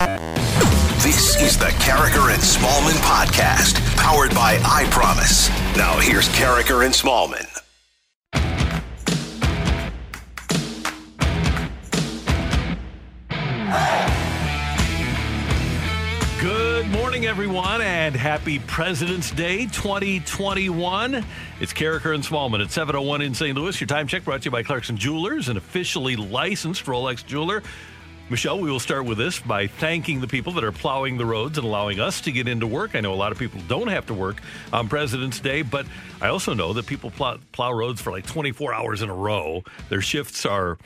This is the Karraker and Smallman podcast, powered by I Promise. Now here's Karraker and Smallman. Good morning, everyone, and happy President's Day 2021. It's Karraker and Smallman at 701 in St. Louis. Your time check brought to you by Clarkson Jewelers, an officially licensed Rolex jeweler. Michelle, we will start with this by thanking the people that are plowing the roads and allowing us to get into work. I know a lot of people don't have to work on President's Day, but I also know that people plow, plow roads for like 24 hours in a row. Their shifts are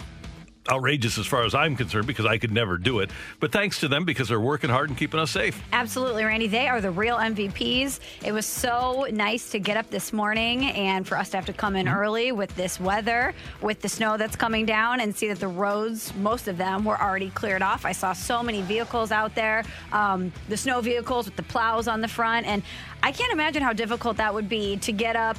outrageous as far as I'm concerned because I could never do it. But thanks to them because they're working hard and keeping us safe. Absolutely, Randy. They are the real MVPs. It was so nice to get up this morning and for us to have to come in Mm-hmm. early with this weather, with the snow that's coming down, and see that the roads, most of them, were already cleared off. I saw so many vehicles out there, um, the snow vehicles with the plows on the front. And I can't imagine how difficult that would be to get up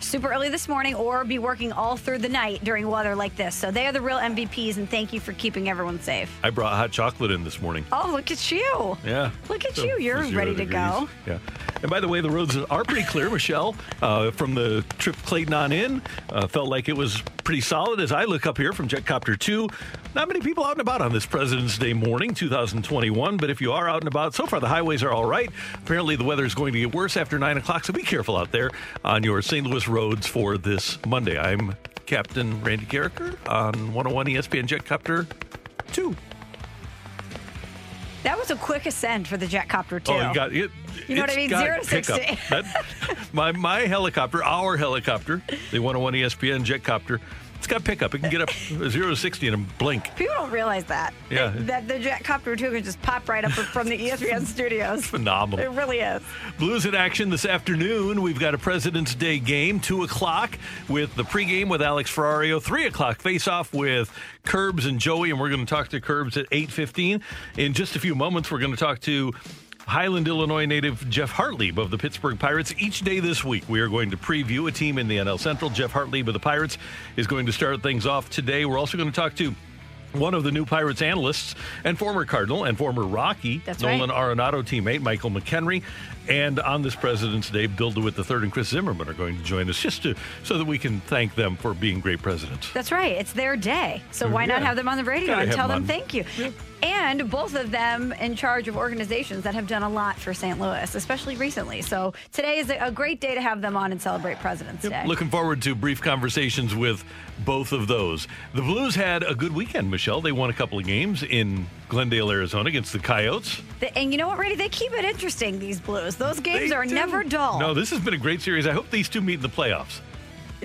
super early this morning or be working all through the night during weather like this. So they are the real MVPs, and thank you for keeping everyone safe. I brought hot chocolate in this morning. Oh, look at you. Yeah. Look at So, you. You're ready to go. Yeah. And by the way, the roads are pretty clear, Michelle. Uh, from the trip Clayton on in, uh, felt like it was pretty solid. As I look up here from Jetcopter 2, not many people out and about on this President's Day morning, 2021. But if you are out and about, so far the highways are all right. Apparently, the weather is going to get worse after 9 o'clock, so be careful out there on your St. Louis roads for this Monday. I'm Captain Randy Karraker on 101 ESPN Jetcopter 2. That was a quick ascent for the jet copter too. Oh, you got it. You know what I mean? Zero. 60. That- my my helicopter, our helicopter, the 101 ESPN jet copter, it's got pickup. It can get up zero to sixty in a blink. People don't realize that. Yeah. That, that the jet copter too can just pop right up from the ESPN studios. Phenomenal. It really is. Blues in action this afternoon. We've got a President's Day game, 2 o'clock with the pregame with Alex Ferrario, 3 o'clock face-off with Curbs and Joey, and we're going to talk to Curbs at 8.15. In just a few moments, we're going to talk to Highland, Illinois native Geoff Hartlieb of the Pittsburgh Pirates. Each day this week, we are going to preview a team in the NL Central. Geoff Hartlieb of the Pirates is going to start things off today. We're also going to talk to one of the new Pirates analysts and former Cardinal and former Rocky That's Nolan right. Arenado teammate Michael McKenry. And on this President's Day, Bill DeWitt III and Chris Zimmerman are going to join us just to so that we can thank them for being great presidents. That's right. It's their day. So why not have them on the radio Gotta and tell them them thank you? And both of them in charge of organizations that have done a lot for St. Louis, especially recently. So today is a great day to have them on and celebrate President's Day. Looking forward to brief conversations with both of those. The Blues had a good weekend, Michelle. They won a couple of games in Glendale, Arizona against the Coyotes. The- and you know what, Randy? They keep it interesting, these Blues. Those games They are do. never dull. No, this has been a great series. I hope these two meet in the playoffs.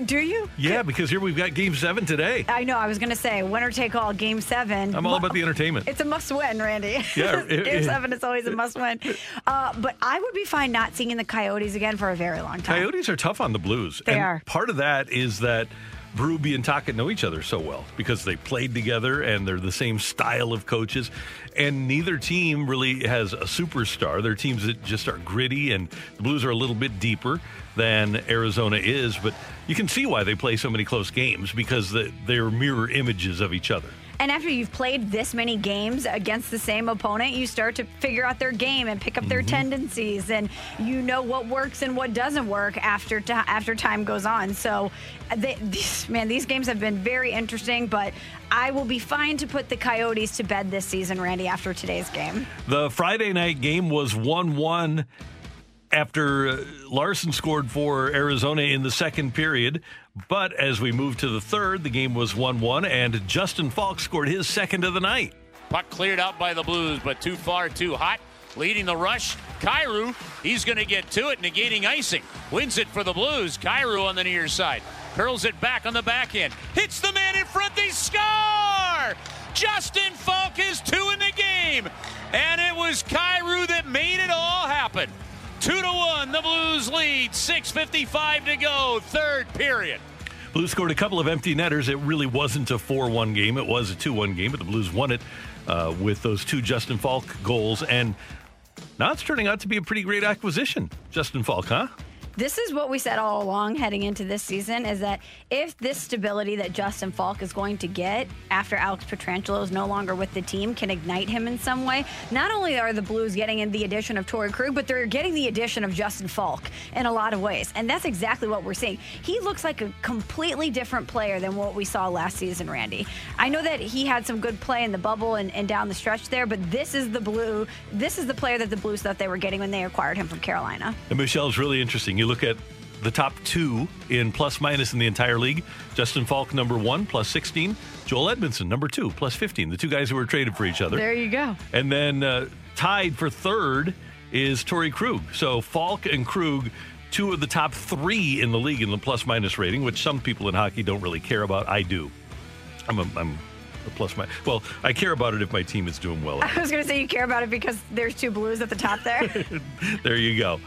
Do you? Yeah, because here we've got game seven today. I know. I was going to say winner take all, game seven. I'm all about the entertainment. It's a must win, Randy. Yeah, it- game it- seven is always a must win. Uh, but I would be fine not seeing the Coyotes again for a very long time. Coyotes are tough on the Blues. They and are. Part of that is that Berube and Tocchet know each other so well because they played together and they're the same style of coaches. And neither team really has a superstar. They're teams that just are gritty, and the Blues are a little bit deeper than Arizona is. But you can see why they play so many close games because they're mirror images of each other. And after you've played this many games against the same opponent, you start to figure out their game and pick up their mm-hmm. tendencies, and you know what works and what doesn't work after ti after time goes on. So, uh, they, these, man, these games have been very interesting. But I will be fine to put the Coyotes to bed this season, Randy, after today's game. The Friday night game was 1 1 after uh, Larsson scored for Arizona in the second period. But as we moved to the third, the game was 1 1, and Justin Faulk scored his second of the night. Puck cleared out by the Blues, but too far, too hot. Leading the rush, Kyrou. He's going to get to it, negating icing. Wins it for the Blues. Kyrou on the near side. Curls it back on the back end. Hits the man in front. They score! Justin Faulk is two in the game. And it was Kyrou that made it all happen. Two to one, the Blues lead. 6.55 to go, third period. Blues scored a couple of empty netters. It really wasn't a 4 1 game. It was a 2 1 game, but the Blues won it uh, with those two Justin Faulk goals. And now it's turning out to be a pretty great acquisition, Justin Faulk, huh? This is what we said all along heading into this season is that if this stability that Justin Faulk is going to get after Alex Pietrangelo is no longer with the team can ignite him in some way, not only are the Blues getting in the addition of Torey Krug, but they're getting the addition of Justin Faulk in a lot of ways. And that's exactly what we're seeing. He looks like a completely different player than what we saw last season, Randy. I know that he had some good play in the bubble and, and down the stretch there, but this is the Blue, this is the player that the Blues thought they were getting when they acquired him from Carolina. And Michelle's really interesting. Look at the top two in plus minus in the entire league. Justin Faulk, number one, plus 16. Joel Edmundson, number two, plus 15. The two guys who were traded for each other. There you go. And then uh, tied for third is Torey Krug. So Faulk and Krug, two of the top three in the league in the plus minus rating, which some people in hockey don't really care about. I do. I'm a, I'm plus my well i care about it if my team is doing well. I was going to say you care about it because there's two Blues at the top there. there you go.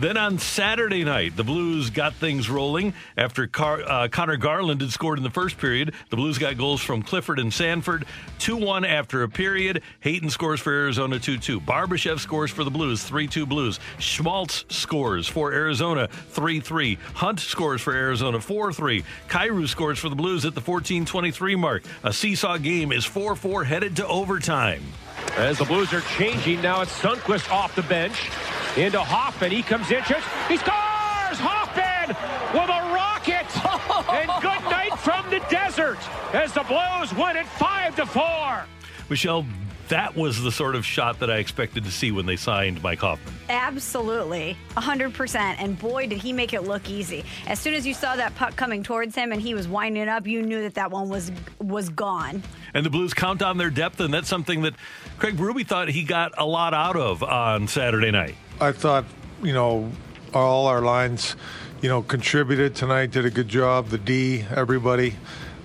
Then on saturday night the blues got things rolling after Car- uh, conor garland had scored in the first period. The blues got goals from clifford and sanford 2-1 after a period. Hayton scores for arizona 2-2 barbashev scores for the blues 3-2 blues. Schmaltz scores for arizona 3-3 hunt scores for arizona 4-3 Kyrou scores for the blues at the 14-23 mark. A seesaw game is 4 4 headed to overtime. As the Blues are changing, now it's Sundqvist off the bench. Into Hoffman. He comes in, shoots. He scores! Hoffman with a rocket! and good night from the desert as the Blues win it 5 to 4. Michelle, that was the sort of shot that I expected to see when they signed Mike Hoffman. Absolutely. 100%. And boy, did he make it look easy. As soon as you saw that puck coming towards him and he was winding up, you knew that that one was was gone. And the Blues count on their depth, and that's something that Craig Berube thought he got a lot out of on Saturday night. I thought, you know, all our lines, you know, contributed tonight, did a good job. The D, everybody.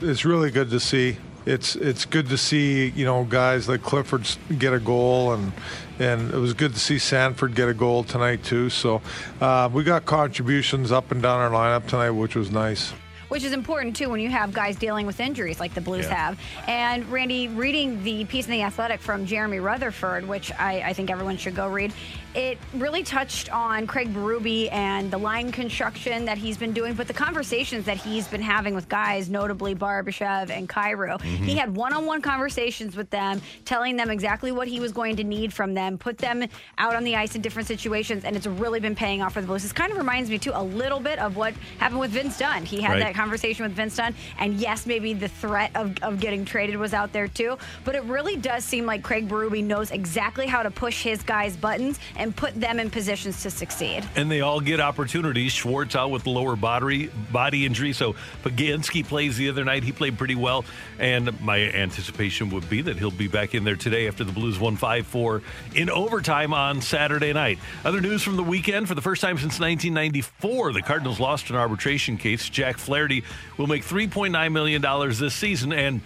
It's really good to see it's it's good to see you know guys like Clifford get a goal and and it was good to see Sanford get a goal tonight too. So uh, we got contributions up and down our lineup tonight, which was nice which is important too when you have guys dealing with injuries like the Blues yeah. have. And Randy, reading the piece in the Athletic from Jeremy Rutherford, which I, I think everyone should go read, it really touched on Craig Berube and the line construction that he's been doing, but the conversations that he's been having with guys, notably Barbashev and Kyrou. Mm-hmm. He had one-on-one conversations with them, telling them exactly what he was going to need from them, put them out on the ice in different situations, and it's really been paying off for the Blues. This kind of reminds me too a little bit of what happened with Vince Dunn. He had right. that conversation with Vince Dunn, and yes, maybe the threat of, of getting traded was out there too, but it really does seem like Craig Berube knows exactly how to push his guys' buttons and put them in positions to succeed. And they all get opportunities. Schwartz out with lower body body injury, so Poganski plays the other night. He played pretty well, and my anticipation would be that he'll be back in there today after the Blues won 5-4 in overtime on Saturday night. Other news from the weekend: for the first time since 1994, the Cardinals lost an arbitration case. Jack Flaherty will make 3.9 million dollars this season, and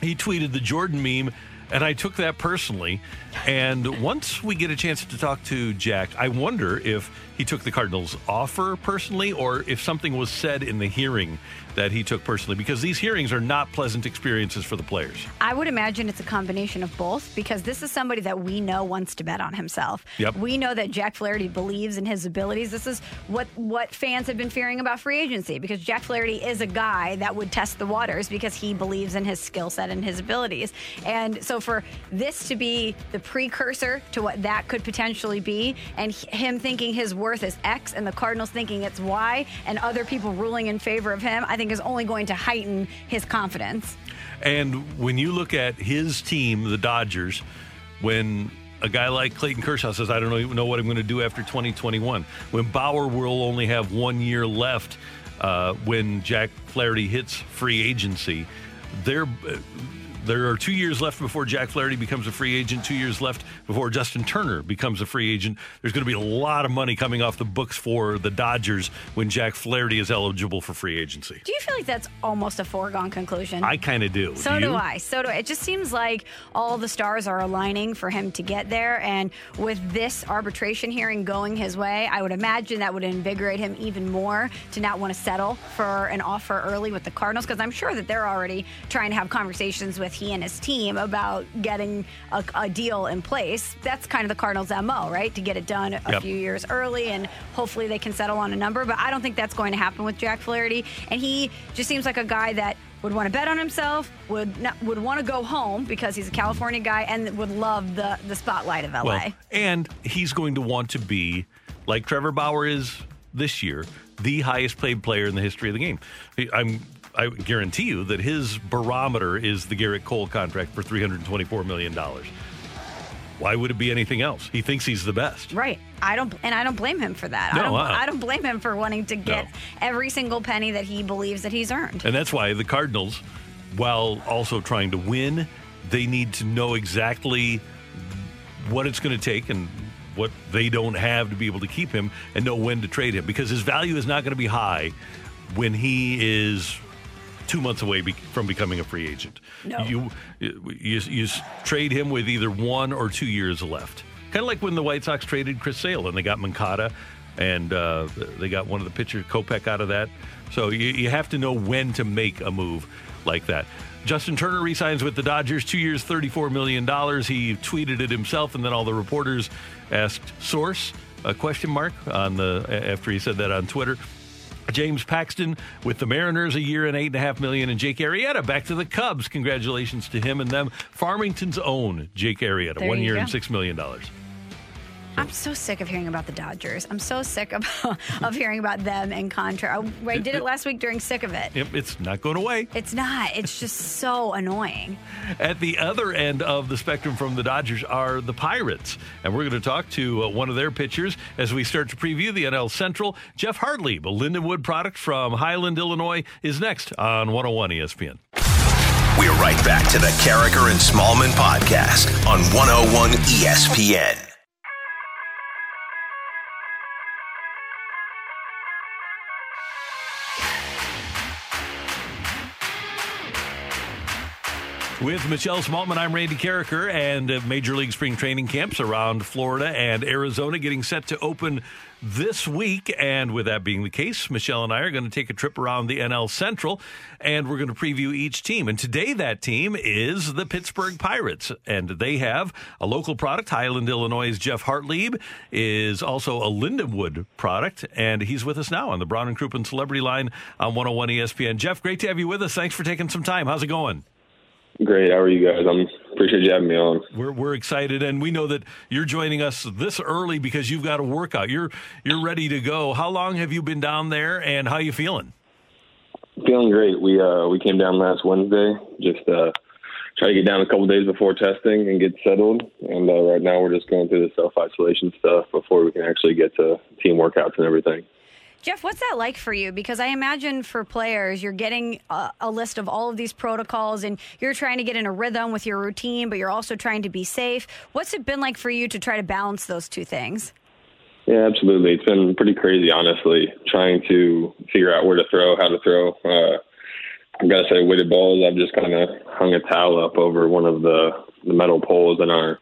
he tweeted the Jordan meme and I took that personally. And once we get a chance to talk to Jack, I wonder if he took the Cardinals' offer personally or if something was said in the hearing that he took personally because these hearings are not pleasant experiences for the players. I would imagine it's a combination of both because this is somebody that we know wants to bet on himself. Yep. We know that Jack Flaherty believes in his abilities. This is what what fans have been fearing about free agency because Jack Flaherty is a guy that would test the waters because he believes in his skill set and his abilities. And so for this to be the precursor to what that could potentially be and him thinking his worth is X and the Cardinals thinking it's Y and other people ruling in favor of him, I think is only going to heighten his confidence. And when you look at his team, the Dodgers, when a guy like Clayton Kershaw says, I don't even know what I'm going to do after 2021, when Bauer will only have one year left uh, when Jack Flaherty hits free agency, they're there are two years left before Jack Flaherty becomes a free agent. Two years left before Justin Turner becomes a free agent. There's going to be a lot of money coming off the books for the Dodgers when Jack Flaherty is eligible for free agency. Do you feel like that's almost a foregone conclusion? I kind of do. So do, do? I. So do I. It just seems like all the stars are aligning for him to get there. And with this arbitration hearing going his way, I would imagine that would invigorate him even more to not want to settle for an offer early with the Cardinals because I'm sure that they're already trying to have conversations with he and his team about getting a, a deal in place. That's kind of the Cardinals' MO, right? To get it done a Yep. few years early and hopefully they can settle on a number. But I don't think that's going to happen with Jack Flaherty. And he just seems like a guy that would want to bet on himself, would not, would want to go home because he's a California guy and would love the the spotlight of LA. Well, and he's going to want to be like Trevor Bauer is this year, the highest paid player in the history of the game. I'm I guarantee you that his barometer is the Gerrit Cole contract for 324 million dollars. Why would it be anything else? He thinks he's the best. Right. I don't, and I don't blame him for that. I No, don't, uh-uh. I don't blame him for wanting to get No. every single penny that he believes that he's earned. And that's why the Cardinals, while also trying to win, they need to know exactly what it's going to take and what they don't have to be able to keep him and know when to trade him because his value is not going to be high when he is two months away be- from becoming a free agent. No. You, you, you trade him with either one or two years left. Kind of like when the White Sox traded Chris Sale and they got Moncada and uh, they got one of the pitchers, Kopech, out of that. So you, you have to know when to make a move like that. Justin Turner resigns with the Dodgers, two years, $34 million. He tweeted it himself, and then all the reporters asked source, a question mark, on the after he said that on Twitter. James Paxton with the Mariners, a year and eight and a half million, and Jake Arrieta back to the Cubs. Congratulations to him and them. Farmington's own Jake Arrieta, There one year go. and six million dollars. I'm so sick of hearing about the Dodgers. I'm so sick of, of hearing about them and contract. I, I did it last week during Sick of It. Yep, it's not going away. It's not. It's just so annoying. At the other end of the spectrum from the Dodgers are the Pirates. And we're going to talk to uh, one of their pitchers as we start to preview the NL Central. Geoff Hartlieb, a Lindenwood product from Highland, Illinois, is next on 101 ESPN. We're right back to the Karraker and Smallman podcast on 101 ESPN. With Michelle Smallman, I'm Randy Karraker, and uh, Major League Spring Training camps around Florida and Arizona getting set to open this week. And with that being the case, Michelle and I are going to take a trip around the NL Central, and we're going to preview each team. And today, that team is the Pittsburgh Pirates, and they have a local product. Highland, Illinois' Geoff Hartlieb is also a Lindenwood product, and he's with us now on the Brown and Crouppen Celebrity Line on 101 ESPN. Jeff, great to have you with us. Thanks for taking some time. How's it going? Great. How are you guys? I'm appreciate you having me on. We're, we're excited, and we know that you're joining us this early because you've got a workout. You're you're ready to go. How long have you been down there, and how you feeling? Feeling great. We uh we came down last Wednesday. Just uh try to get down a couple days before testing and get settled. And uh, right now we're just going through the self isolation stuff before we can actually get to team workouts and everything. Jeff, what's that like for you? Because I imagine for players, you're getting a, a list of all of these protocols and you're trying to get in a rhythm with your routine, but you're also trying to be safe. What's it been like for you to try to balance those two things? Yeah, absolutely. It's been pretty crazy, honestly, trying to figure out where to throw, how to throw. Uh, I gotta say, weighted balls. I've just kind of hung a towel up over one of the the metal poles in our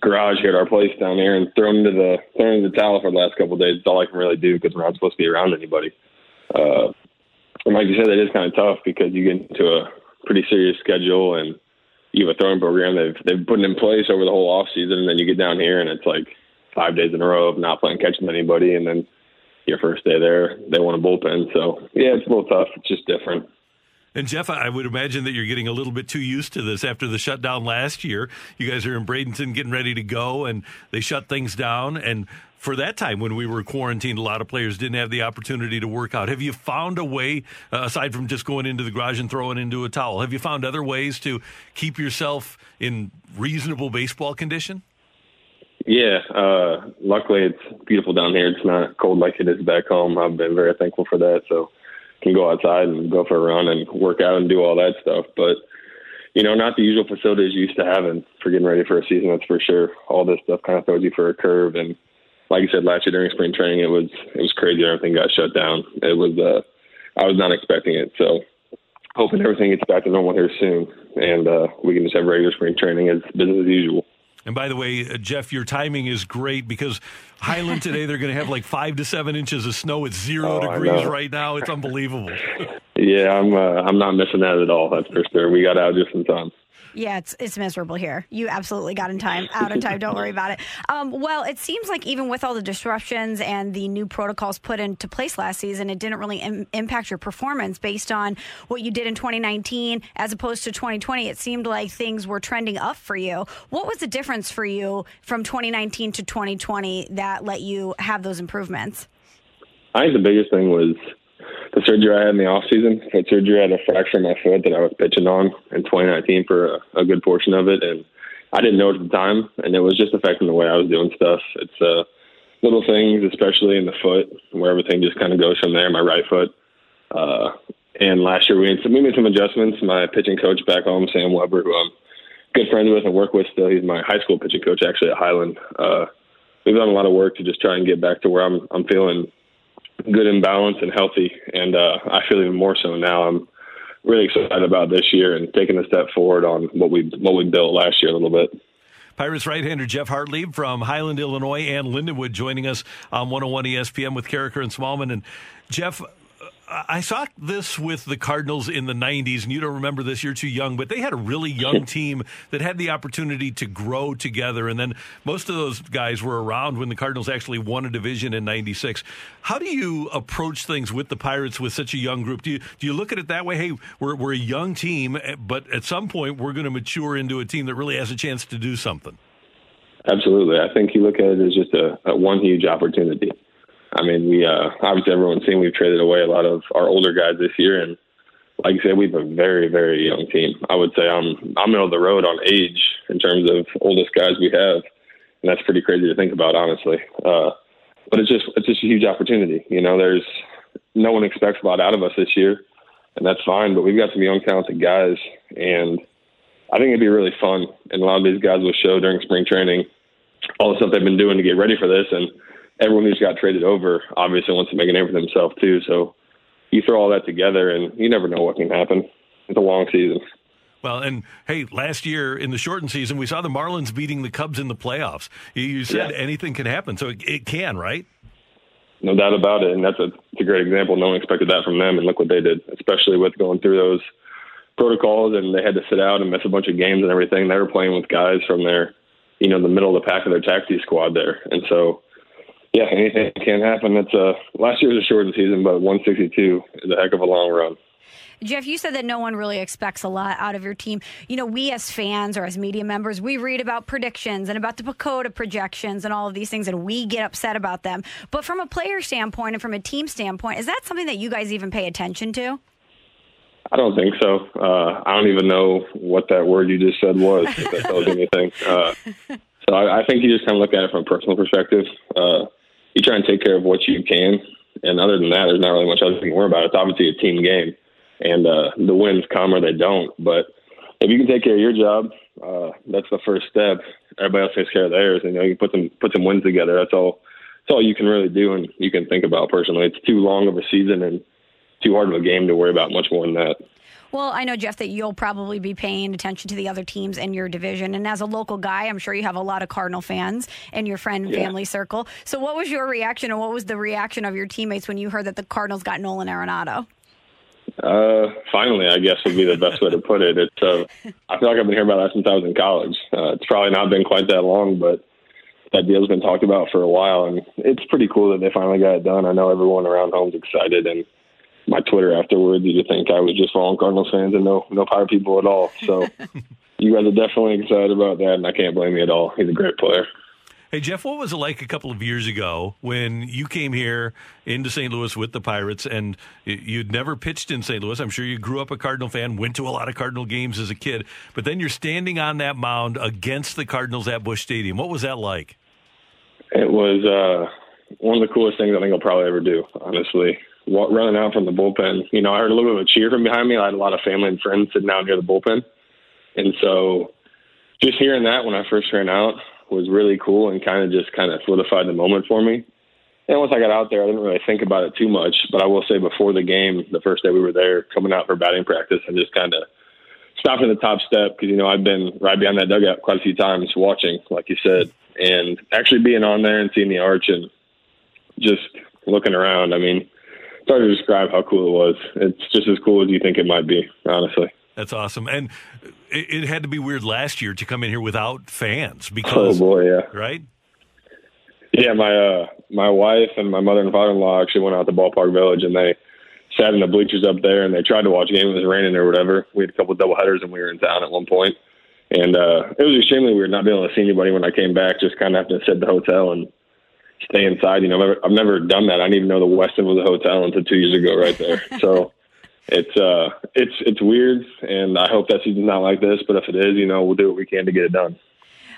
garage here at our place down there and thrown into the thrown into the towel for the last couple of days. It's all I can really do because we're not supposed to be around anybody. Uh, and like you said, it is kind of tough because you get into a pretty serious schedule and you have a throwing program they've they've put in place over the whole off season, and then you get down here and it's like five days in a row of not playing catch with anybody, and then your first day there they want a bullpen. So yeah, it's a little tough. It's just different. And Jeff, I would imagine that you're getting a little bit too used to this after the shutdown last year. You guys are in Bradenton getting ready to go, and they shut things down. And for that time when we were quarantined, a lot of players didn't have the opportunity to work out. Have you found a way, uh, aside from just going into the garage and throwing into a towel, have you found other ways to keep yourself in reasonable baseball condition? Yeah, uh, luckily it's beautiful down here. It's not cold like it is back home. I've been very thankful for that. So can go outside and go for a run and work out and do all that stuff. But you know, not the usual facilities you used to having for getting ready for a season. That's for sure. All this stuff kind of throws you for a curve. And like you said, last year during spring training, it was it was crazy. Everything got shut down. It was uh, I was not expecting it. So hoping everything gets back to normal here soon, and uh, we can just have regular spring training as business as usual. And by the way, uh, Jeff, your timing is great because Highland today they're going to have like five to seven inches of snow. It's zero Oh, degrees right now. It's unbelievable. Yeah, I'm uh, I'm not missing that at all. That's for sure. We got out just in time. Yeah, it's it's miserable here. You absolutely got in time, out in time. Don't worry about it. Um, well, it seems like even with all the disruptions and the new protocols put into place last season, it didn't really Im- impact your performance based on what you did in 2019 as opposed to 2020. It seemed like things were trending up for you. What was the difference for you from 2019 to 2020 that let you have those improvements? I think the biggest thing was the surgery I had in the off season. I had surgery, I had a fracture in my foot that I was pitching on in 2019 for a, a good portion of it, and I didn't know at the time, and it was just affecting the way I was doing stuff. It's uh, little things, especially in the foot, where everything just kind of goes from there. My right foot. Uh, and last year we made, some, we made some adjustments. My pitching coach back home, Sam Weber, who I'm good friends with and work with still. He's my high school pitching coach actually at Highland. Uh, we've done a lot of work to just try and get back to where I'm I'm feeling good and balanced and healthy. And uh, I feel even more so now. I'm really excited about this year and taking a step forward on what we what we built last year a little bit. Pirates right-hander Geoff Hartlieb from Highland, Illinois, and Lindenwood joining us on 101 ESPN with Karraker and Smallman. And Jeff, I saw this with the Cardinals in the 90s, and you don't remember this, you're too young, but they had a really young team that had the opportunity to grow together. And then most of those guys were around when the Cardinals actually won a division in 96. How do you approach things with the Pirates with such a young group? Do you, do you look at it that way? Hey, we're, we're a young team, eh, but at some point we're going to mature into a team that really has a chance to do something. Absolutely. I think you look at it as just a, a one huge opportunity. I mean, we uh, obviously everyone's seen we've traded away a lot of our older guys this year, and like you said, we have a very very young team. I would say I'm I'm middle of the road on age in terms of oldest guys we have, and that's pretty crazy to think about, honestly. Uh, but it's just it's just a huge opportunity. You know, there's no one expects a lot out of us this year, and that's fine. But we've got some young talented guys, and I think it'd be really fun. And a lot of these guys will show during spring training all the stuff they've been doing to get ready for this, and everyone who's got traded over obviously wants to make a name for themselves too. So you throw all that together, and you never know what can happen. It's a long season. Well, and hey, last year in the shortened season, we saw the Marlins beating the Cubs in the playoffs. You- said Yeah. anything can happen, so it, it can, right? No doubt about it, and that's a, a great example. No one expected that from them, and look what they did, especially with going through those protocols, and they had to sit out and miss a bunch of games and everything. They were playing with guys from their, you know, the middle of the pack of their taxi squad there, and so, yeah, anything can happen. It's uh, last year was a shortened season, but 162 is a heck of a long run. Jeff, you said that no one really expects a lot out of your team. You know, we as fans or as media members, we read about predictions and about the PECOTA projections and all of these things, and we get upset about them. But from a player standpoint and from a team standpoint, is that something that you guys even pay attention to? I don't think so. Uh, I don't even know what that word you just said was. If that tells you anything. Uh, so I, I think you just kind of look at it from a personal perspective. Uh, you try and take care of what you can, and other than that, there's not really much else you can worry about. It's obviously a team game, and uh, the wins come or they don't. But if you can take care of your job, uh, that's the first step. Everybody else takes care of theirs, and you know you put some put some wins together. That's all. That's all you can really do, and you can think about personally. It's too long of a season and too hard of a game to worry about much more than that. Well, I know, Jeff, that you'll probably be paying attention to the other teams in your division. And as a local guy, I'm sure you have a lot of Cardinal fans in your friend and Yeah. family circle. So, what was your reaction, and what was the reaction of your teammates when you heard that the Cardinals got Nolan Arenado? Uh, finally, I guess would be the best way to put it. It's uh, I feel like I've been hearing about that since I was in college. Uh, it's probably not been quite that long, but that deal's been talked about for a while, and it's pretty cool that they finally got it done. I know everyone around home's excited, and my Twitter afterwards, you'd think I was just following Cardinals fans and no no Pirate people at all. So you guys are definitely excited about that, and I can't blame you at all. He's a great player. Hey, Jeff, what was it like a couple of years ago when you came here into St. Louis with the Pirates and you'd never pitched in St. Louis? I'm sure you grew up a Cardinal fan, went to a lot of Cardinal games as a kid, but then you're standing on that mound against the Cardinals at Busch Stadium. What was that like? It was uh, one of the coolest things I think I'll probably ever do, honestly. Running out from the bullpen, you know, I heard a little bit of a cheer from behind me. I had a lot of family and friends sitting out near the bullpen. And so just hearing that when I first ran out was really cool and kind of just kind of solidified the moment for me. And once I got out there, I didn't really think about it too much. But I will say before the game, the first day we were there, coming out for batting practice, and just kind of stopped in the top step because you know I've been right behind that dugout quite a few times watching, like you said, and actually being on there and seeing the arch and just looking around. I mean, hard to describe how cool it was. It's just as cool as you think it might be, honestly. That's awesome. And it, it had to be weird last year to come in here without fans because oh boy, yeah, right. Yeah, my uh my wife and my mother and father in law actually went out to Ballpark Village and they sat in the bleachers up there and they tried to watch a game. It was raining or whatever. We had a couple of double headers and we were in town at one point. And uh it was extremely weird not being able to see anybody when I came back, just kind of having to sit at the hotel and stay inside. You know, I've never, I've never done that. I didn't even know the Westin was a hotel until two years ago, right there. so it's uh, it's it's weird, and I hope that season's not like this. But if it is, you know, we'll do what we can to get it done.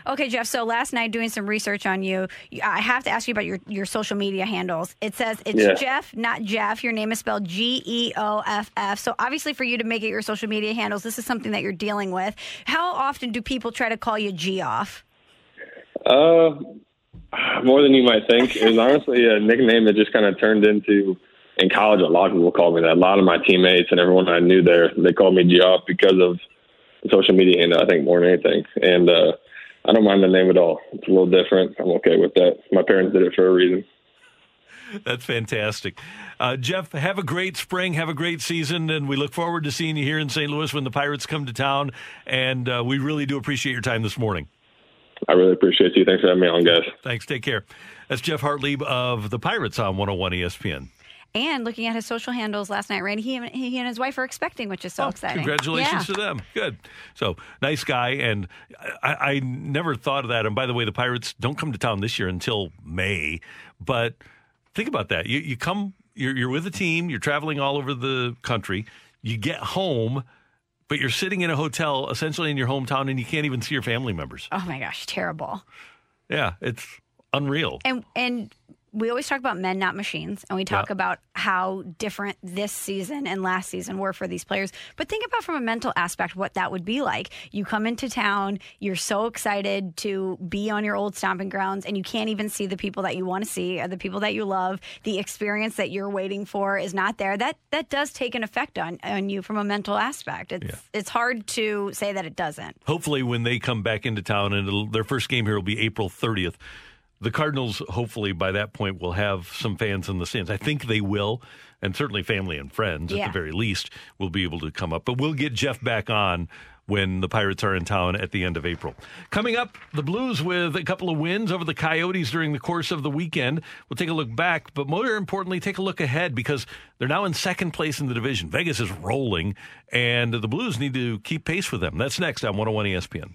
Okay, Jeff. So last night, doing some research on you, I have to ask you about your, your social media handles. It says it's Yeah. Jeff, not Jeff. Your name is spelled G E O F F. So obviously, for you to make it your social media handles, this is something that you're dealing with. How often do people try to call you G off? Uh, more than you might think. It was honestly a nickname that just kind of turned into. In college, a lot of people called me that. A lot of my teammates and everyone I knew there, they called me Geoff because of social media handle. I think more than anything, and uh, I don't mind the name at all. It's a little different. I'm okay with that. My parents did it for a reason. That's fantastic. Uh, Jeff, have a great spring, have a great season, and we look forward to seeing you here in St. Louis when the Pirates come to town. And uh, we really do appreciate your time this morning. I really appreciate you. Thanks for having me on, guys. Thanks. Take care. That's Geoff Hartlieb of the Pirates on 101 ESPN. And looking at his social handles last night, Randy, he, and- he and his wife are expecting, which is so oh, exciting. Oh, Congratulations Yeah. to them. Good. So nice guy, and I, I never thought of that. And by the way, the Pirates don't come to town this year until May. But think about that. You, you come, you're, you're with a team, you're traveling all over the country. You get home, but you're sitting in a hotel, essentially in your hometown, and you can't even see your family members. Oh my gosh, terrible. Yeah, it's unreal. And and we always talk about men, not machines, and we talk Yeah. about how different this season and last season were for these players. But think about from a mental aspect what that would be like. You come into town, you're so excited to be on your old stomping grounds, and you can't even see the people that you want to see or the people that you love. The experience that you're waiting for is not there. That that does take an effect on on you from a mental aspect. It's it's hard to say that it doesn't. hopefully when they come back into town and it'll, their first game here will be April 30th. The Cardinals hopefully by that point will have some fans in the stands. I think they will, and certainly family and friends at the very least will be able to come up. But we'll get Jeff back on when the Pirates are in town at the end of April. Coming up, the Blues with a couple of wins over the Coyotes during the course of the weekend. We'll take a look back, but more importantly, take a look ahead because they're now in second place in the division. Vegas is rolling, and the Blues need to keep pace with them. That's next on 101 ESPN.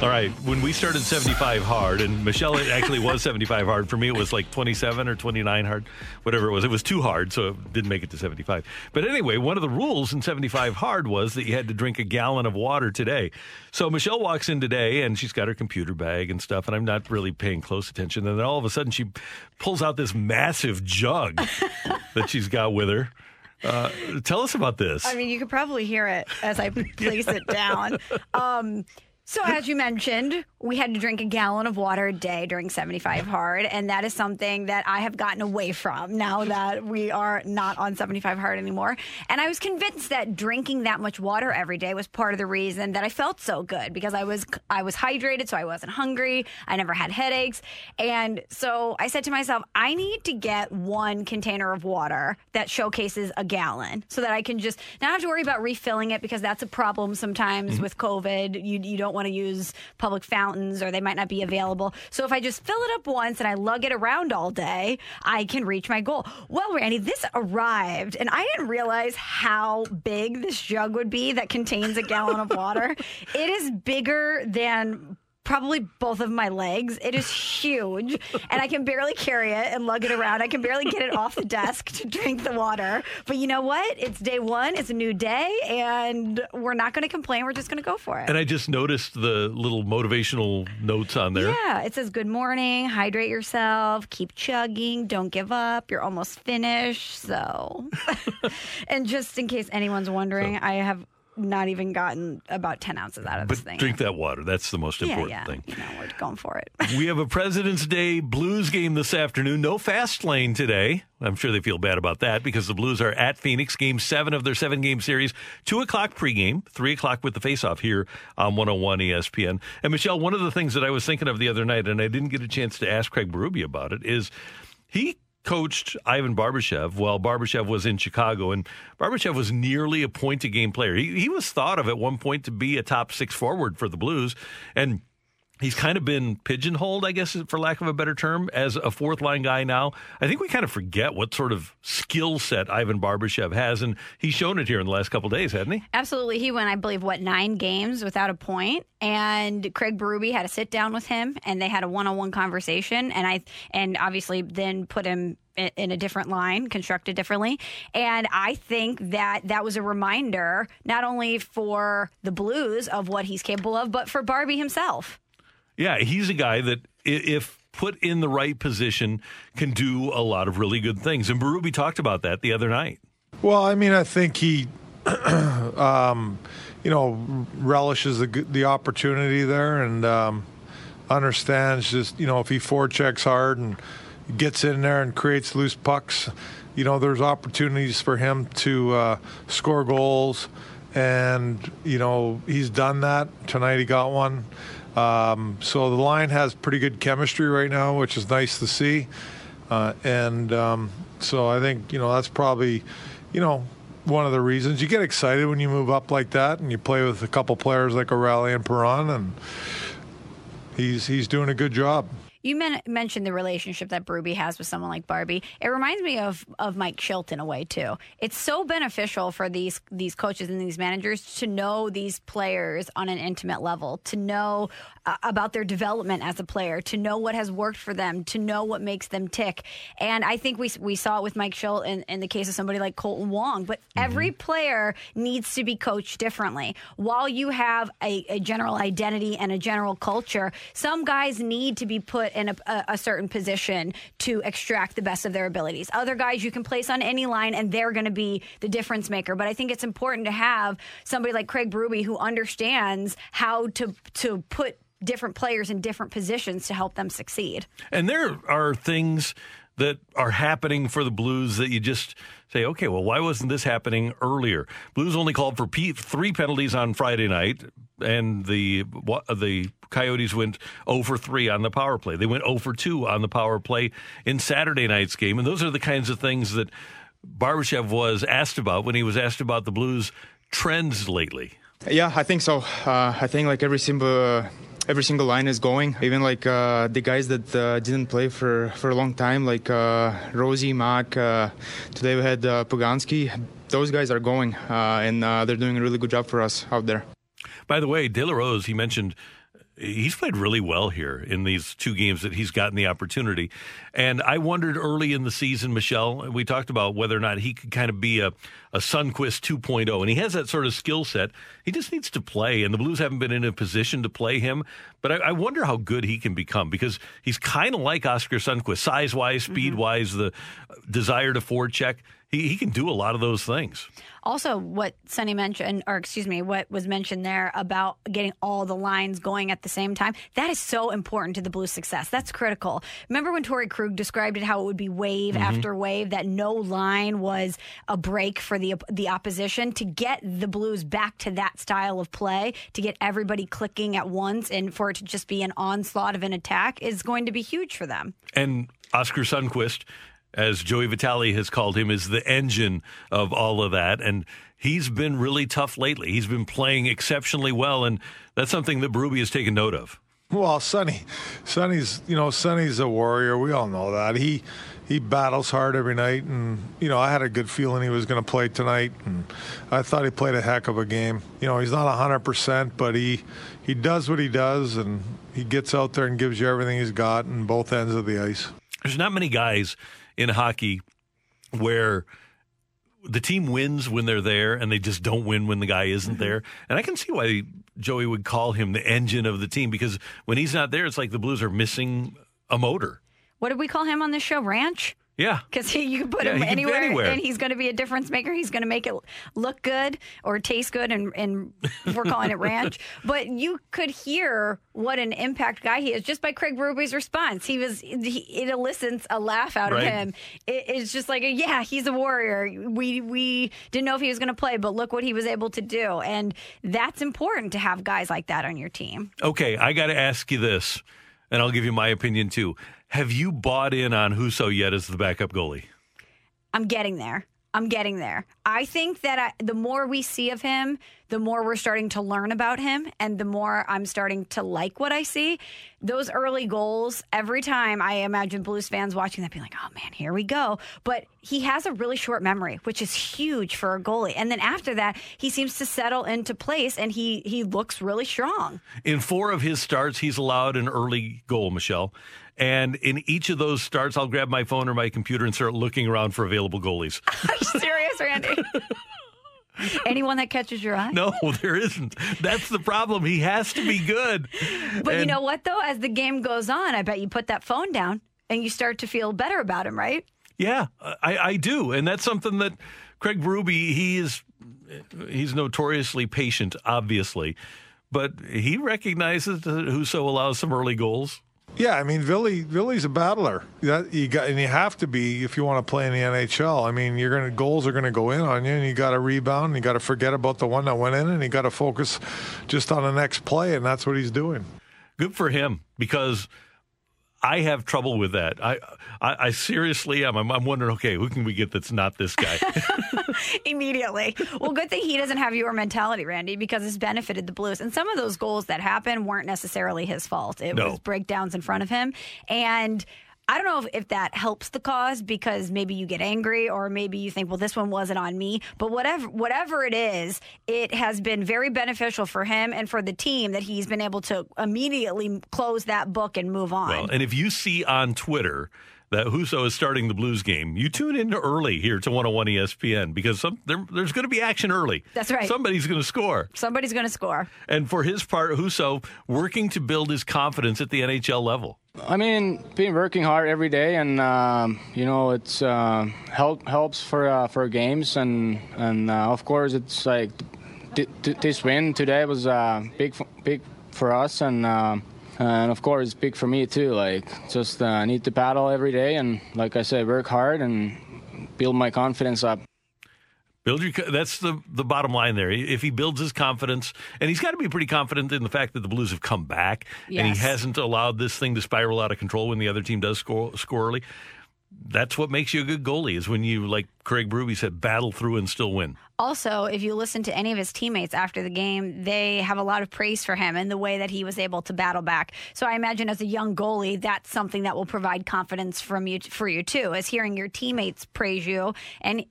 All right, when we started 75 hard, and Michelle it actually was 75 hard. For me, it was like 27 or 29 hard, whatever it was. It was too hard, so it didn't make it to 75. But anyway, one of the rules in 75 hard was that you had to drink a gallon of water today. So Michelle walks in today, and she's got her computer bag and stuff, and I'm not really paying close attention. And then all of a sudden, she pulls out this massive jug that she's got with her. Uh, tell us about this. I mean, you could probably hear it as I place it down. Um, so, as you mentioned, we had to drink a gallon of water a day during 75 hard, and that is something that I have gotten away from now that we are not on 75 hard anymore. And I was convinced that drinking that much water every day was part of the reason that I felt so good because I was I was hydrated, so I wasn't hungry. I never had headaches, and so I said to myself, I need to get one container of water that showcases a gallon, so that I can just not have to worry about refilling it because that's a problem sometimes mm-hmm. with COVID. You you don't want to use public fountains or they might not be available. So if I just fill it up once and I lug it around all day, I can reach my goal. Well, Randy, this arrived and I didn't realize how big this jug would be that contains a gallon of water. It is bigger than probably both of my legs. It is huge, and I can barely carry it and lug it around. I can barely get it off the desk to drink the water. But you know what? It's day one. It's a new day, and we're not going to complain. We're just going to go for it. And I just noticed the little motivational notes on there. Yeah, it says good morning, hydrate yourself, keep chugging, don't give up. You're almost finished. So, and just in case anyone's wondering, I have not even gotten about 10 ounces out of But this thing. drink that water. That's the most yeah, important yeah. thing. You know, we're going for it. we have a President's Day Blues game this afternoon. No fast lane today. I'm sure they feel bad about that because the Blues are at Phoenix, game seven of their seven game series. Two o'clock pregame, three o'clock with the faceoff here on 101 ESPN. And Michelle, one of the things that I was thinking of the other night, and I didn't get a chance to ask Craig Berube about it, is he coached Ivan Barbashev while Barbashev was in Chicago, and Barbashev was nearly a point a game player. He, he was thought of at one point to be a top six forward for the Blues, and he's kind of been pigeonholed, I guess, for lack of a better term, as a fourth line guy now. I think we kind of forget what sort of skill set Ivan Barbashev has, and he's shown it here in the last couple days, hasn't he? Absolutely. He went, I believe, what, nine games without a point, And Craig Berube had a sit down with him and they had a one on one conversation. And I, and obviously then put him in a different line, constructed differently. And I think that that was a reminder, not only for the Blues of what he's capable of, but for Barbie himself. Yeah, he's a guy that if put in the right position can do a lot of really good things. And Berube talked about that the other night. Well, I mean, I think he, um, you know, relishes the the opportunity there and um, understands just you know if he forechecks hard and gets in there and creates loose pucks, you know, there's opportunities for him to uh, score goals, and you know he's done that tonight. He got one. Um, so the line has pretty good chemistry right now, which is nice to see. Uh, and um, so I think you know that's probably, you know, one of the reasons you get excited when you move up like that and you play with a couple players like O'Reilly and Perron, and he's he's doing a good job. You men- mentioned the relationship that Berube has with someone like Barbie. It reminds me of of Mike Shildt in a way too. It's so beneficial for these these coaches and these managers to know these players on an intimate level, to know about their development as a player, to know what has worked for them, to know what makes them tick. And I think we we saw it with Mike Shildt in, in the case of somebody like Kolten Wong. But mm-hmm. every player needs to be coached differently. While you have a, a general identity and a general culture, some guys need to be put in a, a, a certain position to extract the best of their abilities. Other guys you can place on any line and they're going to be the difference maker. But I think it's important to have somebody like Craig Berube who understands how to to put different players in different positions to help them succeed. And there are things that are happening for the Blues that you just say, okay, well, why wasn't this happening earlier? Blues only called for three penalties on Friday night, and the what, the Coyotes went 0 for 3 on the power play. They went 0 for 2 on the power play in Saturday night's game. And those are the kinds of things that Barbashev was asked about when he was asked about the Blues trends lately. Yeah, I think so. Uh, I think like every single every single line is going. Even like uh, the guys that uh, didn't play for for a long time, like uh, Rosie, Mac. Uh, today we had uh, Poganski. Those guys are going, uh, and uh, they're doing a really good job for us out there. By the way, De La Rose, he mentioned he's played really well here in these two games that he's gotten the opportunity. And I wondered early in the season, Michelle, we talked about whether or not he could kind of be a, a Sundqvist 2.0. And he has that sort of skill set. He just needs to play. And the Blues haven't been in a position to play him. But I, I wonder how good he can become because he's kind of like Oscar Sundqvist, size wise, mm-hmm. speed wise, the desire to forecheck. He, he can do a lot of those things. Also, what Sonny mentioned, or excuse me, what was mentioned there about getting all the lines going at the same time, that is so important to the Blues' success. That's critical. Remember when Torey Krug described it how it would be wave mm-hmm. after wave, that no line was a break for the the opposition to get the Blues back to that style of play, to get everybody clicking at once, and for it to just be an onslaught of an attack is going to be huge for them. And Oscar Sundqvist, as Joey Vitale has called him, is the engine of all of that. And he's been really tough lately. He's been playing exceptionally well. And that's something that Berube has taken note of. Well, Sonny, Sonny's you know Sonny's a warrior. We all know that he he battles hard every night, and you know I had a good feeling he was going to play tonight, and I thought he played a heck of a game. You know he's not hundred percent, but he he does what he does, and he gets out there and gives you everything he's got in both ends of the ice. There's not many guys in hockey where the team wins when they're there and they just don't win when the guy isn't mm-hmm. there. And I can see why Joey would call him the engine of the team because when he's not there, it's like the Blues are missing a motor. What did we call him on the show? Ranch? Yeah, because you can put yeah, him anywhere, anywhere, and he's going to be a difference maker. He's going to make it look good or taste good, and, and we're calling it ranch. But you could hear what an impact guy he is just by Craig Berube's response. He was he, it elicits a laugh out right. of him. It, it's just like, a, yeah, he's a warrior. We we didn't know if he was going to play, but look what he was able to do, and that's important to have guys like that on your team. Okay, I got to ask you this, and I'll give you my opinion too. Have you bought in on Husso yet as the backup goalie? I'm getting there. I'm getting there. I think that I, the more we see of him, the more we're starting to learn about him, and the more I'm starting to like what I see. Those early goals, every time I imagine Blues fans watching that, being like, "Oh man, here we go." But he has a really short memory, which is huge for a goalie. And then after that, he seems to settle into place, and he he looks really strong. In four of his starts, he's allowed an early goal, Michelle. And in each of those starts, I'll grab my phone or my computer and start looking around for available goalies. Are you serious, Randy? Anyone that catches your eye? No, there isn't. That's the problem. He has to be good. But and you know what, though? As the game goes on, I bet you put that phone down and you start to feel better about him, right? Yeah, I, I do. And that's something that Craig Berube, he is, he's notoriously patient, obviously. But he recognizes that Husso allows some early goals. Yeah, I mean, Billy, Billy's a battler. That you got, and you have to be if you want to play in the NHL. I mean, you're gonna goals are gonna go in on you, and you got to rebound. And you got to forget about the one that went in, and you got to focus just on the next play, and that's what he's doing. Good for him because I have trouble with that. I, I, I seriously am. I'm, I'm, wondering, okay, who can we get that's not this guy? Immediately. Well, good thing he doesn't have your mentality, Randy, because it's benefited the Blues. And some of those goals that happened weren't necessarily his fault. It no. was breakdowns in front of him. And I don't know if, if, that helps the cause because maybe you get angry or maybe you think, well, this one wasn't on me. But whatever whatever it is, it has been very beneficial for him and for the team that he's been able to immediately close that book and move on. Well, and if you see on Twitter that Husso is starting the Blues game, you tune in early here to 101 ESPN because some, there, there's going to be action early. That's right. Somebody's going to score. Somebody's going to score. And for his part, Husso working to build his confidence at the NHL level. I mean, been working hard every day, and um, you know, it's uh, help helps for uh, for games, and and uh, of course, it's like th- th- this win today was uh, big big for us, and uh, and of course, big for me too. Like, just uh, need to paddle every day, and like I said, work hard and build my confidence up. Build your. That's the the bottom line there. If he builds his confidence, and he's got to be pretty confident in the fact that the Blues have come back, yes. and he hasn't allowed this thing to spiral out of control when the other team does score score early. That's what makes you a good goalie is when you, like Craig Berube said, battle through and still win. Also, if you listen to any of his teammates after the game, they have a lot of praise for him and the way that he was able to battle back. So I imagine as a young goalie, that's something that will provide confidence from you for you too, is hearing your teammates praise you and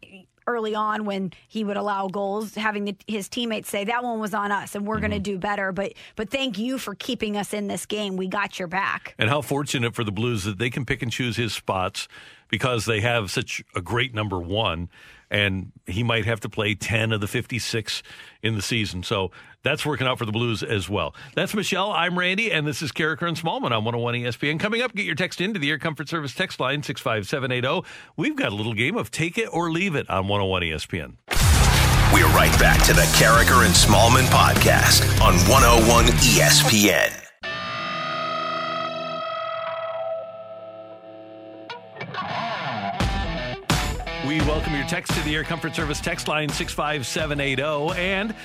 early on when he would allow goals, having the, his teammates say that one was on us and we're mm-hmm. going to do better. But but thank you for keeping us in this game. We got your back. And how fortunate for the Blues that they can pick and choose his spots because they have such a great number one and he might have to play 10 of the 56 in the season. So that's working out for the Blues as well. That's Michelle. I'm Randy, and this is Karraker and Smallman on 101 ESPN. Coming up, get your text into the Air Comfort Service text line 65780. We've got a little game of Take It or Leave It on 101 ESPN. We're right back to the Karraker and Smallman podcast on 101 ESPN. We welcome your text to the Air Comfort Service text line 65780. And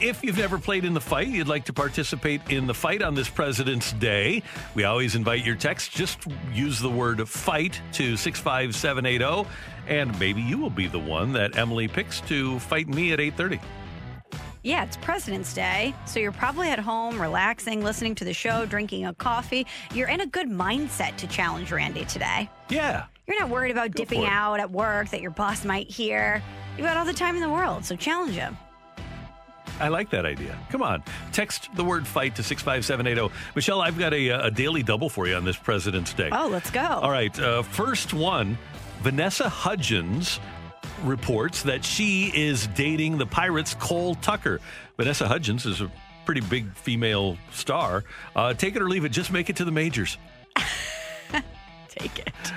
if you've never played in the fight, you'd like to participate in the fight on this President's Day, we always invite your text. Just use the word fight to 65780, and maybe you will be the one that Emily picks to fight me at 830. Yeah, it's President's Day, so you're probably at home, relaxing, listening to the show, drinking a coffee. You're in a good mindset to challenge Randy today. Yeah. You're not worried about dipping out at work that your boss might hear. You've got all the time in the world, so challenge him. I like that idea. Come on. Text the word fight to 65780. Michelle, I've got a, a daily double for you on this President's Day. Oh, let's go. All right. Uh, first one Vanessa Hudgens reports that she is dating the Pirates' Cole Tucker. Vanessa Hudgens is a pretty big female star. Uh, take it or leave it, just make it to the majors. Take it.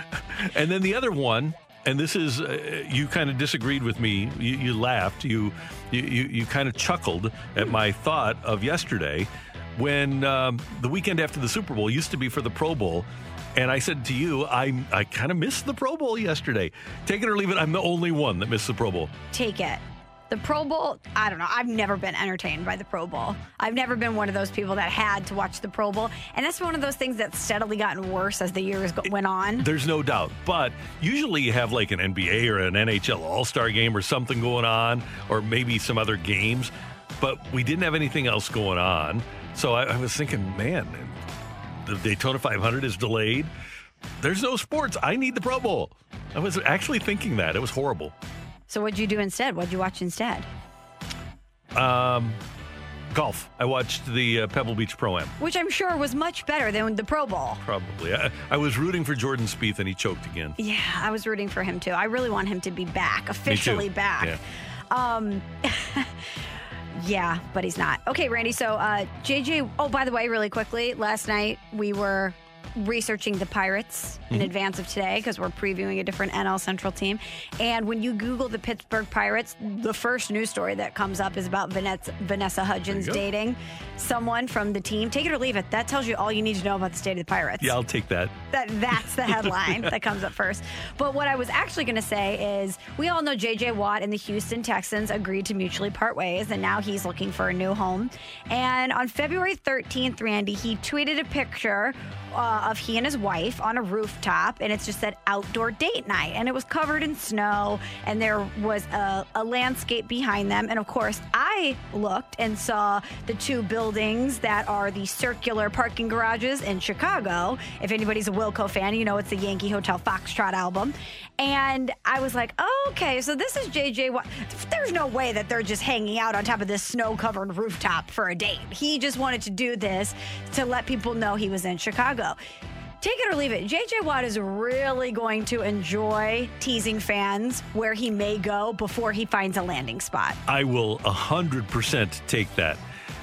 And then the other one, and this is uh, you kind of disagreed with me. You, you laughed. You you you, you kind of chuckled at my thought of yesterday when um, the weekend after the Super Bowl used to be for the Pro Bowl. And I said to you, I I kind of missed the Pro Bowl yesterday. Take it or leave it. I'm the only one that missed the Pro Bowl. Take it. The Pro Bowl, I don't know. I've never been entertained by the Pro Bowl. I've never been one of those people that had to watch the Pro Bowl. And that's one of those things that's steadily gotten worse as the years go- went on. There's no doubt. But usually you have like an NBA or an NHL All Star game or something going on, or maybe some other games. But we didn't have anything else going on. So I, I was thinking, man, the Daytona 500 is delayed. There's no sports. I need the Pro Bowl. I was actually thinking that. It was horrible. So what'd you do instead? What'd you watch instead? Um, golf. I watched the uh, Pebble Beach Pro Am. Which I'm sure was much better than the Pro Bowl. Probably. I, I was rooting for Jordan Spieth and he choked again. Yeah, I was rooting for him too. I really want him to be back, officially back. Yeah. Um, yeah, but he's not. Okay, Randy. So, uh, JJ. Oh, by the way, really quickly, last night we were researching the Pirates in advance of today because we're previewing a different NL Central team. And when you Google the Pittsburgh Pirates, the first news story that comes up is about Vanessa, Vanessa Hudgens dating someone from the team. Take it or leave it. That tells you all you need to know about the state of the Pirates. Yeah, I'll take that. That that's the headline that comes up first. But what I was actually going to say is, we all know J.J. Watt and the Houston Texans agreed to mutually part ways, and now he's looking for a new home. And on February 13th, Randy, he tweeted a picture uh, of he and his wife on a rooftop, and it's just said outdoor date night, and it was covered in snow, and there was a, a landscape behind them, and of course, I looked and saw the two buildings that are the circular parking garages in Chicago. If anybody's a Wilco fan, you know it's the Yankee Hotel Foxtrot album. And I was like, oh, okay, so this is JJ. There's no way that they're just hanging out on top of this snow covered rooftop for a date. He just wanted to do this to let people know he was in Chicago. Take it or leave it. JJ Watt is really going to enjoy teasing fans where he may go before he finds a landing spot. I will 100% take that.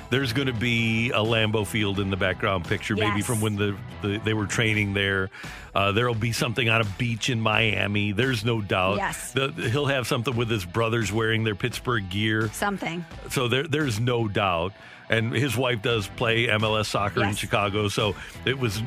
There's going to be a Lambeau Field in the background picture, maybe Yes. from when the, the they were training there. Uh, there'll be something on a beach in Miami. There's no doubt. Yes. The, he'll have something with his brothers wearing their Pittsburgh gear. Something. So there, there's no doubt. And his wife does play MLS soccer in Chicago, so it was.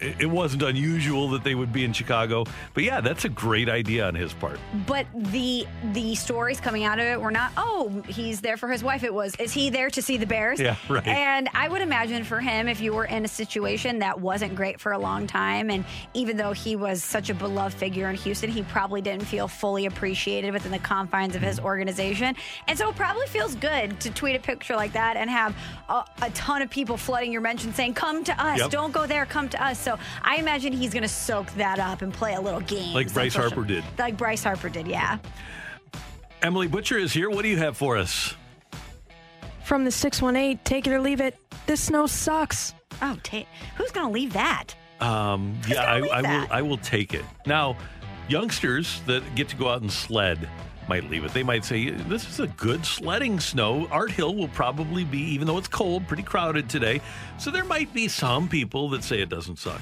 It it wasn't unusual that they would be in Chicago, but yeah, that's a great idea on his part. But the the stories coming out of it were not, oh, he's there for his wife. It was, is he there to see the Bears? Yeah, right. And I would imagine for him, if you were in a situation that wasn't great for a long time, and even though he was such a beloved figure in Houston, he probably didn't feel fully appreciated within the confines of his mm-hmm. organization. And so it probably feels good to tweet a picture like that and have a, a ton of people flooding your mention saying, come to us, Yep. don't go there, come to us. So I imagine he's going to soak that up and play a little game. Like Bryce Harper did. Like Bryce Harper did, yeah. Emily Butcher is here. What do you have for us? From the 618, take it or leave it. This snow sucks. Oh, ta- who's going to leave that? Um, yeah, I, gonna leave I will. I will take it. Now, youngsters that get to go out and sled might leave it. They might say, "This is a good sledding snow." Art Hill will probably be, even though it's cold, pretty crowded today. So there might be some people that say it doesn't suck.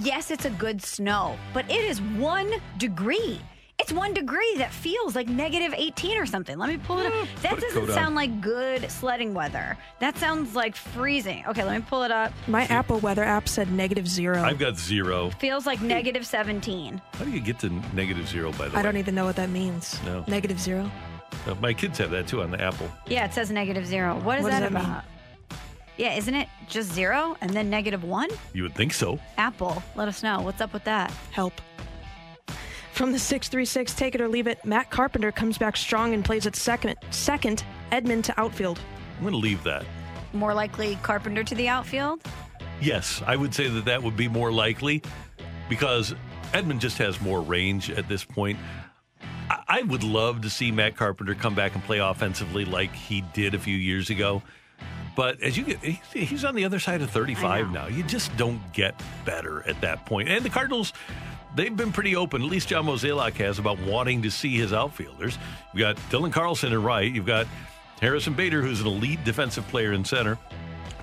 Yes, it's a good snow, but it is one degree. It's one degree that feels like negative 18 or something. Let me pull it up. That put doesn't coat on. sound like good sledding weather. That sounds like freezing. Okay, let me pull it up. My Apple weather app said negative zero. I've got zero. Feels like negative 17. How do you get to negative zero? By the way, I don't even know what that means. No. Negative zero. Uh, my kids have that too on the Apple. Yeah, it says negative zero. What is What does that that mean? about? Yeah, isn't it just zero and then negative one? You would think so. Apple, let us know. What's up with that? Help. From the 636, take it or leave it. Matt Carpenter comes back strong and plays at second, second Edman to outfield. I'm going to leave that. More likely Carpenter to the outfield. Yes, I would say that that would be more likely because Edman just has more range at this point. I, I would love to see Matt Carpenter come back and play offensively like he did a few years ago. But as you get, he's on the other side of 35 now. You just don't get better at that point. And the Cardinals, they've been pretty open. At least John Mozeliak has about wanting to see his outfielders. You've got Dylan Carlson in right. You've got Harrison Bader, who's an elite defensive player in center.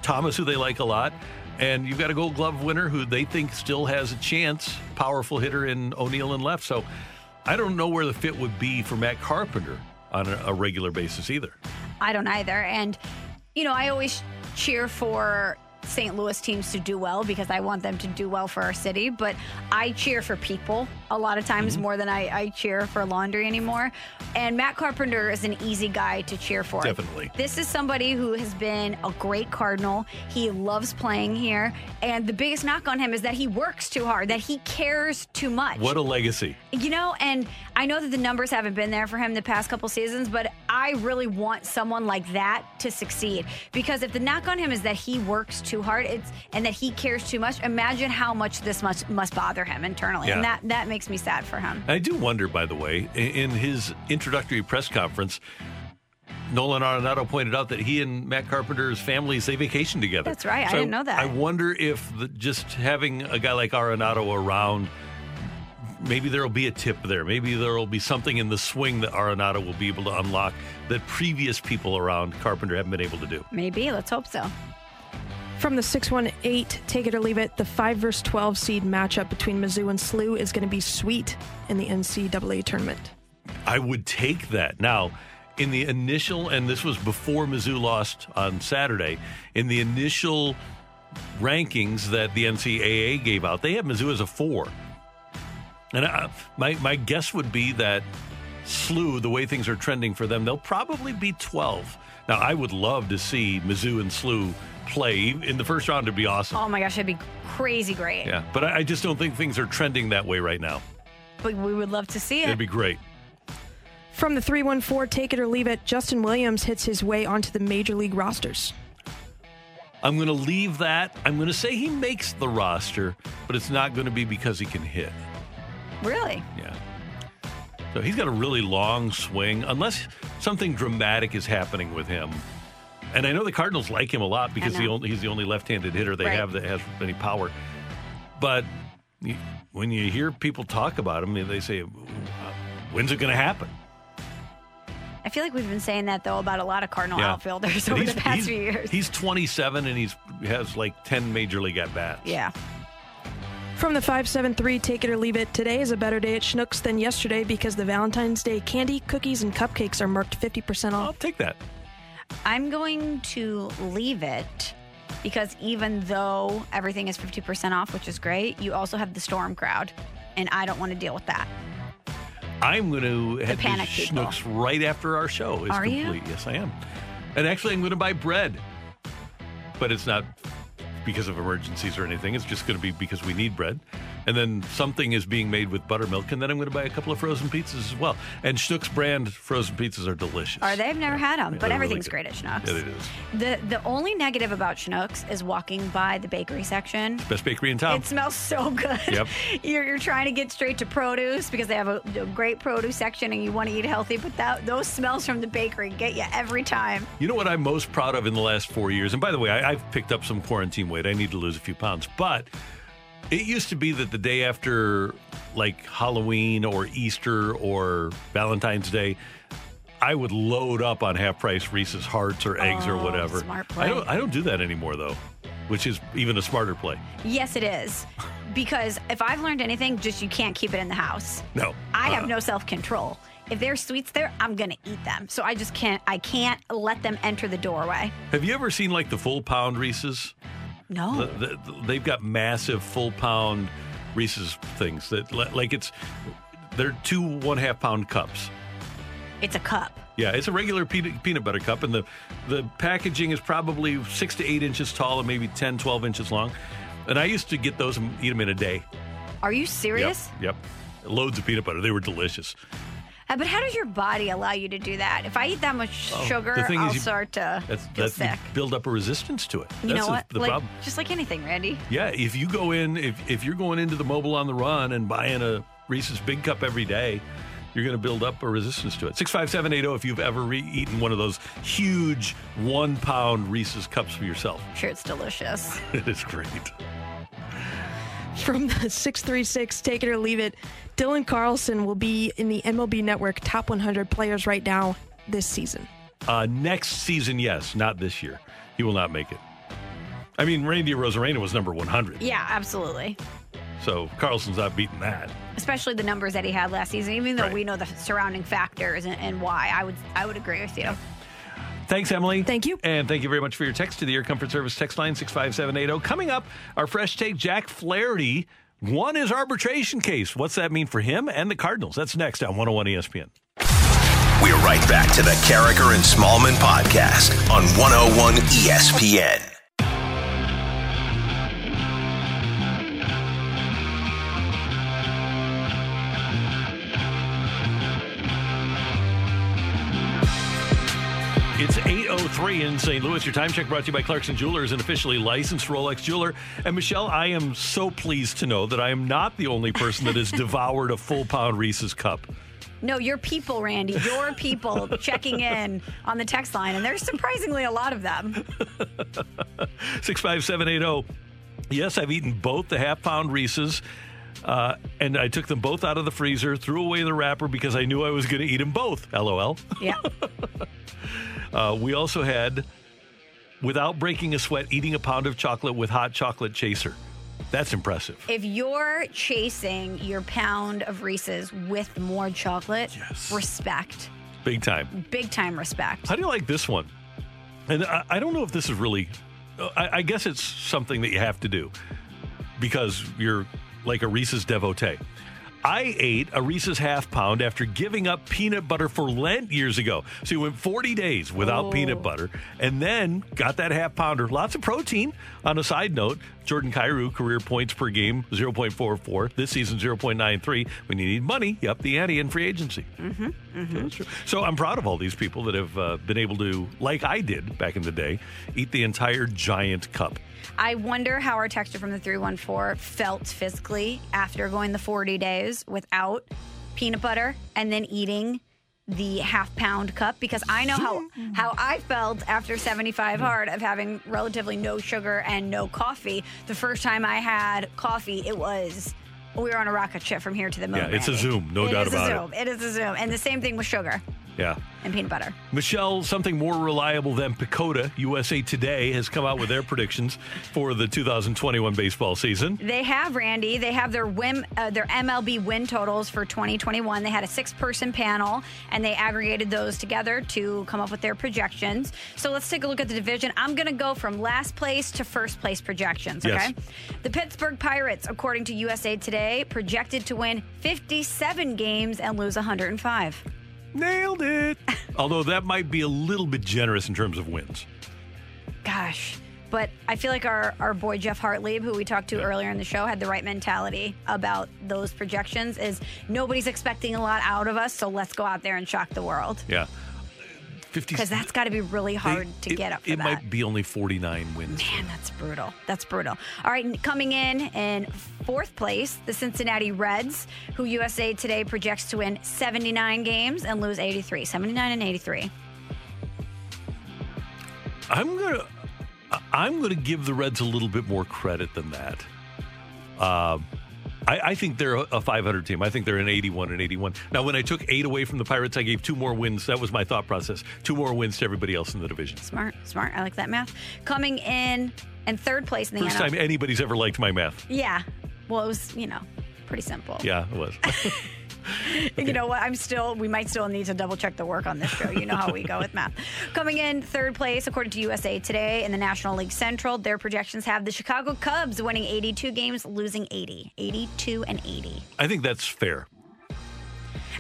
Thomas, who they like a lot. And you've got a gold glove winner who they think still has a chance, powerful hitter in O'Neill and left. So I don't know where the fit would be for Matt Carpenter on a, a regular basis either. I don't either. And, you know, I always cheer for St. Louis teams to do well because I want them to do well for our city. But I cheer for people a lot of times mm-hmm. more than I, I cheer for laundry anymore. And Matt Carpenter is an easy guy to cheer for. Definitely. This is somebody who has been a great Cardinal. He loves playing here. And the biggest knock on him is that he works too hard, that he cares too much. What a legacy. You know, and I know that the numbers haven't been there for him the past couple seasons, but I really want someone like that to succeed. Because if the knock on him is that he works too hard, it's and that he cares too much, imagine how much this must must bother him internally. And that that makes me sad for him. I do wonder, by the way, in his introductory press conference, Nolan Arenado pointed out that he and Matt Carpenter's families they vacation together. That's right. I didn't know that. I wonder if the, just having a guy like Arenado around, maybe there will be a tip there. Maybe there will be something in the swing that Arenado will be able to unlock that previous people around Carpenter haven't been able to do. Maybe. Let's hope so. From the 618, take it or leave it, the 5 versus 12 seed matchup between Mizzou and SLU is going to be sweet in the NCAA tournament. I would take that. Now, in the initial, and this was before Mizzou lost on Saturday, in the initial rankings that the NCAA gave out, they had Mizzou as a four. And I, my, my guess would be that SLU, the way things are trending for them, they'll probably be 12. Now, I would love to see Mizzou and SLU play in the first round. It'd be awesome. Oh my gosh, that'd be crazy great. Yeah, but I, I just don't think things are trending that way right now. But we would love to see it. It'd be great. From the 314, take it or leave it, Justin Williams hits his way onto the major league rosters. I'm going to leave that. I'm going to say he makes the roster, but it's not going to be because he can hit. Really? Yeah. So he's got a really long swing, unless something dramatic is happening with him. And I know the Cardinals like him a lot because he know. only, he's the only left-handed hitter they Right. have that has any power. But when you hear people talk about him, they say, uh, "When's it going to happen?" I feel like we've been saying that though about a lot of Cardinal outfielders over the past he's- few years. He's 27 and he's has like 10 major league at bats. yeah. From the 573, take it or leave it, today is a better day at Schnucks than yesterday because the Valentine's Day candy, cookies, and cupcakes are marked 50% I'll off. take that. I'm going to leave it because even though everything is 50% off, which is great, you also have the storm crowd. And I don't want to deal with that. I'm going to head to panic people. Schnucks right after our show is Are you? complete. Yes, I am. And actually, I'm going to buy bread, but it's not because of emergencies or anything. It's just going to be because we need bread. And then something is being made with buttermilk, and then I'm going to buy a couple of frozen pizzas as well. And Schnucks brand frozen pizzas are delicious. Are they? I've never had them, Yeah, but they're really everything's great at Schnucks. Yeah, it is. The the only negative about Schnucks is walking by the bakery section. Best bakery in town. It smells so good. Yep. You're, you're trying to get straight to produce because they have a, a great produce section and you want to eat healthy, but that those smells from the bakery get you every time. You know what I'm most proud of in the last four years? And by the way, I, I've picked up some quarantine weight. I need to lose a few pounds. But it used to be that the day after, like Halloween or Easter or Valentine's Day, I would load up on half price Reese's Hearts or eggs or Oh, whatever. smart I play. don't. I don't do that anymore though, which is even a smarter play. Yes, it is. Because if I've learned anything, just you can't keep it in the house. No, I have Uh-uh. no self control. If there's sweets there, I'm gonna eat them. So I just can't. I can't let them enter the doorway. Have you ever seen like the full pound Reese's? No. The- the- they've got massive full pound Reese's things that li- like it's they're two one half pound cups. It's a cup. Yeah, it's a regular peanut, peanut butter cup, and the the packaging is probably six to eight inches tall and maybe 10, 12 inches long. And I used to get those and eat them in a day. Are you serious? Yep. Yep. Loads of peanut butter. They were delicious. Uh, but how does your body allow you to do that? If I eat that much sugar, Oh, the thing I'll you- start to That's, feel that's you sick. build up a resistance to it. You that's know the- what? the like, problem. Just like anything, Randy. Yeah, if you go in, if, if you're going into the mobile on the run and buying a Reese's Big Cup every day, you're going to build up a resistance to it. 65780 if you've ever re- eaten one of those huge one pound Reese's cups for yourself. I'm sure it's delicious. It is great. From the 636, take it or leave it, Dylan Carlson will be in the MLB Network top 100 players right now this season. Uh, next season, yes, not this year. He will not make it. I mean, Randy Arozarena was number 100, Yeah, absolutely. so Carlson's not beating that. Especially the numbers that he had last season, even though Right. we know the surrounding factors and, and why. I would I would agree with you. Thanks, Emily. Thank you. And thank you very much for your text to the Air Comfort Service text line 65780. Coming up, our fresh take, Jack Flaherty won his arbitration case. What's that mean for him and the Cardinals? That's next on 101 ESPN. We're right back to the Karraker and Smallman podcast on 101 ESPN. 8.03 in St. Louis. Your time check brought to you by Clarkson Jewelers, an officially licensed Rolex jeweler. And Michelle, I am so pleased to know that I am not the only person that has devoured a full pound Reese's cup. No, your people, Randy, your people checking in on the text line, and there's surprisingly a lot of them. 65780. oh. Yes, I've eaten both the half pound Reese's. Uh, and I took them both out of the freezer, threw away the wrapper because I knew I was going to eat them both. LOL. Yeah. Uh, we also had, without breaking a sweat, eating a pound of chocolate with hot chocolate chaser. That's impressive. If you're chasing your pound of Reese's with more chocolate, yes. respect. Big time. Big time respect. How do you like this one? And I, I don't know if this is really, I, I guess it's something that you have to do because you're like a Reese's devotee. I ate a Reese's half pound after giving up peanut butter for Lent years ago. So you went 40 days without Oh. peanut butter and then got that half pounder. Lots of protein. On a side note, Jordan Kyrou, career points per game, 0.44. This season, 0.93. When you need money, you up the ante in free agency. Mm-hmm. That's true. So I'm proud of all these people that have uh, been able to, like I did back in the day, eat the entire giant cup. I wonder how our texture from the 314 felt physically after going the 40 days without peanut butter and then eating the half pound cup because I know how hmm. how I felt after 75 hmm. hard of having relatively no sugar and no coffee. The first time I had coffee, it was we were on a rocket ship from here to the moon. Yeah, it's a zoom, no It doubt is about a it. zoom. It is a zoom, and the same thing with sugar Yeah. and peanut butter. Michelle, something more reliable than PECOTA, USA Today, has come out with their predictions for the 2021 baseball season. They have Randy. They have their win, uh, their MLB win totals for 2021. They had a six-person panel, and they aggregated those together to come up with their projections. So let's take a look at the division. I'm going to go from last place to first place projections. Yes. Okay. The Pittsburgh Pirates, according to USA Today, projected to win 57 games and lose 105. Nailed it. Although that might be a little bit generous in terms of wins. Gosh. But I feel like our, our boy Geoff Hartlieb, who we talked to earlier in the show, had the right mentality about those projections. Is nobody's expecting a lot out of us, so let's go out there and shock the world. Yeah. 50 Because that's got to be really hard to it, get up It that. might be only 49 wins. Man, that's brutal. That's brutal. All right, coming in in fourth place, the Cincinnati Reds, who USA Today projects to win 79 games and lose 83. 79 and 83. I'm gonna I'm gonna give the Reds a little bit more credit than that. Um, I, I think they're a 500 team. I think they're an 81 and 81. Now, when I took eight away from the Pirates, I gave two more wins. That was my thought process. Two more wins to everybody else in the division. Smart, smart. I like that math. Coming in in third place in the First NL. time anybody's ever liked my math. Yeah. Well, it was, you know, pretty simple. Yeah, it was. You know what? I'm still, we might still need to double check the work on this show. You know how we go with math. Coming in third place, according to USA Today in the National League Central, their projections have the Chicago Cubs winning 82 games, losing 80. 82 and 80. I think that's fair.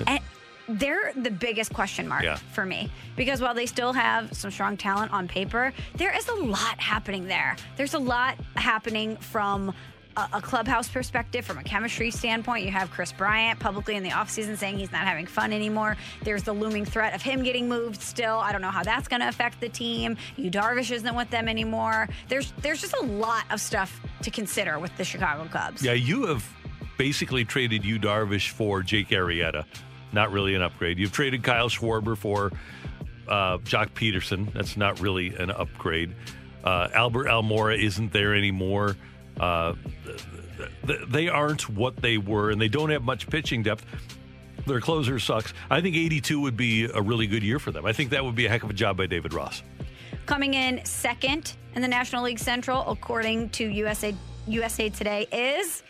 And they're the biggest question mark Yeah. for me because while they still have some strong talent on paper, there is a lot happening there. There's a lot happening from a, a clubhouse perspective, from a chemistry standpoint, you have Kris Bryant publicly in the offseason saying he's not having fun anymore. There's the looming threat of him getting moved still. I don't know how that's going to affect the team. Yu Darvish isn't with them anymore. There's there's just a lot of stuff to consider with the Chicago Cubs. Yeah, you have basically traded Yu Darvish for Jake Arrieta. Not really an upgrade. You've traded Kyle Schwarber for uh, Joc Pederson. That's not really an upgrade. Uh, Albert Almora isn't there anymore. Uh, they aren't what they were, and they don't have much pitching depth. Their closer sucks. I think 82 would be a really good year for them. I think that would be a heck of a job by David Ross. Coming in second in the National League Central, according to USA USA Today, is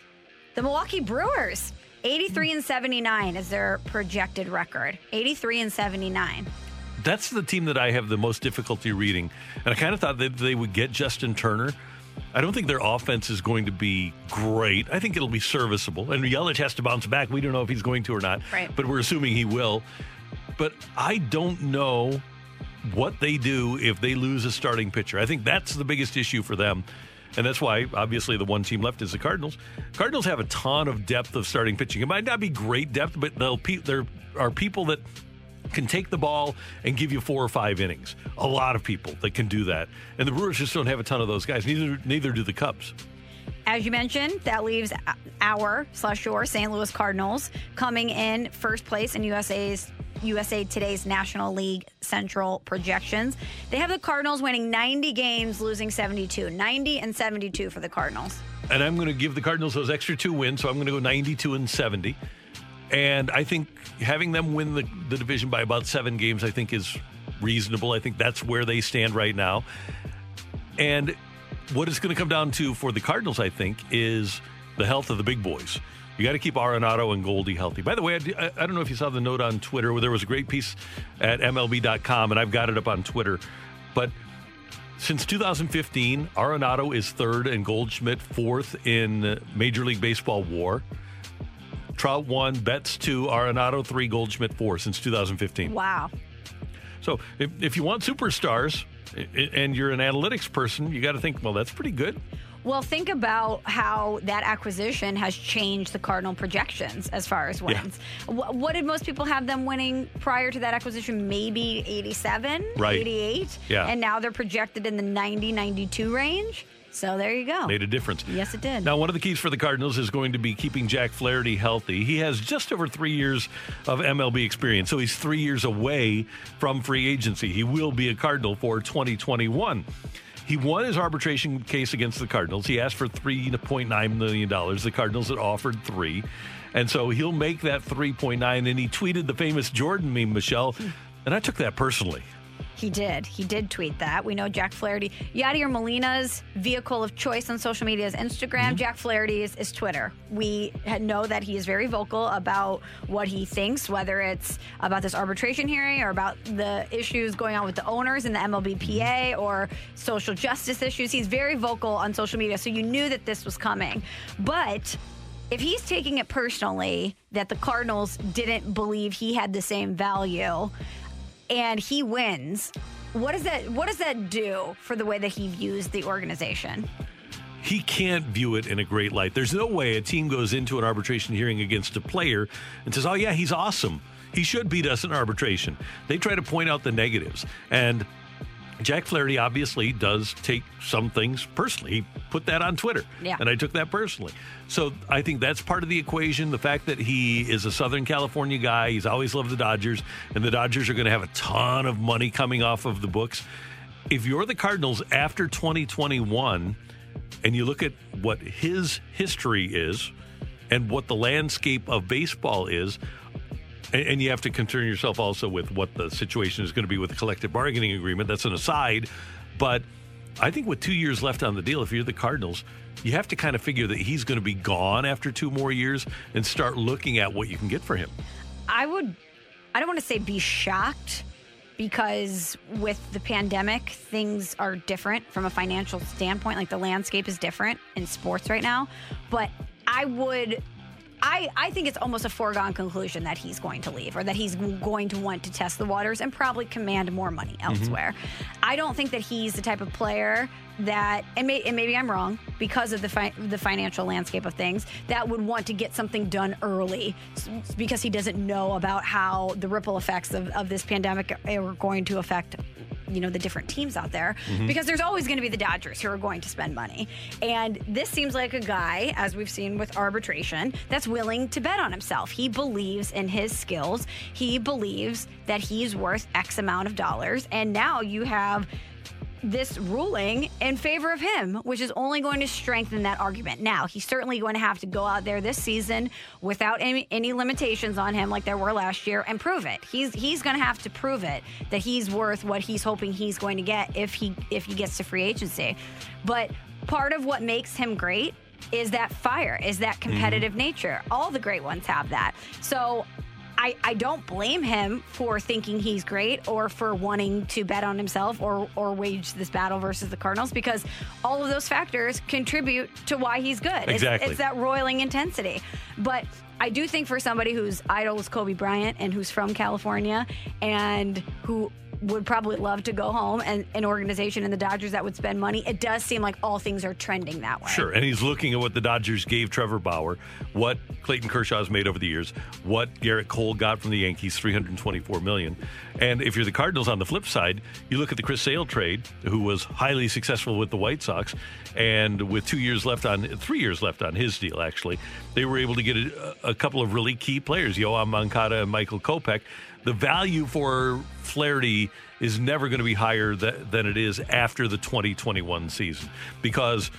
the Milwaukee Brewers. 83 and 79 is their projected record. 83 and 79. That's the team that I have the most difficulty reading. And I kind of thought that they would get Justin Turner. I don't think their offense is going to be great. I think it'll be serviceable. And Yelich has to bounce back. We don't know if he's going to or not. Right. But we're assuming he will. But I don't know what they do if they lose a starting pitcher. I think that's the biggest issue for them. And that's why, obviously, the one team left is the Cardinals. Cardinals have a ton of depth of starting pitching. It might not be great depth, but they'll pe- there are people that can take the ball and give you four or five innings. A lot of people that can do that. And the Brewers just don't have a ton of those guys. Neither neither do the Cubs. As you mentioned, that leaves our slash your St. Louis Cardinals coming in first place in USA's USA Today's National League Central projections. They have the Cardinals winning 90 games, losing 72. 90 and 72 for the Cardinals. And I'm going to give the Cardinals those extra two wins, so I'm going to go 92 and 70. And I think having them win the, the division by about seven games, I think is reasonable. I think that's where they stand right now. And what it's going to come down to for the Cardinals, I think, is the health of the big boys. You got to keep Arenado and Goldie healthy. By the way, I, I, don't know if you saw the note on Twitter where there was a great piece at MLB.com, and I've got it up on Twitter. But since 2015, Arenado is third and Goldschmidt fourth in Major League Baseball WAR. Trout one, Betts two, Arenado three, Goldschmidt four since 2015. Wow. So if, if you want superstars and you're an analytics person, you got to think, well, that's pretty good. Well, think about how that acquisition has changed the Cardinal projections as far as wins. Yeah. What did most people have them winning prior to that acquisition? Maybe 87, right. 88. Yeah. And now they're projected in the 90, 92 range. So there you go. Made a difference. Yes, it did. Now, one of the keys for the Cardinals is going to be keeping Jack Flaherty healthy. He has just over three years of MLB experience, so he's three years away from free agency. He will be a Cardinal for 2021. He won his arbitration case against the Cardinals. He asked for $3.9 million. The Cardinals had offered three. And so he'll make that 3.9. And he tweeted the famous Jordan meme, Michelle. And I took that personally. He did. He did tweet that. We know Jack Flaherty. Yadier Molina's vehicle of choice on social media is Instagram. Mm-hmm. Jack Flaherty's is Twitter. We know that he is very vocal about what he thinks, whether it's about this arbitration hearing or about the issues going on with the owners in the MLBPA or social justice issues. He's very vocal on social media, so you knew that this was coming. But if he's taking it personally that the Cardinals didn't believe he had the same value, and he wins, what does that what does that do for the way that he views the organization? He can't view it in a great light. There's no way a team goes into an arbitration hearing against a player and says, "Oh yeah, he's awesome. He should beat us in arbitration." They try to point out the negatives and Jack Flaherty obviously does take some things personally. He put that on Twitter. Yeah. And I took that personally. So I think that's part of the equation. The fact that he is a Southern California guy, he's always loved the Dodgers, and the Dodgers are going to have a ton of money coming off of the books. If you're the Cardinals after 2021 and you look at what his history is and what the landscape of baseball is, and, and you have to concern yourself also with what the situation is going to be with the collective bargaining agreement. That's an aside. But I think with two years left on the deal, if you're the Cardinals, you have to kind of figure that he's going to be gone after two more years and start looking at what you can get for him. I would, I don't want to say be shocked because with the pandemic, things are different from a financial standpoint. Like the landscape is different in sports right now. But I would I, I think it's almost a foregone conclusion that he's going to leave or that he's going to want to test the waters and probably command more money mm-hmm. elsewhere. I don't think that he's the type of player that, and, may, and maybe I'm wrong because of the fi- the financial landscape of things, that would want to get something done early because he doesn't know about how the ripple effects of, of this pandemic are going to affect you know the different teams out there Mhm. because there's always going to be the Dodgers who are going to spend money. And this seems like a guy, as we've seen with arbitration, that's willing to bet on himself. He believes in his skills. He believes that he's worth X amount of dollars. And now you have this ruling in favor of him, which is only going to strengthen that argument. Now, he's certainly going to have to go out there this season without any, any limitations on him like there were last year and prove it. He's he's going to have to prove it that he's worth what he's hoping he's going to get if he if he gets to free agency. But part of what makes him great is that fire, is that mm-hmm. competitive nature. All the great ones have that. So I, I don't blame him for thinking he's great or for wanting to bet on himself or, or wage this battle versus the Cardinals because all of those factors contribute to why he's good. It's- Exactly. It's, that roiling intensity. But I do think for somebody whose idol is Kobe Bryant and who's from California and who would probably love to go home and an organization in the Dodgers that would spend money, it does seem like all things are trending that way. Sure, and he's looking at what the Dodgers gave Trevor Bauer, what Clayton Kershaw's made over the years, what Gerrit Cole got from the Yankees, 324 million. And if you're the Cardinals on the flip side, you look at the Chris Sale trade, who was highly successful with the White Sox, and with two years left on, three years left on his deal, actually, they were able to get a, a couple of really key players, Yoán Moncada and Michael Kopech. The value for Flaherty is never going to be higher th- than it is after the 2021 season because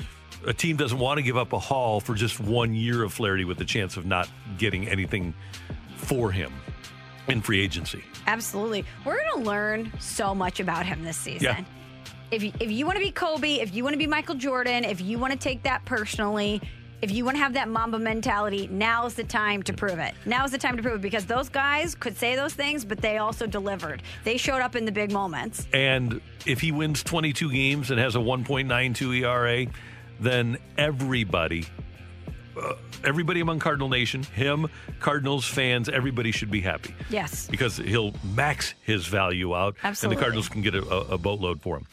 a team doesn't want to give up a haul for just one year of Flaherty with the chance of not getting anything for him in free agency. Absolutely. We're going to learn so much about him this season. Yeah. If you, if you want to be Kobe, if you want to be Michael Jordan, if you want to take that personally, if you want to have that Mamba mentality, now's the time to prove it. Now's the time to prove it because those guys could say those things, but they also delivered. They showed up in the big moments. And if he wins 22 games and has a 1.92 ERA, then everybody, uh, everybody among Cardinal Nation, him, Cardinals fans, everybody should be happy. Yes. Because he'll max his value out, Absolutely. and the Cardinals can get a, a, a boatload for him.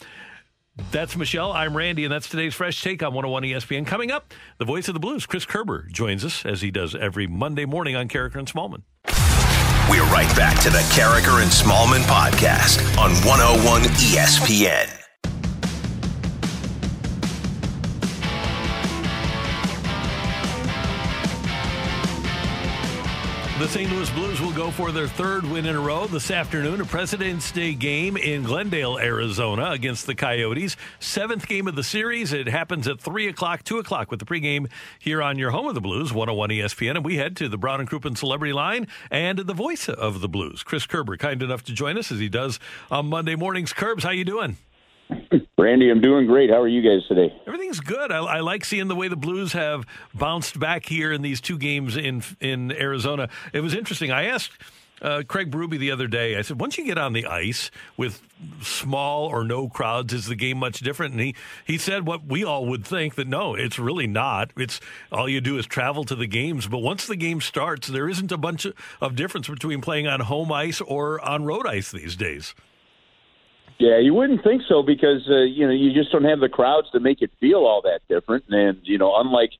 That's Michelle. I'm Randy, and that's today's Fresh Take on 101 ESPN. Coming up, the voice of the blues, Chris Kerber, joins us as he does every Monday morning on Karraker and Smallman. We're right back to the Karraker and Smallman podcast on 101 ESPN. The St. Louis Blues will go for their third win in a row this afternoon, a President's Day game in Glendale, Arizona against the Coyotes. Seventh game of the series. It happens at 3 o'clock, 2 o'clock with the pregame here on your home of the Blues, 101 ESPN. And we head to the Brown and Crouppen Celebrity Line and the voice of the Blues, Chris Kerber, kind enough to join us as he does on Monday mornings. Curbs, how you doing? Randy, I'm doing great. How are you guys today? Everything's good. I, I like seeing the way the Blues have bounced back here in these two games in in Arizona. It was interesting. I asked uh, Craig Berube the other day. I said, once you get on the ice with small or no crowds, is the game much different? And he he said what we all would think that no, it's really not. It's all you do is travel to the games. But once the game starts, there isn't a bunch of, of difference between playing on home ice or on road ice these days. Yeah, you wouldn't think so because uh, you know you just don't have the crowds to make it feel all that different. And you know, unlike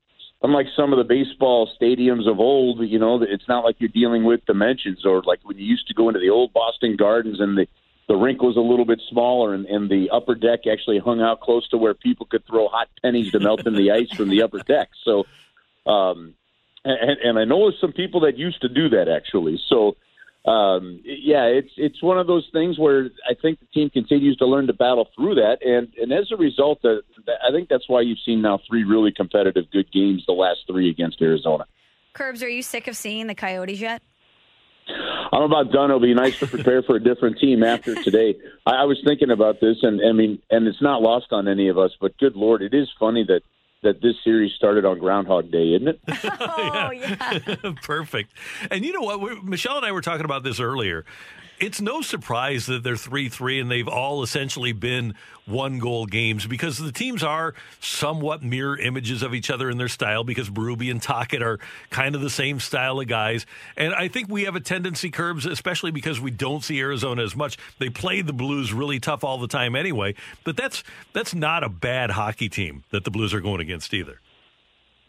unlike some of the baseball stadiums of old, you know, it's not like you're dealing with dimensions or like when you used to go into the old Boston Gardens and the the rink was a little bit smaller and, and the upper deck actually hung out close to where people could throw hot pennies to melt in the ice from the upper deck. So, um, and, and I know some people that used to do that actually. So, um, yeah, it's it's one of those things where I think the team continues to learn to battle through that, and and as a result, uh, I think that's why you've seen now three really competitive good games, the last three against Arizona. Curbs, are you sick of seeing the Coyotes yet? I'm about done. It'll be nice to prepare for a different team after today. I, I was thinking about this, and I mean, and it's not lost on any of us. But good lord, it is funny that that this series started on Groundhog Day, isn't it? Oh, yeah. Perfect. And you know what? We're, Michelle and I were talking about this earlier. It's no surprise that they're 3 3 and they've all essentially been one goal games because the teams are somewhat mirror images of each other in their style because Berube and Tocchet are kind of the same style of guys. And I think we have a tendency, Curbs, especially because we don't see Arizona as much. They play the Blues really tough all the time anyway. But that's that's not a bad hockey team that the Blues are going against either.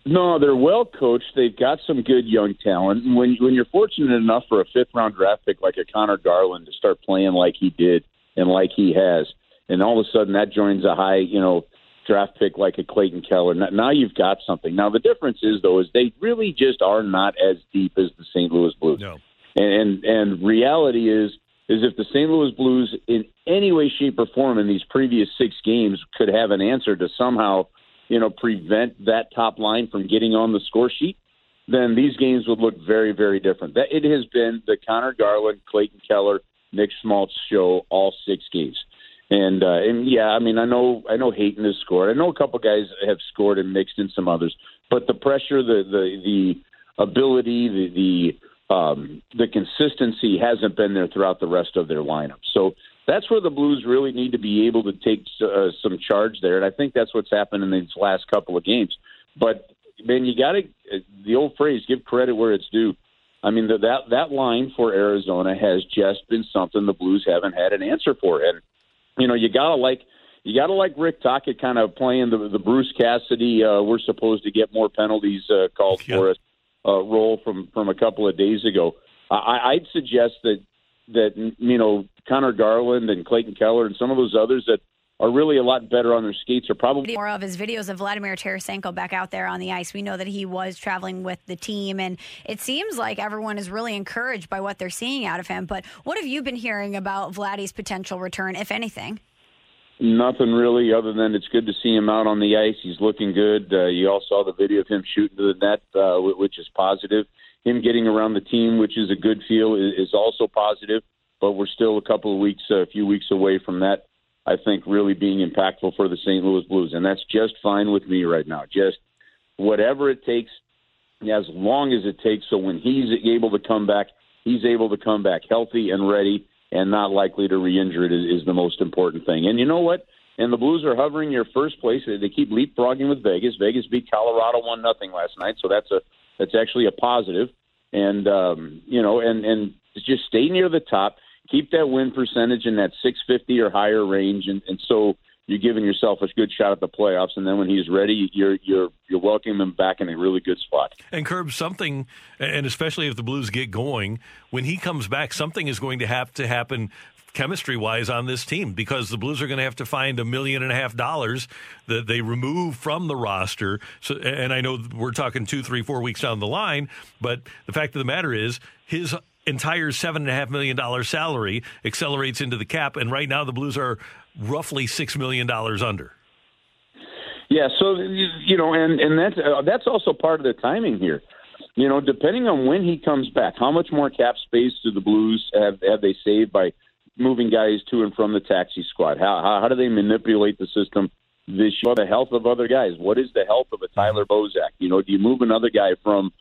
No, they're well coached. They've got some good young talent. And when when you're fortunate enough for a fifth round draft pick like a Conor Garland to start playing like he did and like he has, and all of a sudden that joins a high, you know, draft pick like a Clayton Keller. Now you've got something. Now the difference is though is they really just are not as deep as the St. Louis Blues. No. And and, and reality is is if the St. Louis Blues in any way, shape, or form in these previous six games could have an answer to somehow you know, prevent that top line from getting on the score sheet, then these games would look very, very different. That it has been the Conor Garland, Clayton Keller, Nick Schmaltz show all six games. And uh, and yeah, I mean, I know I know Hayton has scored. I know a couple guys have scored and mixed in some others, but the pressure, the the the ability, the the um, the consistency hasn't been there throughout the rest of their lineup. So that's where the Blues really need to be able to take uh, some charge there, and I think that's what's happened in these last couple of games. But man, you got to the old phrase: give credit where it's due. I mean, the, that that line for Arizona has just been something the Blues haven't had an answer for, and you know, you gotta like you gotta like Rick Tocchet kind of playing the the Bruce Cassidy. Uh, we're supposed to get more penalties uh, called yeah. for us uh, role from from a couple of days ago. I, I'd suggest that that you know Conor Garland and Clayton Keller and some of those others that are really a lot better on their skates are probably more of his videos of Vladimir Tarasenko back out there on the ice. We know that he was traveling with the team, and it seems like everyone is really encouraged by what they're seeing out of him. But what have you been hearing about Vladdy's potential return, if anything? Nothing really, other than it's good to see him out on the ice. He's looking good. Uh, you all saw the video of him shooting to the net, uh, which is positive. Him getting around the team, which is a good feel, is also positive but we're still a couple of weeks, uh, a few weeks away from that. I think really being impactful for the St. Louis Blues, and that's just fine with me right now. Just whatever it takes, as long as it takes. So when he's able to come back, he's able to come back healthy and ready, and not likely to re-injure it is, is the most important thing. And you know what? And the Blues are hovering near first place. They keep leapfrogging with Vegas. Vegas beat Colorado one nothing last night, so that's a that's actually a positive. And um, you know, and and just stay near the top keep that win percentage in that 650 or higher range, and, and so you're giving yourself a good shot at the playoffs. And then when he's ready, you're you're you're welcoming him back in a really good spot. And Curb, something, and especially if the Blues get going, when he comes back, something is going to have to happen chemistry wise on this team because the Blues are going to have to find a million and a half dollars that they remove from the roster. So, and I know we're talking two, three, four weeks down the line, but the fact of the matter is his entire seven and a half million dollar salary accelerates into the cap, and right now the Blues are roughly six million dollars under. Yeah, so you know, and and that's uh, that's also part of the timing here. You know, depending on when he comes back, how much more cap space do the Blues have have they saved by moving guys to and from the taxi squad? How how, how do they manipulate the system this year? The health of other guys. What is the health of a Tyler Bozak? You know, do you move another guy from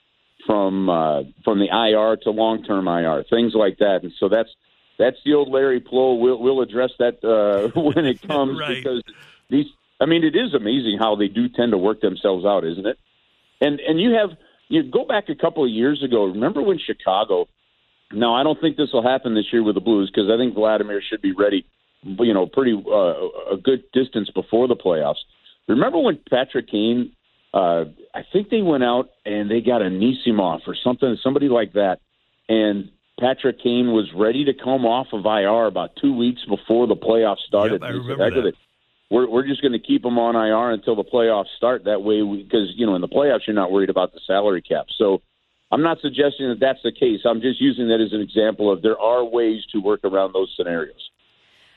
from uh, from the IR to long term IR, things like that. And so that's that's the old Larry Pleau. We'll we'll address that uh, when it comes right. because these. I mean, it is amazing how they do tend to work themselves out, isn't it? And and you have you go back a couple of years ago. Remember when Chicago? No, I don't think this will happen this year with the Blues because I think Vladimir should be ready. You know, pretty uh, a good distance before the playoffs. Remember when Patrick Kane uh, I think they went out and they got a Nisimov or something, somebody like that. And Patrick Kane was ready to come off of IR about two weeks before the playoffs started. Yep, I remember that. We're, we're just going to keep him on IR until the playoffs start. That way, because you know in the playoffs you're not worried about the salary cap. So I'm not suggesting that that's the case. I'm just using that as an example of there are ways to work around those scenarios.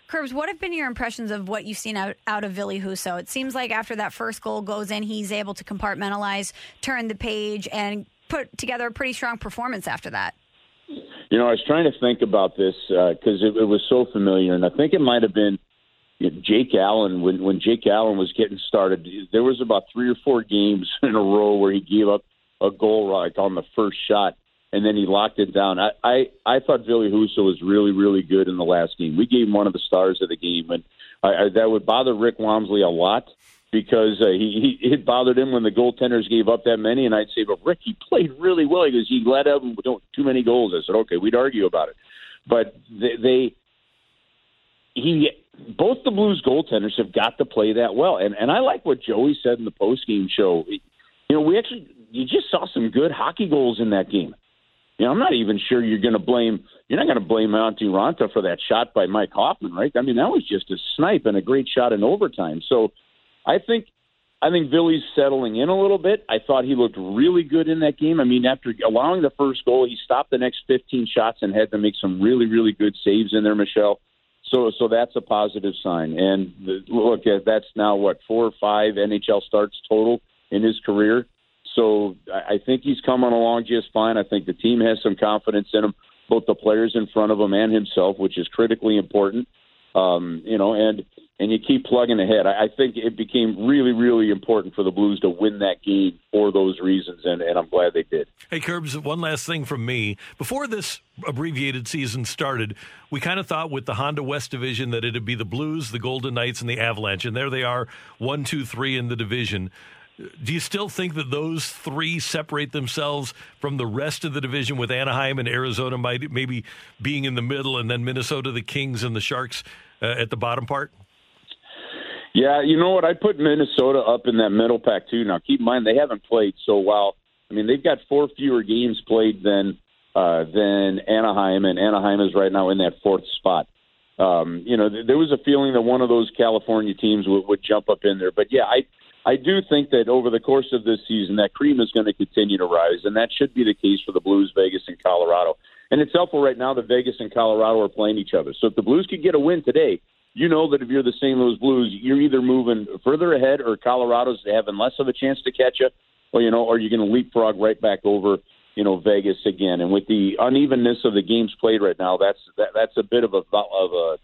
Curbs, what have been your impressions of what you've seen out, out of Ville Husso? It seems like after that first goal goes in, he's able to compartmentalize, turn the page, and put together a pretty strong performance after that. You know, I was trying to think about this because uh, it, it was so familiar, and I think it might have been you know, Jake Allen when when Jake Allen was getting started. There was about three or four games in a row where he gave up a goal like on the first shot, and then he locked it down. I I, I thought Billy Husso was really really good in the last game. We gave him one of the stars of the game, and I, I, that would bother Rick Wamsley a lot because uh, he, he it bothered him when the goaltenders gave up that many, and I'd say, but Rick, he played really well because he let up don't too many goals. I said, okay, we'd argue about it, but they, they he both the Blues goaltenders have got to play that well, and and I like what Joey said in the post game show. You know, we actually you just saw some good hockey goals in that game. You know, I'm not even sure you're going to blame you're not going to blame Antti Raanta for that shot by Mike Hoffman, right? I mean, that was just a snipe and a great shot in overtime. So, I think I think Billy's settling in a little bit. I thought he looked really good in that game. I mean, after allowing the first goal, he stopped the next 15 shots and had to make some really, really good saves in there, Michelle. So, so that's a positive sign. And the, look, that's now what four or five NHL starts total in his career. So I think he's coming along just fine. I think the team has some confidence in him, both the players in front of him and himself, which is critically important. Um, you know, and and you keep plugging ahead. I, I think it became really, really important for the Blues to win that game for those reasons, and, and I'm glad they did. Hey, Curbs, one last thing from me. Before this abbreviated season started, we kind of thought with the Honda West division that it'd be the Blues, the Golden Knights, and the Avalanche, and there they are, one, two, three in the division. Do you still think that those three separate themselves from the rest of the division with Anaheim and Arizona might maybe being in the middle and then Minnesota, the Kings, and the Sharks uh, at the bottom part? Yeah, you know what? I put Minnesota up in that middle pack too. Now, keep in mind they haven't played so well. I mean, they've got four fewer games played than uh, than Anaheim, and Anaheim is right now in that fourth spot. Um, you know, th- there was a feeling that one of those California teams would, would jump up in there, but yeah, I I do think that over the course of this season, that cream is going to continue to rise, and that should be the case for the Blues, Vegas, and Colorado. And it's helpful right now that Vegas and Colorado are playing each other. So if the Blues could get a win today, you know that if you're the St. Louis Blues, you're either moving further ahead or Colorado's having less of a chance to catch you, or you know, or you're going to leapfrog right back over, you know, Vegas again. And with the unevenness of the games played right now, that's that, that's a bit of a of a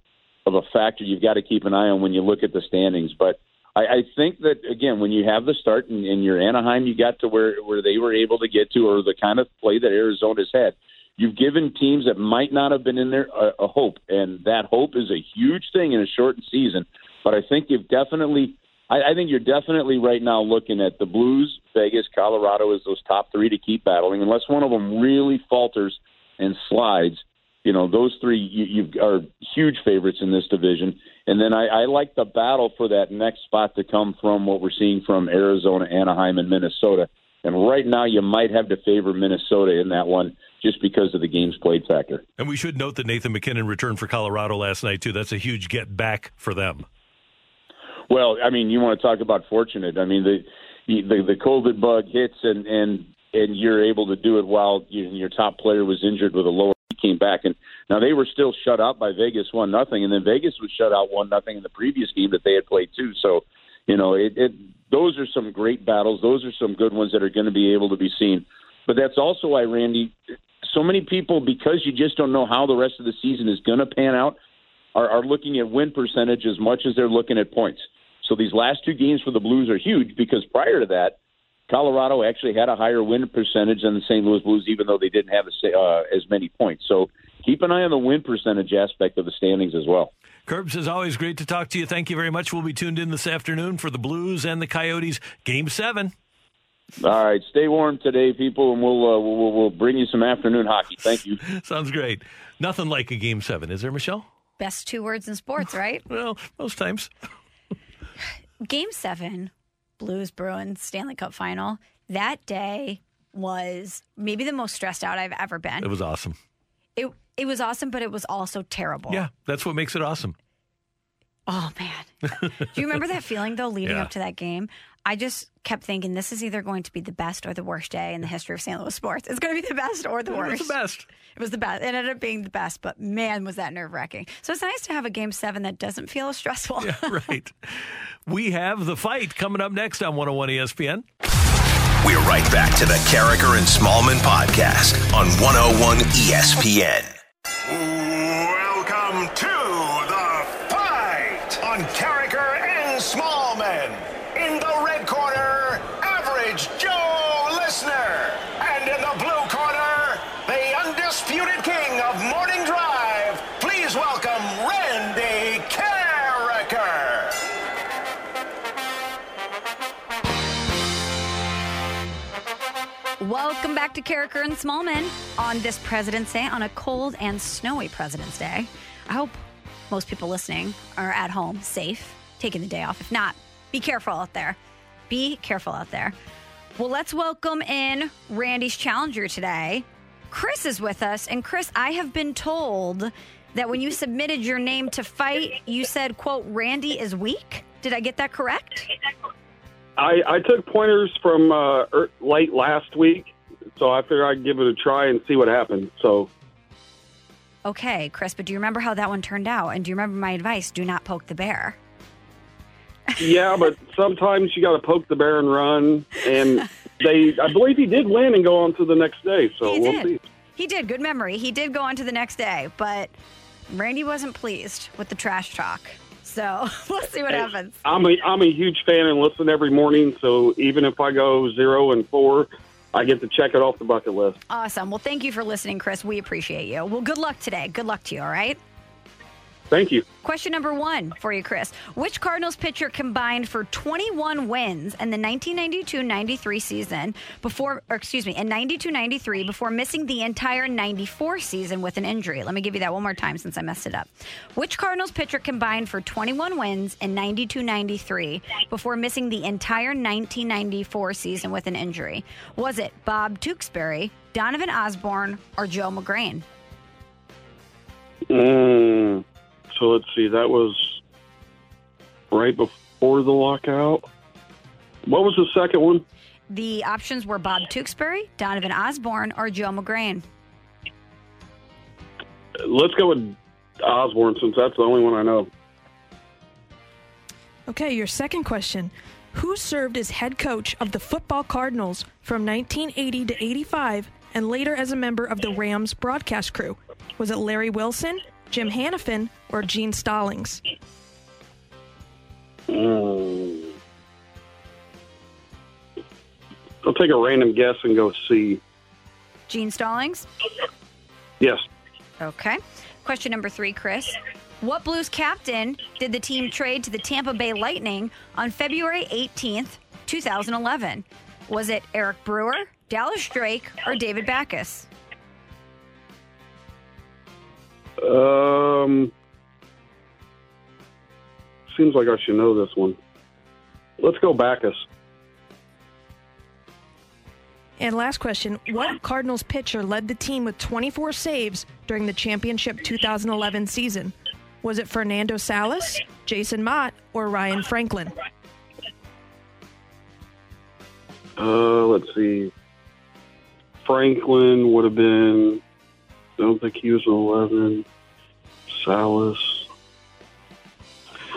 of a factor you've got to keep an eye on when you look at the standings. But I, I think that again, when you have the start in, in your Anaheim, you got to where where they were able to get to, or the kind of play that Arizona's had You've given teams that might not have been in there a, a hope, and that hope is a huge thing in a shortened season. But I think you've definitely, I, I think you're definitely right now looking at the Blues, Vegas, Colorado as those top three to keep battling. Unless one of them really falters and slides, you know those three you, you are huge favorites in this division. And then I, I like the battle for that next spot to come from what we're seeing from Arizona, Anaheim, and Minnesota. And right now, you might have to favor Minnesota in that one just because of the games played factor. And we should note that Nathan MacKinnon returned for Colorado last night too. That's a huge get back for them. Well, I mean, you want to talk about fortunate. I mean, the the, the COVID bug hits and and and you're able to do it while you, your top player was injured with a lower. Came back and now they were still shut out by Vegas one nothing, and then Vegas was shut out one nothing in the previous game that they had played too. So, you know, it, it those are some great battles. Those are some good ones that are going to be able to be seen. But that's also why Randy so many people, because you just don't know how the rest of the season is going to pan out, are, are looking at win percentage as much as they're looking at points. So these last two games for the Blues are huge because prior to that, Colorado actually had a higher win percentage than the St. Louis Blues, even though they didn't have uh, as many points. So keep an eye on the win percentage aspect of the standings as well. Curbs, is always great to talk to you. Thank you very much. We'll be tuned in this afternoon for the Blues and the Coyotes, Game 7. All right, stay warm today, people, and we'll, uh, we'll we'll bring you some afternoon hockey. Thank you. Sounds great. Nothing like a game seven, is there, Michelle? Best two words in sports, right? well, most times. game seven, Blues Bruins Stanley Cup final. That day was maybe the most stressed out I've ever been. It was awesome. It it was awesome, but it was also terrible. Yeah, that's what makes it awesome. Oh man. Do you remember that feeling though leading yeah. up to that game? I just kept thinking this is either going to be the best or the worst day in the history of St. Louis sports. It's going to be the best or the worst. It was the best. It was the best. It ended up being the best, but man, was that nerve wracking. So it's nice to have a game seven that doesn't feel as stressful. yeah, right. We have the fight coming up next on 101 ESPN. We're right back to the Karraker and Smallman podcast on 101 ESPN. Welcome back to Karraker and Smallman on this President's Day, on a cold and snowy President's Day. I hope most people listening are at home, safe, taking the day off. If not, be careful out there. Be careful out there. Well, let's welcome in Randy's challenger today. Chris is with us. And Chris, I have been told that when you submitted your name to fight, you said, quote, Randy is weak. Did I get that correct? I, I took pointers from uh, er, late last week, so I figured I'd give it a try and see what happened. So, Okay, Chris, but do you remember how that one turned out? And do you remember my advice? Do not poke the bear. yeah, but sometimes you got to poke the bear and run. And they, I believe he did win and go on to the next day. So He we'll did. see. He did. Good memory. He did go on to the next day, but Randy wasn't pleased with the trash talk. So we'll see what Hey, happens. I'm a I'm a huge fan and listen every morning. So even if I go zero and four, I get to check it off the bucket list. Awesome. Well, thank you for listening, Chris. We appreciate you. Well, good luck today. Good luck to you, all right? Thank you. Question number one for you, Chris. Which Cardinals pitcher combined for 21 wins in the 1992-93 season before, or excuse me, in 92-93 before missing the entire 94 season with an injury? Let me give you that one more time since I messed it up. Which Cardinals pitcher combined for 21 wins in 92-93 before missing the entire 1994 season with an injury? Was it Bob Tewksbury, Donovan Osborne, or Joe Magrane? Mm, so let's see. That was right before the lockout. What was the second one? The options were Bob Tewksbury, Donovan Osborne, or Joe Magrane. Let's go with Osborne since that's the only one I know. Okay, your second question. Who served as head coach of the football Cardinals from 1980 to 85 and later as a member of the Rams broadcast crew? Was it Larry Wilson, Jim Hanifan, or Gene Stallings? Mm. I'll take a random guess and go C. Gene Stallings? Yes. Okay. Question number three, Chris. What Blues captain did the team trade to the Tampa Bay Lightning on February 18th, 2011? Was it Eric Brewer, Dallas Drake, or David Backes? Um, seems like I should know this one. Let's go Backes. And last question What Cardinals pitcher led the team with 24 saves during the championship 2011 season? Was it Fernando Salas, Jason Motte, or Ryan Franklin? Uh, let's see. Franklin would have been. I don't think he was an eleven. Salas.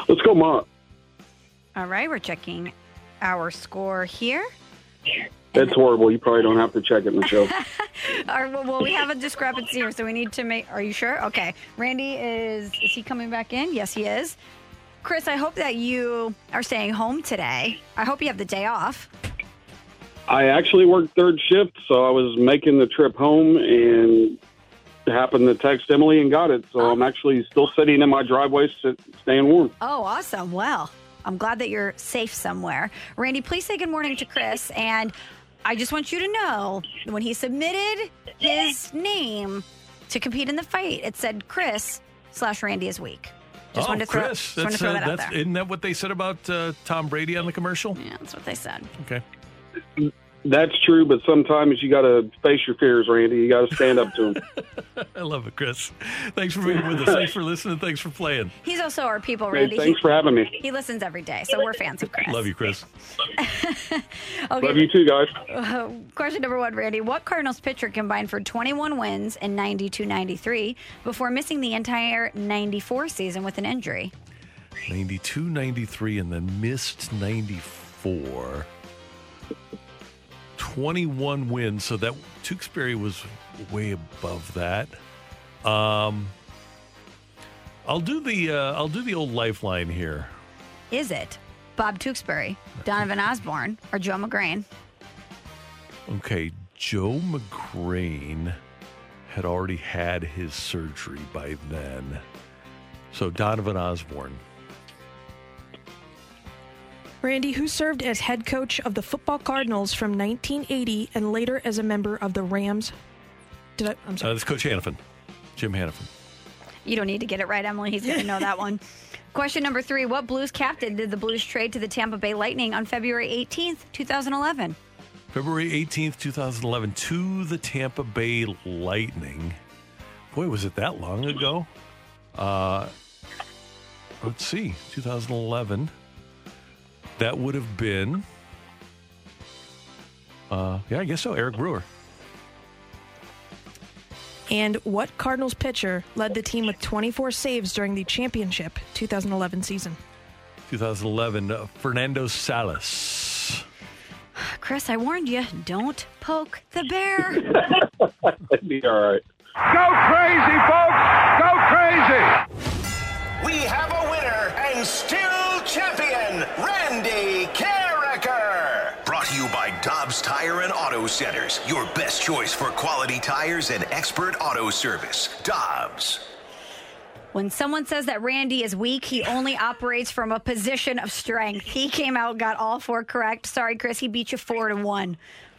Let's go Motte. All right, we're checking our score here. That's horrible. You probably don't have to check it Michelle. All right, well, well, we have a discrepancy here, so we need to make. Are you sure? Okay. Randy is. Is he coming back in? Yes, he is. Chris, I hope that you are staying home today. I hope you have the day off. I actually worked third shift, so I was making the trip home and happened to text Emily and got it. So I'm actually still sitting in my driveway, sit, staying warm. Oh, awesome. Well, I'm glad that you're safe somewhere. Randy, please say good morning to Chris. And I just want you to know when he submitted his name to compete in the fight, it said Chris slash Randy is weak. Just oh, wanted to throw, Chris, just that's, to throw uh, that out that's, there. isn't that what they said about uh, Tom Brady on the commercial? Yeah, that's what they said. Okay. That's true, but sometimes you got to face your fears, Randy. You got to stand up to them. I love it, Chris. Thanks for being with us. Thanks for listening. Thanks for playing. He's also our people, Hey, Randy. thanks He- for having me. He listens every day, so we're fans of Chris. Love you, Chris. Okay. Love you too, guys. Uh, question number one, Randy. What Cardinals pitcher combined for 21 wins in 92 93 before missing the entire 94 season with an injury? 92, 93, and then missed 94. 21 wins. So that Tewksbury was way above that. Um, I'll do the uh, I'll do the old lifeline here. Is it Bob Tewksbury, Donovan Osborne, or Joe Magrane? Okay, Joe Magrane had already had his surgery by then. So Donovan Osborne. Randy, who served as head coach of the football Cardinals from 1980 and later as a member of the Rams? Did I? I'm Uh, sorry. this is Coach Hanifan, Jim Hanifan. You don't need to get it right, Emily. He's going to know that one. Question number three What Blues captain did the Blues trade to the Tampa Bay Lightning on February 18th, 2011? February 18th, 2011, to the Tampa Bay Lightning. Boy, was it that long ago? Uh, let's see, 2011. That would have been, uh, yeah, I guess so, Eric Brewer. And what Cardinals pitcher led the team with 24 saves during the championship 2011 season? 2011, uh, Fernando Salas. Chris, I warned you don't poke the bear. That'd be all right. Go crazy, folks! Go crazy! We have a winner and still champion, Randy Karraker. Brought to you by Dobbs Tire and Auto Centers, your best choice for quality tires and expert auto service. Dobbs. When someone says that Randy is weak, he only operates from a position of strength. He came out, got all four correct. Sorry, Chris, he beat you four to one.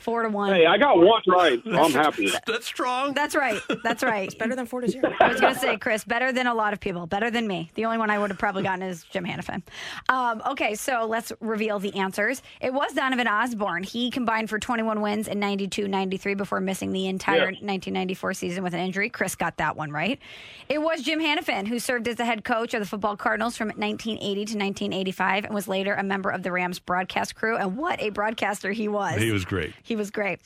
Four to one. Hey, I got one right. I'm happy. That's strong. That's right. That's right. It's Better than four to zero. I was going to say, Chris, better than a lot of people, better than me. The only one I would have probably gotten is Jim Hanifan. Um, okay, so let's reveal the answers. It was Donovan Osborne. He combined for 21 wins in 92 93 before missing the entire Yeah. 1994 season with an injury. Chris got that one right. It was Jim Hanifan who served as the head coach of the football Cardinals from 1980 to 1985 and was later a member of the Rams broadcast crew. And what a broadcaster he was! He was great. He was great.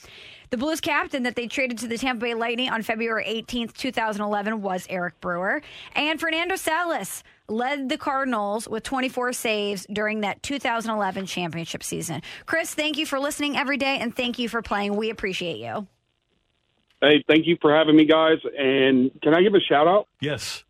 The Blues captain that they traded to the Tampa Bay Lightning on February 18th, 2011 was Eric Brewer. And Fernando Salas led the Cardinals with 24 saves during that 2011 championship season. Chris, thank you for listening every day and thank you for playing. We appreciate you. Hey, thank you for having me, guys. And can I give a shout out? Yes.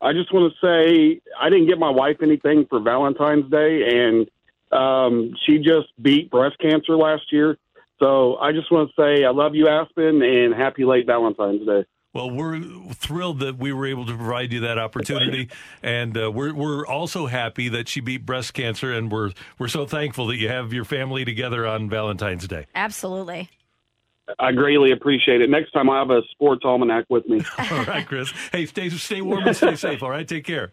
I just want to say I didn't get my wife anything for Valentine's Day, and um, she just beat breast cancer last year. So I just want to say I love you, Aspen, and happy late Valentine's Day. Well, we're thrilled that we were able to provide you that opportunity, and uh, we're we're also happy that she beat breast cancer, and we're we're so thankful that you have your family together on Valentine's Day. Absolutely. I greatly appreciate it. Next time I have a sports almanac with me. All right, Chris. Hey, stay stay warm and stay safe. All right, take care.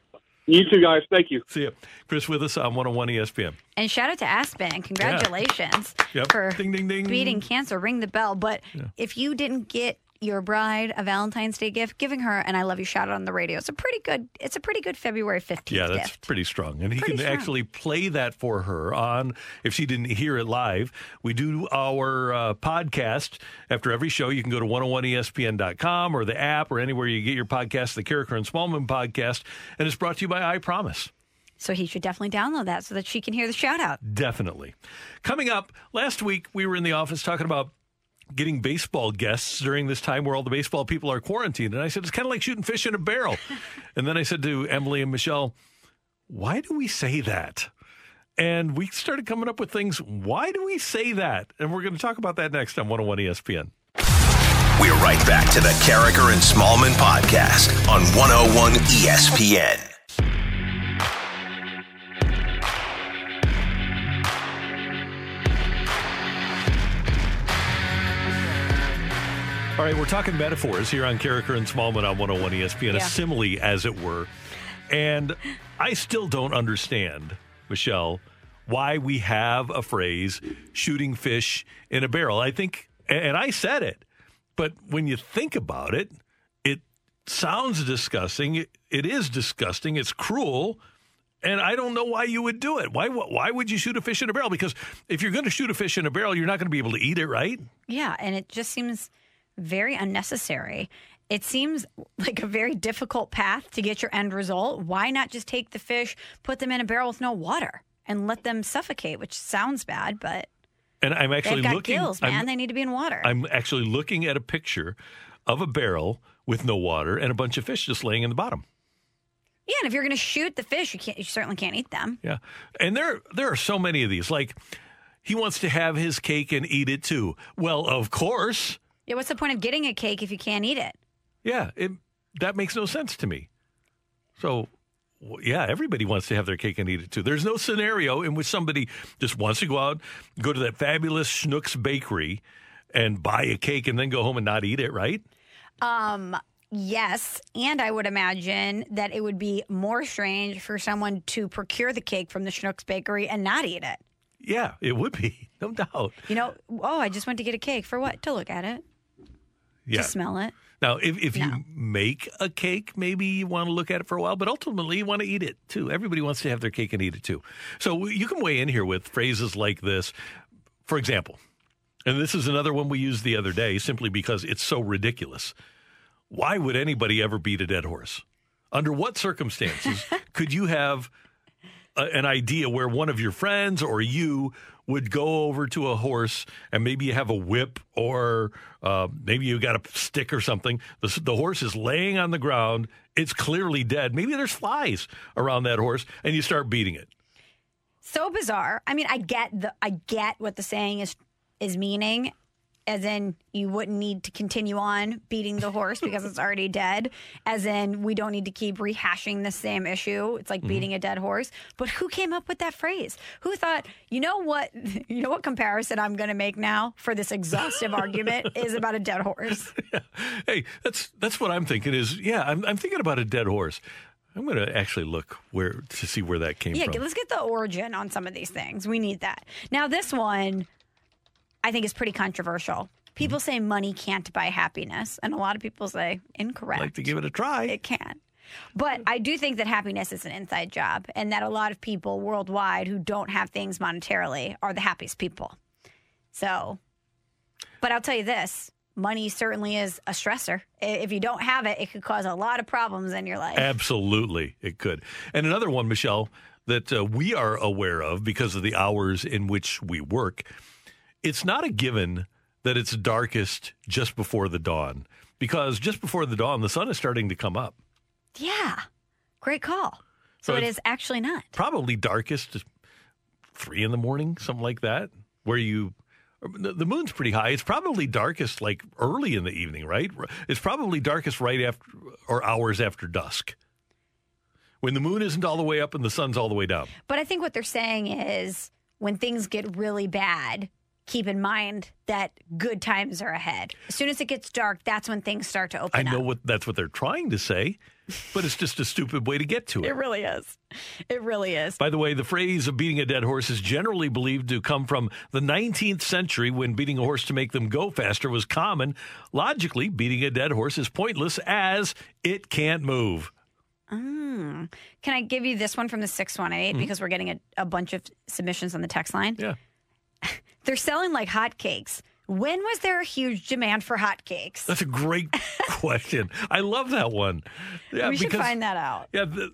You too, guys. Thank you. See you, Chris, with us on 101 ESPN. And shout out to Aspen. Congratulations Yep. for Ding, ding, ding. beating cancer. Ring the bell. But if you didn't get your bride a Valentine's Day gift, giving her an I love you shout out on the radio. It's a pretty good it's a pretty good February 15th Yeah, that's gift. pretty strong. And he Pretty can strong. actually play that for her on, if she didn't hear it live. We do our uh, podcast after every show. You can go to 101ESPN.com or the app or anywhere you get your podcast, the Karraker and Smallman podcast. And it's brought to you by I Promise. So he should definitely download that so that she can hear the shout out. Definitely. Coming up, last week we were in the office talking about getting baseball guests during this time where all the baseball people are quarantined. And I said, it's kind of like shooting fish in a barrel. and then I said to Emily and Michelle, why do we say that? And we started coming up with things. Why do we say that? And we're going to talk about that next on 101 ESPN. We're right back to the Karraker and Smallman podcast on 101 ESPN. All right, we're talking metaphors here on Karraker and Smallman on 101 ESPN, Yeah. a simile, as it were. And I still don't understand, Michelle, why we have a phrase shooting fish in a barrel. I think, and I said it, but when you think about it, it sounds disgusting. It, it is disgusting. It's cruel. And I don't know why you would do it. Why, why would you shoot a fish in a barrel? Because if you're going to shoot a fish in a barrel, you're not going to be able to eat it, right? Yeah, and it just seems very unnecessary. It seems like a very difficult path to get your end result. Why not just take the fish, put them in a barrel with no water, and let them suffocate? Which sounds bad, but And I'm actually they've got looking. gills, man. I'm- they need to be in water. I'm actually looking at a picture of a barrel with no water and a bunch of fish just laying in the bottom. yeah, and if you're going to shoot the fish, you can't. You certainly can't eat them. Yeah. And there there are so many of these. Like he wants to have his cake and eat it too. Well, of course. Yeah, what's the point of getting a cake if you can't eat it? Yeah, it that makes no sense to me. So well, yeah, everybody wants to have their cake and eat it too. There's no scenario in which somebody just wants to go out, go to that fabulous Schnucks bakery and buy a cake and then go home and not eat it, right? Um, yes, and I would imagine that it would be more strange for someone to procure the cake from the Schnucks bakery and not eat it. Yeah, it would be, no doubt. You know, oh, I just went to get a cake for what? To look at it, Yeah. to smell it. Now, if, if you make a cake, maybe you want to look at it for a while, but ultimately you want to eat it too. Everybody wants to have their cake and eat it too. So you can weigh in here with phrases like this. For example, and this is another one we used the other day simply because it's so ridiculous. Why would anybody ever beat a dead horse? Under what circumstances could you have a, an idea where one of your friends or you would go over to a horse and maybe you have a whip or uh, maybe you got a stick or something. The, the horse is laying on the ground. It's clearly dead. Maybe there's flies around that horse and you start beating it. So bizarre. I mean, I get the I get what the saying is is meaning, as in you wouldn't need to continue on beating the horse because it's already dead. As in we don't need to keep rehashing the same issue. It's like Mhm. beating a dead horse. But who came up with that phrase? Who thought, you know what you know what comparison I'm gonna make now for this exhaustive argument is about a dead horse. Hey, that's that's what I'm thinking. Is yeah, I'm, I'm thinking about a dead horse. I'm going to actually look where to see where that came yeah, from. Yeah, let's get the origin on some of these things. We need that. Now, this one I think is pretty controversial. People Mm-hmm. say money can't buy happiness, and a lot of people say incorrect. like to give it a try. It can. But I do think that happiness is an inside job, and that a lot of people worldwide who don't have things monetarily are the happiest people. So, but I'll tell you this money certainly is a stressor. If you don't have it, it could cause a lot of problems in your life. Absolutely, it could. And another one, Michelle, that uh, we are aware of because of the hours in which we work. It's not a given that it's darkest just before the dawn, because just before the dawn, the sun is starting to come up. Yeah. Great call. So, So it's- actually not. Probably darkest three in the morning, something like that, where you. The moon's pretty high. It's probably darkest like early in the evening, right? It's probably darkest right after or hours after dusk. When the moon isn't all the way up and the sun's all the way down. But I think what they're saying is when things get really bad, keep in mind that good times are ahead. As soon as it gets dark, that's when things start to open I know up. what that's what they're trying to say, but it's just a stupid way to get to it. It really is. It really is. By the way, the phrase of beating a dead horse is generally believed to come from the 19th century when beating a horse to make them go faster was common. Logically, beating a dead horse is pointless as it can't move. Mm. Can I give you this one from the 618 Mhm. because we're getting a, a bunch of submissions on the text line? Yeah. They're selling like hotcakes. When was there a huge demand for hotcakes? That's a great question. I love that one. Yeah, we should because- find that out. Yeah, the,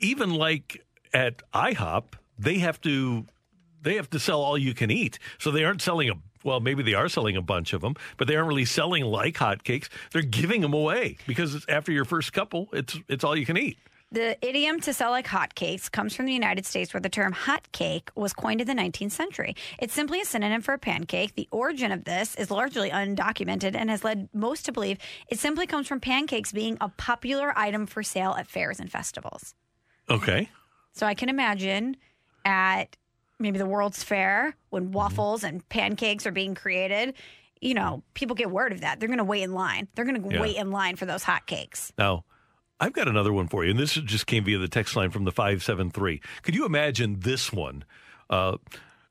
even like at IHOP, they have to they have to sell all you can eat. So they aren't selling a well, maybe they are selling a bunch of them, but they aren't really selling like hotcakes. They're giving them away because after your first couple, it's it's all you can eat. The idiom to sell like hotcakes comes from the United States, where the term hot cake was coined in the 19th century. It's simply a synonym for a pancake. The origin of this is largely undocumented and has led most to believe it simply comes from pancakes being a popular item for sale at fairs and festivals. Okay. So I can imagine at maybe the World's Fair when mm-hmm. waffles and pancakes are being created. You know, people get word of that. They're going to wait in line. They're going to Yeah. wait in line for those hotcakes. Now, I've got another one for you, and this just came via the text line from the 573. Could you imagine this one? Uh,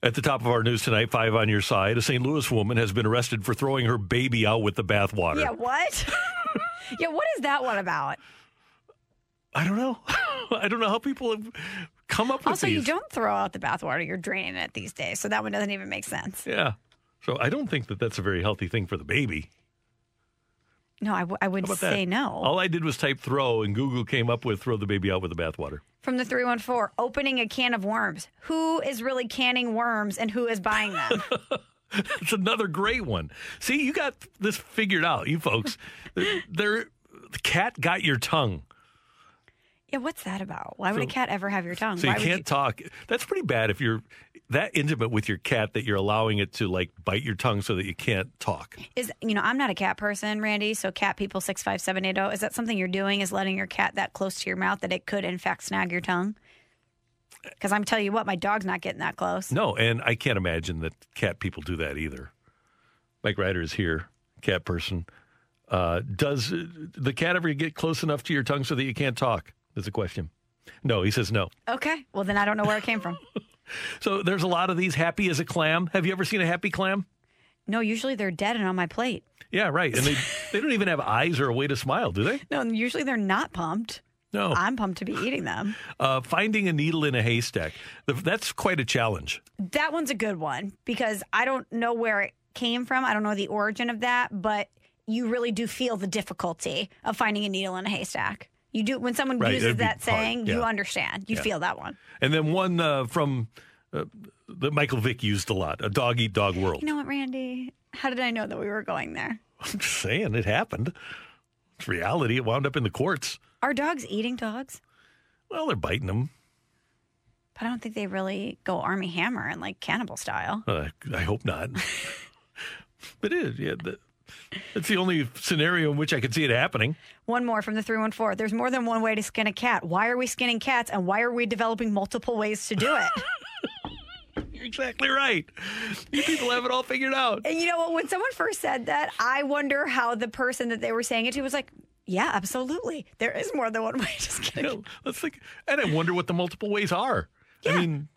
at the top of our news tonight, five on your side, a St. Louis woman has been arrested for throwing her baby out with the bathwater. Yeah, what? yeah, what is that one about? I don't know. I don't know how people have come up with Also, these. you don't throw out the bathwater; you're draining it these days. So that one doesn't even make sense. Yeah. So I don't think that that's a very healthy thing for the baby. No, I, w- I would say that? no. All I did was type throw, and Google came up with throw the baby out with the bathwater. From the three one four, opening a can of worms. Who is really canning worms, and who is buying them? That's another great one. See, you got this figured out, you folks. They're- the cat got your tongue. Yeah, what's that about? Why would So- a cat ever have your tongue? So you Why would can't talk. That's pretty bad if you're that intimate with your cat that you're allowing it to like bite your tongue so that you can't talk. Is you know, I'm not a cat person, Randy. So cat people six five seven eight zero. Is that something you're doing? Is letting your cat that close to your mouth that it could in fact snag your tongue? Because I'm telling you what, my dog's not getting that close. No, and I can't imagine that cat people do that either. Mike Ryder is here, cat person. Uh, does the cat ever get close enough to your tongue so that you can't talk? That's a question. No, he says no. Okay, well then I don't know where it came from. So there's a lot of these happy as a clam. Have you ever seen a happy clam? No, usually they're dead and on my plate. Yeah, right. And they they don't even have eyes or a way to smile, do they? No, usually they're not pumped. No. I'm pumped to be eating them. Uh, finding a needle in a haystack. That's quite a challenge. That one's a good one because I don't know where it came from. I don't know the origin of that, but you really do feel the difficulty of finding a needle in a haystack. You do when someone Right, uses that saying, you understand. You Yeah. feel that one. And then one uh, from uh, that Michael Vick used a lot, a dog eat dog world. You know what, Randy? How did I know that we were going there? I'm just saying it happened. It's reality. It wound up in the courts. Are dogs eating dogs? Well, they're biting them. But I don't think they really go Armie Hammer and like cannibal style. Uh, I hope not. but it is. Yeah, that, that's the only scenario in which I could see it happening. One more from the 314. There's more than one way to skin a cat. Why are we skinning cats and why are we developing multiple ways to do it? You're exactly right. You people have it all figured out. and you know what? When someone first said that, I wonder how the person that they were saying it to was like, yeah, absolutely. There is more than one way to skin a know, let's think. And I wonder what the multiple ways are. I mean,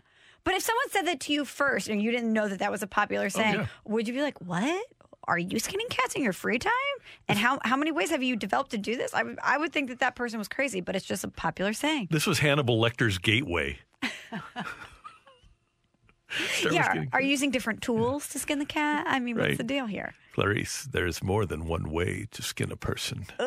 But if someone said that to you first and you didn't know that that was a popular oh, saying, yeah. would you be like, "What? Are you skinning cats in your free time? And how how many ways have you developed to do this?" I would I would think that that person was crazy, but it's just a popular saying. this was Hannibal Lecter's gateway. Yeah, are you using different tools to skin the cat? I mean, Right. what's the deal here? Clarice, there's more than one way to skin a person.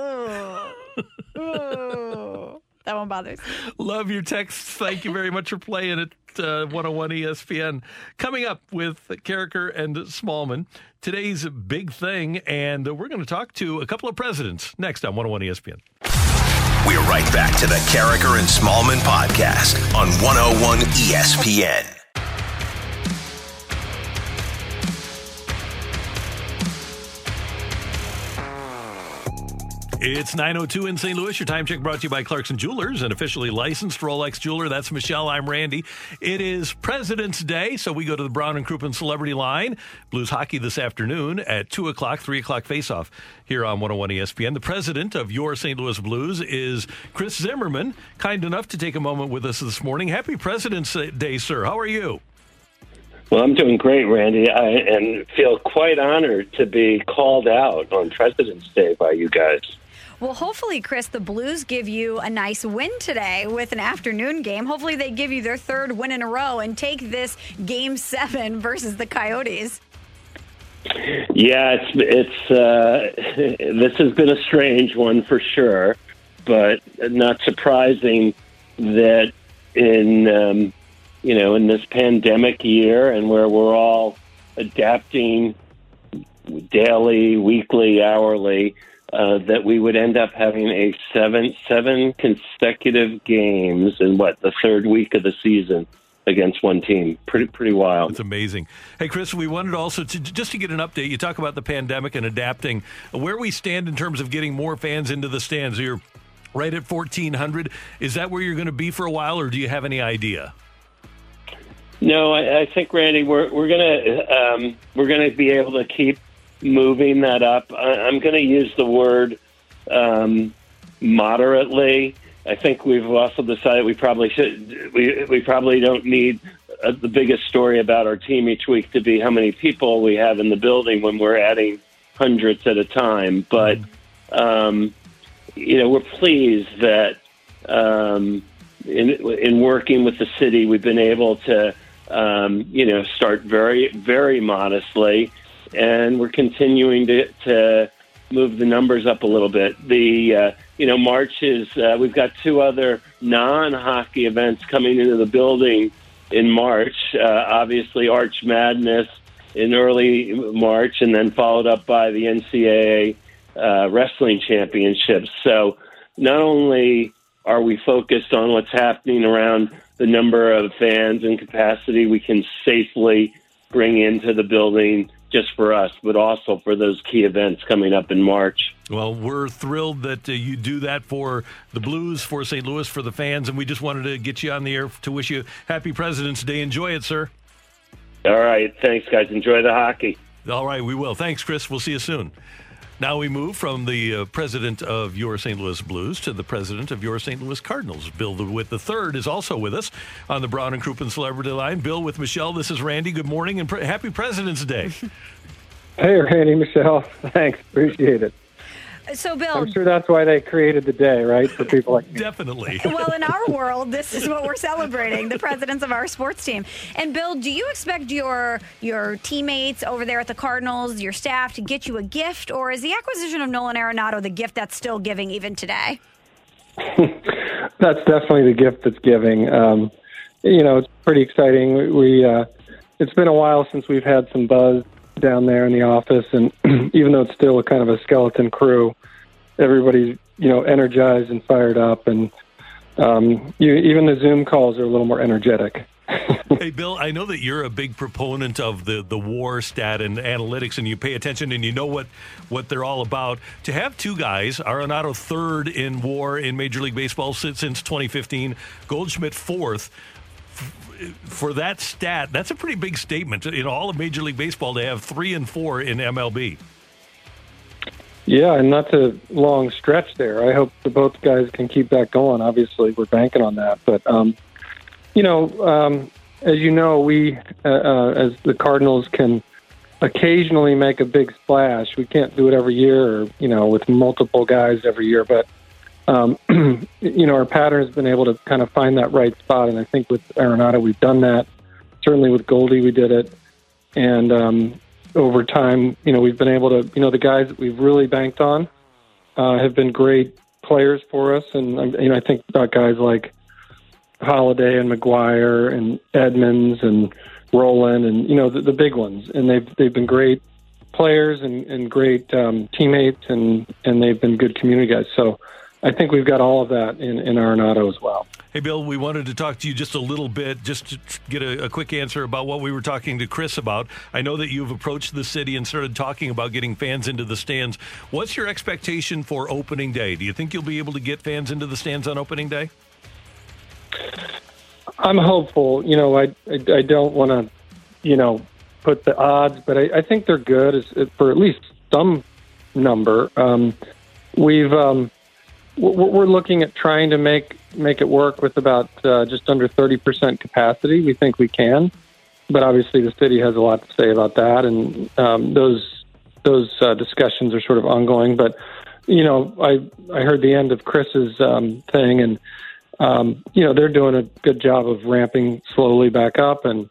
that one bothers. me. Love your texts. Thank you very much for playing at uh, 101 ESPN. Coming up with Karraker and Smallman, today's big thing, and we're going to talk to a couple of presidents next on 101 ESPN. We're right back to the Karraker and Smallman podcast on 101 ESPN. It's 902 in St. Louis. Your time check brought to you by Clarkson Jewelers, an officially licensed Rolex jeweler. That's Michelle. I'm Randy. It is President's Day, so we go to the Brown and Crouppen Celebrity Line. Blues hockey this afternoon at 2 o'clock, 3 o'clock face-off here on 101 ESPN. The president of your St. Louis Blues is Chris Zimmerman, kind enough to take a moment with us this morning. Happy President's Day, sir. How are you? Well, I'm doing great, Randy, I, and feel quite honored to be called out on President's Day by you guys. Well, hopefully, Chris, the Blues give you a nice win today with an afternoon game. Hopefully, they give you their third win in a row and take this game seven versus the Coyotes. Yeah, it's it's uh, this has been a strange one for sure, but not surprising that in um, you know in this pandemic year and where we're all adapting daily, weekly, hourly, uh, that we would end up having a seven seven consecutive games in what the third week of the season against one team. Pretty pretty wild. It's amazing. Hey, Chris, we wanted also to just to get an update. You talk about the pandemic and adapting. Where we stand in terms of getting more fans into the stands. You're right at 1,400. Is that where you're going to be for a while, or do you have any idea? No, I, I think Randy, we're we're gonna um, we're gonna be able to keep moving that up. I, I'm going to use the word um, moderately. I think we've also decided we probably should we we probably don't need uh, the biggest story about our team each week to be how many people we have in the building when we're adding hundreds at a time. But um, you know, we're pleased that um, in in working with the city, we've been able to um, you know start very very modestly, and we're continuing to, to move the numbers up a little bit. The uh, you know March is uh, we've got two other non hockey events coming into the building in March. Uh, obviously, Arch Madness in early March, and then followed up by the NCAA uh, wrestling championships. So not only Are we focused on what's happening around the number of fans and capacity we can safely bring into the building just for us, but also for those key events coming up in March? Well, we're thrilled that uh, you do that for the Blues, for St. Louis, for the fans, and we just wanted to get you on the air to wish you Happy President's Day. Enjoy it, sir. All right. Thanks, guys. Enjoy the hockey. All right, we will. Thanks, Chris. We'll see you soon. Now we move from the uh, president of your St. Louis Blues to the president of your St. Louis Cardinals. Bill DeWitt III is also with us on the Brown and Crouppen Celebrity Line. Bill with Michelle. This is Randy. Good morning and pre- happy President's Day. Hey, Randy, Michelle. Thanks. Appreciate it. So, Bill, I'm sure that's why they created the day, right? For people like me. Definitely. well, in our world, this is what we're celebrating: the presidents of our sports team. And Bill, do you expect your your teammates over there at the Cardinals, your staff, to get you a gift, or is the acquisition of Nolan Arenado the gift that's still giving even today? that's definitely the gift that's giving. Um, you know, it's pretty exciting. We, we uh, it's been a while since we've had some buzz down there in the office, and even though it's still a kind of a skeleton crew, everybody's you know energized and fired up, and um, you, even the Zoom calls are a little more energetic. hey, Bill, I know that you're a big proponent of the, the WAR stat and analytics, and you pay attention and you know what, what they're all about. To have two guys, Arenado third in WAR in Major League Baseball since, since 2015, Goldschmidt fourth, for that stat, that's a pretty big statement in all of Major League Baseball to have three and four in MLB. Yeah, and that's a long stretch there. I hope the both guys can keep that going. Obviously, we're banking on that. But, um, you know, um, as you know, we, uh, uh, as the Cardinals, can occasionally make a big splash. We can't do it every year or, you know, with multiple guys every year. But, um, you know, our pattern has been able to kind of find that right spot. And I think with Arenado, we've done that. Certainly with Goldie, we did it. And, um, over time, you know, we've been able to, you know, the guys that we've really banked on uh, have been great players for us, and um, you know, I think about guys like Holliday and McGwire and Edmonds and Rolen and you know the, the big ones, and they've they've been great players and, and great um, teammates, and and they've been good community guys. So I think we've got all of that in in Arenado as well. Hey, Bill, we wanted to talk to you just a little bit, just to get a, a, quick answer about what we were talking to Chris about. I know that you've approached the city and started talking about getting fans into the stands. What's your expectation for opening day? Do you think you'll be able to get fans into the stands on opening day? I'm hopeful. You know, I I, I don't want to, you know, put the odds, but I, I think they're good for at least some number. Um, we've um, we're looking at trying to make make it work with about uh, just under 30% capacity. We think we can, but obviously the city has a lot to say about that, and um, those those uh, discussions are sort of ongoing. But you know, I I heard the end of Chris's um, thing, and um, you know they're doing a good job of ramping slowly back up, and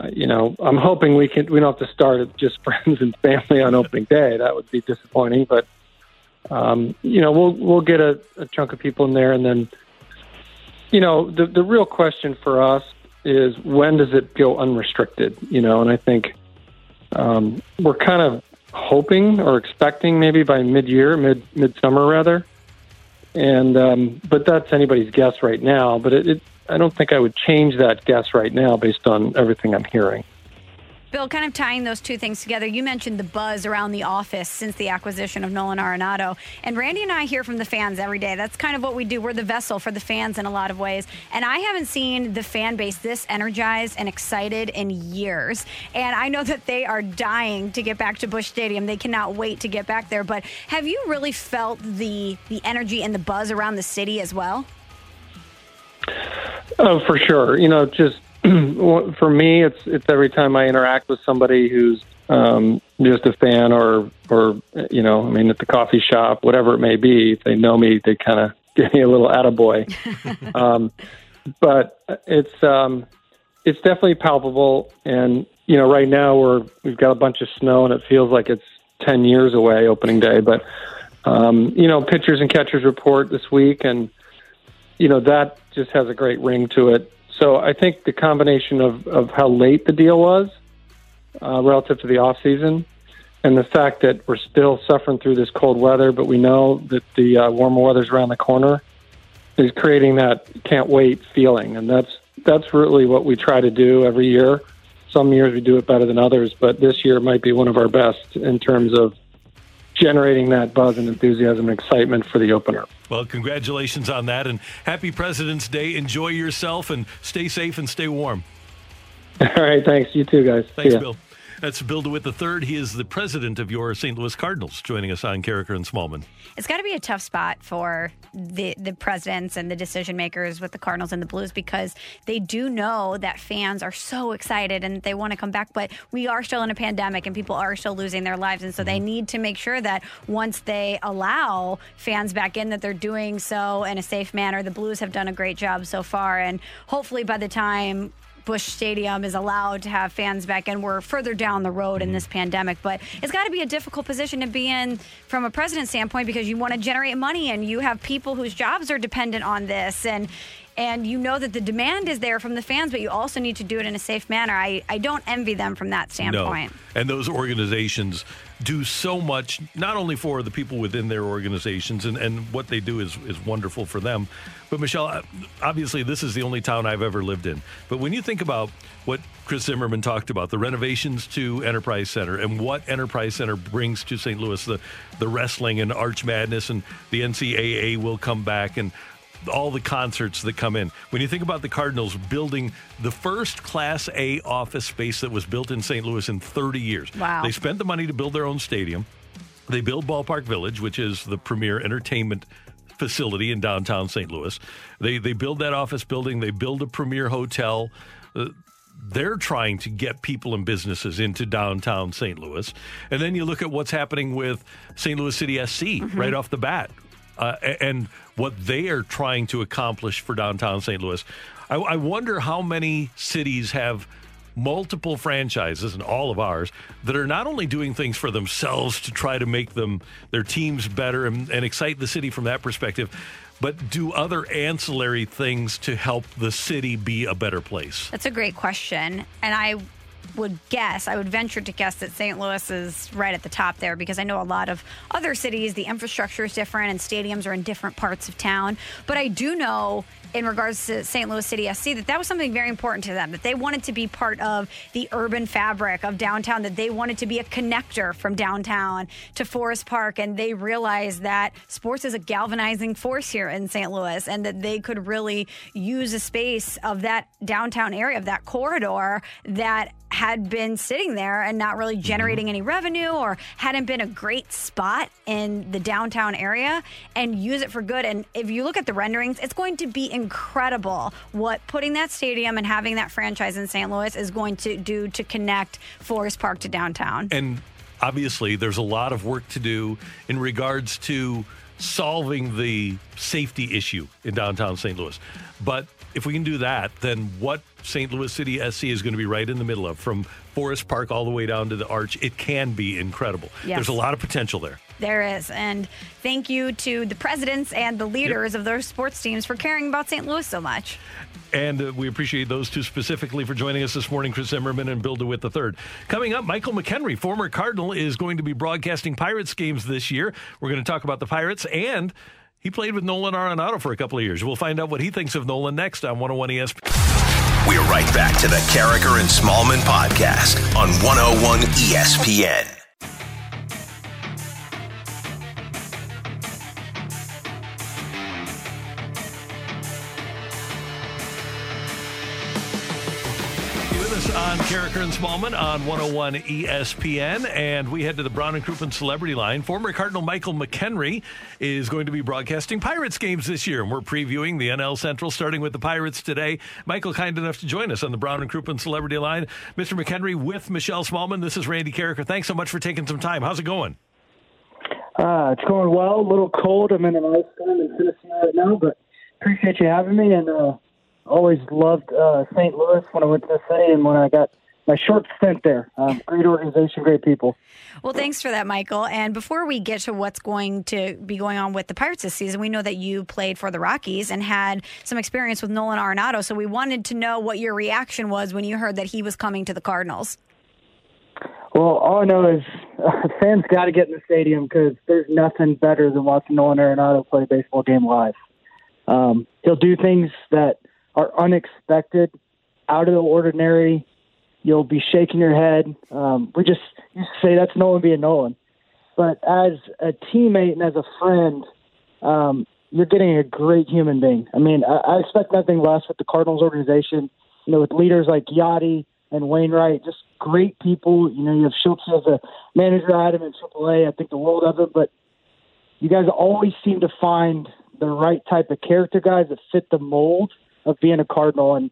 uh, you know I'm hoping we can we don't have to start at just friends and family on opening day. That would be disappointing, but um, you know, we'll we'll get a, a chunk of people in there, and then, you know, the the real question for us is when does it go unrestricted? You know, and I think um, we're kind of hoping or expecting maybe by mid-year, mid midsummer rather. And um, but that's anybody's guess right now. But it, it, I don't think I would change that guess right now based on everything I'm hearing. Bill, kind of tying those two things together, you mentioned the buzz around the office since the acquisition of Nolan Arenado. And Randy and I hear from the fans every day. That's kind of what we do. We're the vessel for the fans in a lot of ways. And I haven't seen the fan base this energized and excited in years. And I know that they are dying to get back to Busch Stadium. They cannot wait to get back there. But have you really felt the the energy and the buzz around the city as well? Oh, for sure. You know, just for me, it's it's every time I interact with somebody who's um, just a fan, or or you know, I mean, at the coffee shop, whatever it may be. If they know me, they kind of give me a little attaboy. um, but it's um, it's definitely palpable, and you know, right now we're we've got a bunch of snow, and it feels like it's ten years away opening day. But um, you know, pitchers and catchers report this week, and you know that just has a great ring to it. So I think the combination of, of how late the deal was uh, relative to the off season, and the fact that we're still suffering through this cold weather, but we know that the uh, warmer weather's around the corner. is creating that can't wait feeling, and that's that's really what we try to do every year. Some years we do it better than others, but this year might be one of our best in terms of generating that buzz and enthusiasm and excitement for the opener. Well, congratulations on that, and happy President's Day. Enjoy yourself and stay safe and stay warm. All right, thanks. You too, guys. Thanks, Bill. That's Bill DeWitt III. He is the president of your St. Louis Cardinals, joining us on Karraker and Smallman. It's got to be a tough spot for the the presidents and the decision makers with the Cardinals and the Blues because they do know that fans are so excited and they want to come back, but we are still in a pandemic and people are still losing their lives, and so they mm-hmm. need to make sure that once they allow fans back in, that they're doing so in a safe manner. The Blues have done a great job so far, and hopefully by the time Busch Stadium is allowed to have fans back in. We're further down the road in mm-hmm. this pandemic, but it's got to be a difficult position to be in from a president standpoint because you want to generate money and you have people whose jobs are dependent on this and and you know that the demand is there from the fans, but you also need to do it in a safe manner. I, I don't envy them from that standpoint. No. And those organizations do so much, not only for the people within their organizations, and, and what they do is, is wonderful for them. But, Michelle, obviously, this is the only town I've ever lived in. But when you think about what Chris Zimmerman talked about, the renovations to Enterprise Center, and what Enterprise Center brings to St. Louis, the, the wrestling and Arch Madness, and the NCAA will come back, and all the concerts that come in. When you think about the Cardinals building the first Class A office space that was built in St. Louis in 30 years, Wow. they spent the money to build their own stadium. They build Ballpark Village, which is the premier entertainment facility in downtown St. Louis. They they build that office building. They build a premier hotel. Uh, they're trying to get people and businesses into downtown St. Louis. And then you look at what's happening with St. Louis City SC right off the bat uh, and what they are trying to accomplish for downtown St. Louis. I, I wonder how many cities have multiple franchises and all of ours that are not only doing things for themselves to try to make them their teams better and, and excite the city from that perspective but do other ancillary things to help the city be a better place That's a great question. And I would guess, I would venture to guess that St. Louis is right at the top there because I know a lot of other cities, the infrastructure is different and stadiums are in different parts of town. But I do know in regards to St. Louis City SC that that was something very important to them, that they wanted to be part of the urban fabric of downtown, that they wanted to be a connector from downtown to Forest Park. And they realized that sports is a galvanizing force here in St. Louis and that they could really use a space of that downtown area, of that corridor that had been sitting there and not really mm-hmm. generating any revenue or hadn't been a great spot in the downtown area and use it for good. And if you look at the renderings, it's going to be incredible what putting that stadium and having that franchise in St. Louis is going to do to connect Forest Park to downtown. And obviously, there's a lot of work to do in regards to solving the safety issue in downtown St. Louis. But if we can do that, then what St. Louis City SC is going to be right in the middle of, from Forest Park all the way down to the Arch, it can be incredible. Yes. There's a lot of potential there. There is. And thank you to the presidents and the leaders of those sports teams for caring about St. Louis so much. And uh, we appreciate those two specifically for joining us this morning, Chris Zimmerman and Bill DeWitt III. Coming up, Michael McKenry, former Cardinal, is going to be broadcasting Pirates games this year. We're going to talk about the Pirates, and he played with Nolan Arenado for a couple of years. We'll find out what he thinks of Nolan next on 101 ESPN. We're right back to the Karraker and Smallman podcast on 101 ESPN. On Karraker and Smallman on 101 ESPN, and we head to the Brown and Crouppen Celebrity Line. Former Cardinal Michael McKenry is going to be broadcasting Pirates games this year, and we're previewing the NL Central, starting with the Pirates today. Michael, kind enough to join us on the Brown and Crouppen Celebrity Line. Mr. McKenry with Michelle Smallman. This is Randy Karraker. Thanks so much for taking some time. How's it going? Uh, it's going well. A little cold. I'm in an ice storm in Tennessee right now, but appreciate you having me. And uh, always loved uh, St. Louis when I went to the city and when I got my short stint there. Um, great organization, great people. Well, thanks for that, Michael. And before we get to what's going to be going on with the Pirates this season, we know that you played for the Rockies and had some experience with Nolan Arenado. So we wanted to know what your reaction was when you heard that he was coming to the Cardinals. Well, all I know is uh, fans got to get in the stadium because there's nothing better than watching Nolan Arenado play a baseball game live. Um, he'll do things that are unexpected, out of the ordinary. You'll be shaking your head. Um, we just say that's Nolan being Nolan. But as a teammate and as a friend, um, you're getting a great human being. I mean, I, I expect nothing less with the Cardinals organization. You know, with leaders like Yadi and Wainwright, just great people. You know, you have Shildt as a manager, Adam in AAA. I think the world of it, but you guys always seem to find the right type of character guys that fit the mold of being a Cardinal. And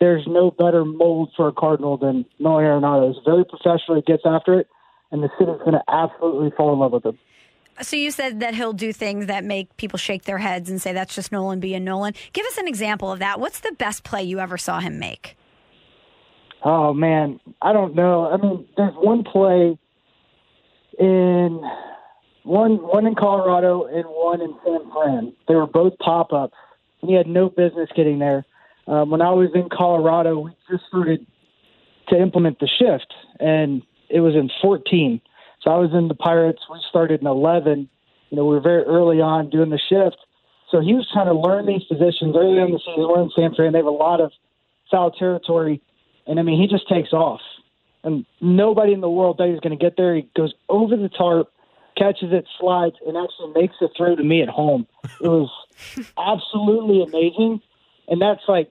there's no better mold for a Cardinal than Nolan Arenado. He's very professional. He gets after it, and the city's going to absolutely fall in love with him. So you said that he'll do things that make people shake their heads and say that's just Nolan being Nolan. Give us an example of that. What's the best play you ever saw him make? Oh man, I don't know. I mean, there's one play in one one in Colorado and one in San Fran. They were both pop ups, he had no business getting there. Um, when I was in Colorado, we just started to implement the shift, and it was in 14. So I was in the Pirates. We started in 11. You know, we were very early on doing the shift. So he was trying to learn these positions early in the season. We're in San Fran. They have a lot of foul territory. And I mean, he just takes off. And nobody in the world thought he was going to get there. He goes over the tarp, catches it, slides, and actually makes the throw to me at home. It was absolutely amazing. And that's like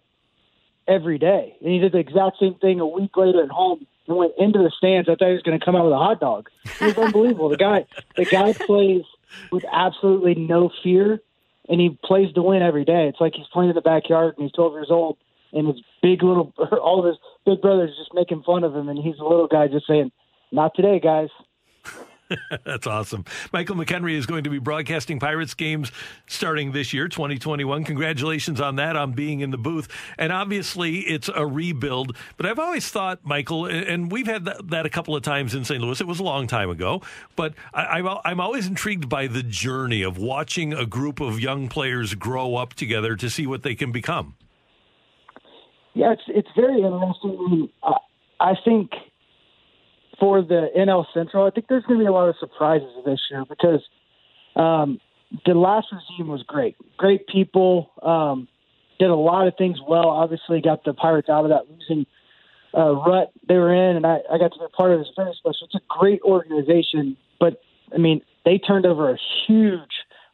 every day. And he did the exact same thing a week later at home and went into the stands. I thought he was going to come out with a hot dog. It was unbelievable. The guy, the guy plays with absolutely no fear, and he plays to win every day. It's like he's playing in the backyard, and he's 12 years old, and his big little, all of his big brothers just making fun of him, and he's a little guy just saying, "Not today, guys." That's awesome. Michael McKenry is going to be broadcasting Pirates games starting this year, 2021. Congratulations on that, on being in the booth. And obviously, it's a rebuild. But I've always thought, Michael, and we've had that, a couple of times in St. Louis. It was a long time ago. But I'm always intrigued by the journey of watching a group of young players grow up together to see what they can become. Yeah, it's, it's very interesting. I think – for the NL Central, I think there's going to be a lot of surprises this year because um, the last regime was great. Great people, um, did a lot of things well. Obviously, got the Pirates out of that losing uh, rut they were in, and I, I got to be part of this very special. It's a great organization, but I mean, they turned over a huge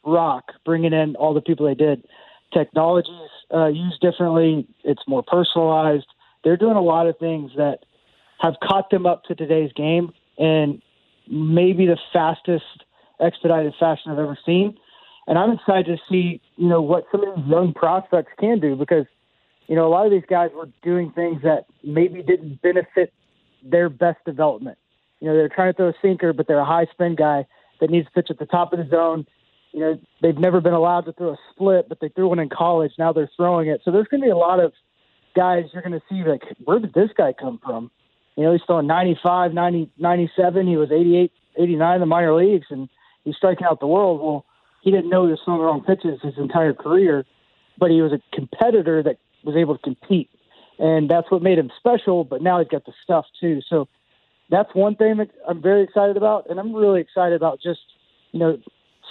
rock bringing in all the people they did. Technologies uh, used differently. It's more personalized. They're doing a lot of things that have caught them up to today's game and maybe the fastest expedited fashion I've ever seen. And I'm excited to see, you know, what some of these young prospects can do because, you know, a lot of these guys were doing things that maybe didn't benefit their best development. You know, they're trying to throw a sinker, but they're a high spin guy that needs to pitch at the top of the zone. You know, they've never been allowed to throw a split, but they threw one in college. Now they're throwing it. So there's going to be a lot of guys you're going to see like, where did this guy come from? You know, he's throwing 95, 90, 97. He was 88, 89 in the minor leagues, and he's striking out the world. Well, he didn't know he was throwing the wrong pitches his entire career, but he was a competitor that was able to compete. And that's what made him special, but now he's got the stuff too. So that's one thing that I'm very excited about. And I'm really excited about just, you know,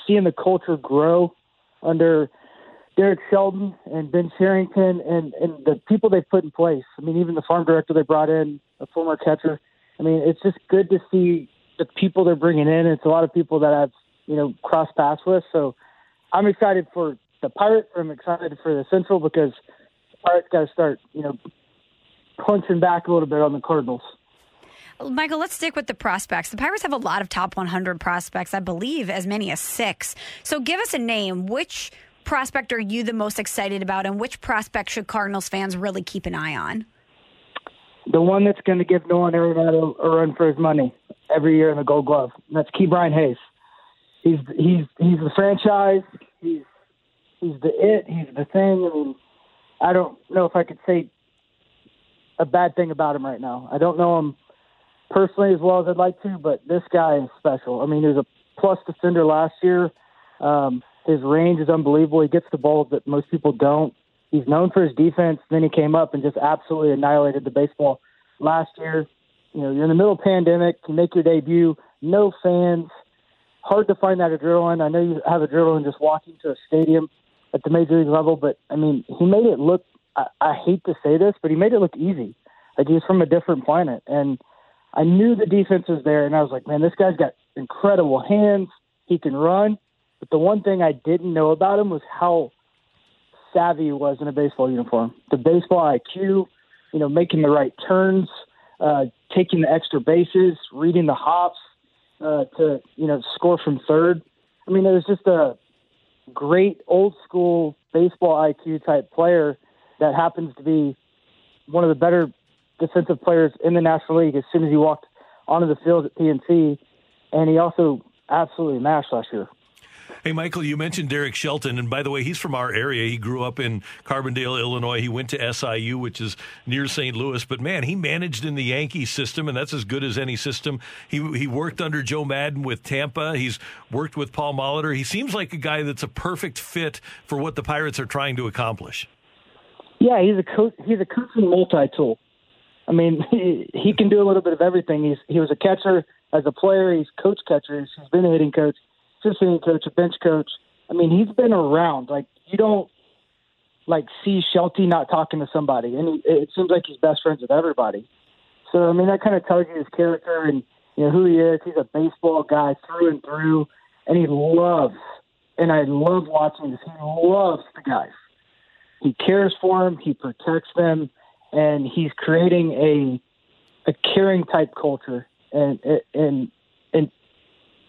seeing the culture grow under – Derek Shelton and Ben Cherington and, and the people they've put in place. I mean, even the farm director they brought in, a former catcher. I mean, it's just good to see the people they're bringing in. It's a lot of people that I've, you know, crossed paths with. So I'm excited for the Pirates. I'm excited for the Central because the Pirates got to start, you know, punching back a little bit on the Cardinals. Michael, let's stick with the prospects. The Pirates have a lot of top 100 prospects, I believe as many as six. So give us a name. Which prospect are you the most excited about, and which prospect should Cardinals fans really keep an eye on? The one that's going to give Nolan Arenado a run for his money every year in the Gold Glove. And that's Ke'Bryan Hayes. He's he's he's the franchise. He's he's the it. He's the thing. I mean, I don't know if I could say a bad thing about him right now. I don't know him personally as well as I'd like to, but this guy is special. I mean, he was a plus defender last year. Um, his range is unbelievable. He gets the balls that most people don't. He's known for his defense. Then he came up and just absolutely annihilated the baseball last year. You know, you're in the middle of pandemic. You make your debut. No fans. Hard to find that adrenaline. I know you have adrenaline just walking to a stadium. at the major league level. But I mean, he made it look. I, I hate to say this, but he made it look easy. Like he's from a different planet, and I knew the defense was there, and I was like, man, this guy's got incredible hands. He can run. But the one thing I didn't know about him was how savvy he was in a baseball uniform. The baseball IQ, you know, making the right turns, uh, taking the extra bases, reading the hops uh, to, you know, score from third. I mean, it was just a great old school baseball IQ type player that happens to be one of the better defensive players in the National League as soon as he walked onto the field at PNC. And he also absolutely mashed last year. Hey, Michael, you mentioned Derek Shelton, and by the way, he's from our area. He grew up in Carbondale, Illinois. He went to SIU, which is near St. Louis. But man, he managed in the Yankee system, and that's as good as any system. He he worked under Joe Maddon with Tampa. He's worked with Paul Molitor. He seems like a guy that's a perfect fit for what the Pirates are trying to accomplish. Yeah, he's a coach. He's a coaching multi-tool. I mean, he, he can do a little bit of everything. He's he was a catcher as a player. He's coach catcher. He's been a hitting coach assistant coach, a bench coach. I mean, he's been around. Like you don't like see Shelty not talking to somebody, and he, it seems like he's best friends with everybody. So I mean, that kind of tells you his character and you know who he is. He's a baseball guy through and through, and he loves. And I love watching this. He loves the guys. He cares for them. He protects them, and he's creating a a caring type culture. And and and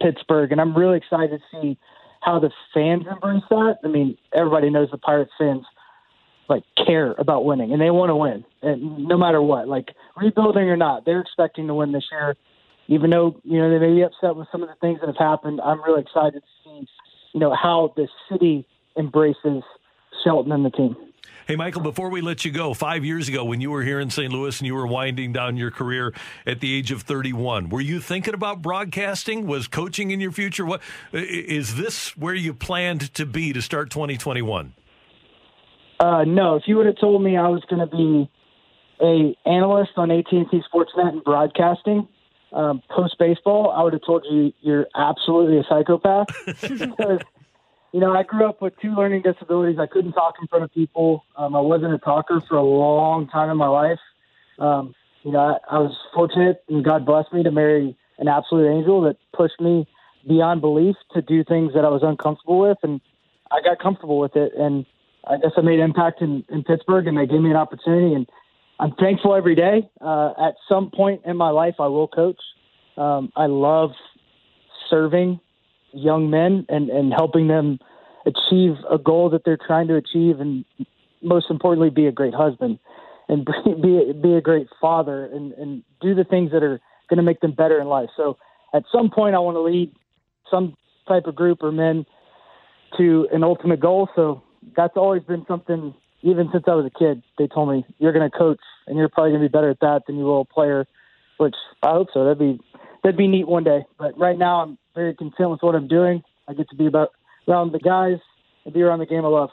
Pittsburgh, and I'm really excited to see how the fans embrace that. I mean, everybody knows the Pirates fans like care about winning, and they want to win, and no matter what, like rebuilding or not, they're expecting to win this year. Even though you know they may be upset with some of the things that have happened, I'm really excited to see you know how the city embraces Shelton and the team. Hey, Michael, before we let you go, five years ago when you were here in St. Louis and you were winding down your career at the age of 31, were you thinking about broadcasting? Was coaching in your future? What is this where you planned to be to start 2021? Uh, no, if you would have told me I was going to be a analyst on AT&T Sportsnet and broadcasting um, post baseball, I would have told you you're absolutely a psychopath because you know, I grew up with two learning disabilities. I couldn't talk in front of people. Um, I wasn't a talker for a long time in my life. Um, you know, I, I was fortunate and God blessed me to marry an absolute angel that pushed me beyond belief to do things that I was uncomfortable with. And I got comfortable with it. And I guess I made impact in, in Pittsburgh and they gave me an opportunity. And I'm thankful every day. Uh, at some point in my life, I will coach. Um, I love serving young men and, and helping them achieve a goal that they're trying to achieve, and most importantly, be a great husband and be be a great father and, and do the things that are going to make them better in life. So at some point, I want to lead some type of group or men to an ultimate goal. So that's always been something. Even since I was a kid, they told me you're going to coach, and you're probably going to be better at that than you will a player. Which I hope so. That'd be that'd be neat one day. But right now, I'm very content with what I'm doing. I get to be about around the guys and be around the game I love.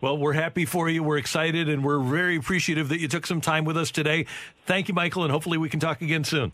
Well, we're happy for you. We're excited, and we're very appreciative that you took some time with us today. Thank you, Michael, and hopefully we can talk again soon.